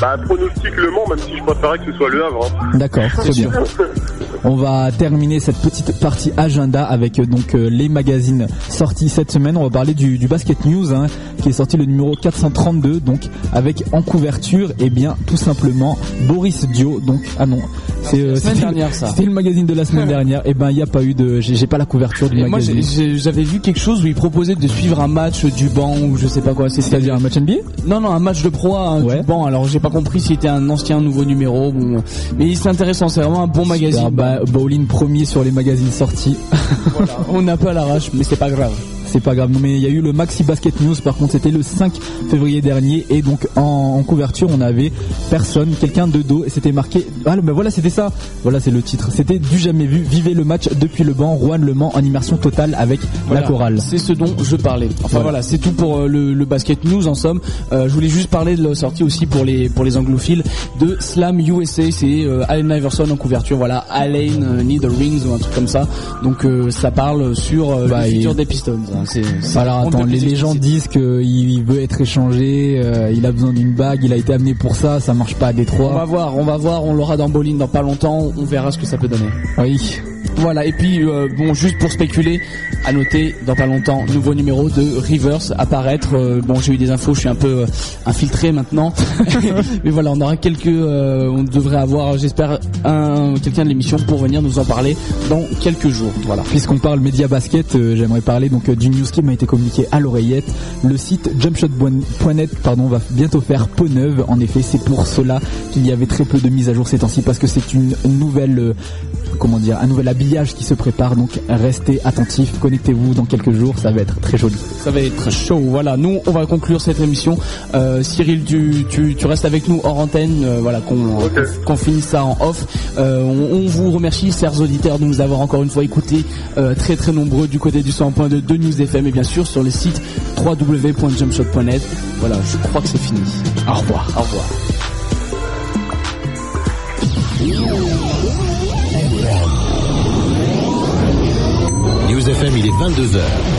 Bah, pronostic Le Mans, même si je préférerais que ce soit Le Havre. hein. D'accord, très bien. On va terminer cette petite partie agenda avec euh, donc euh, les magazines sortis cette semaine. On va parler du, du Basket News hein, qui est sorti le numéro 432 donc avec en couverture et bien tout simplement Boris Dio donc ah non c'est euh, semaine c'était- dernière, ça. c'était le magazine de la semaine dernière et ben il y a pas eu de j'ai pas la couverture du Et moi magazine. j'ai- j'avais vu quelque chose où il proposait de suivre un match du banc ou je sais pas quoi. C'est-à-dire un match NBA Non non un match de pro hein, Ouais. du banc. Alors j'ai pas compris si c'était un ancien nouveau numéro. Bon, mais c'est intéressant, c'est vraiment un bon magazine. Bah, Bowling premier sur les magazines sortis. On peu à l'arrache, mais c'est pas grave. C'est pas grave, non, mais il y a eu le Maxi Basket News, par contre c'était le 5 février dernier, et donc en, en couverture on avait personne, quelqu'un de dos, et c'était marqué, ah ben voilà c'était ça, voilà c'est le titre, c'était du jamais vu, vivez le match depuis le banc, Rouen Le Mans en immersion totale avec Voilà, la chorale. C'est ce dont je parlais. Enfin Voilà. voilà, c'est tout pour euh, le, le basket news en somme. Euh, je voulais juste parler de la sortie aussi pour les pour les anglophiles de Slam USA. C'est euh, Allen Iverson en couverture. Voilà, Allen euh, Need a Rings ou un truc comme ça. Donc ça parle sur Bah, le futur des Pistons. hein. C'est c'est- Alors on ne attends, les, gens disent qu'il veut être échangé, euh, il a besoin d'une bague, il a été amené pour ça, ça marche pas à On va Détroit. voir, on va voir, on l'aura dans Bolin dans pas longtemps. On verra ce que ça peut donner. Oui. Voilà, et puis euh, bon, juste pour spéculer, à noter dans pas longtemps, nouveau numéro de Rivers apparaître. Euh, bon, j'ai eu des infos, je suis un peu euh, infiltré maintenant, mais voilà, on aura quelques, on devrait avoir, j'espère, un quelqu'un de l'émission pour venir nous en parler dans quelques jours. Voilà. Puisqu'on parle média basket, j'aimerais parler donc du news qui m'a été communiqué à l'oreillette. Le site jumpshot.net pardon va bientôt faire peau neuve. En effet, c'est pour cela qu'il y avait très peu de mises à jour ces temps-ci parce que c'est une nouvelle comment dire, un nouvel habillage qui se prépare. Donc restez attentifs, connectez-vous dans quelques jours, ça va être très joli. Ça va être chaud. Voilà, nous on va conclure cette émission. Euh, Cyril, tu, tu, tu restes avec nous hors antenne. euh, voilà, qu'on qu'on finisse ça en off. Euh, on, on vous remercie, chers auditeurs, de nous avoir encore une fois écoutés, euh, très très nombreux du côté du 100.2 de News FM et bien sûr sur le site www.jumpshot.net. Voilà, je crois que c'est fini. Au revoir. Au revoir. FM, il est 22h.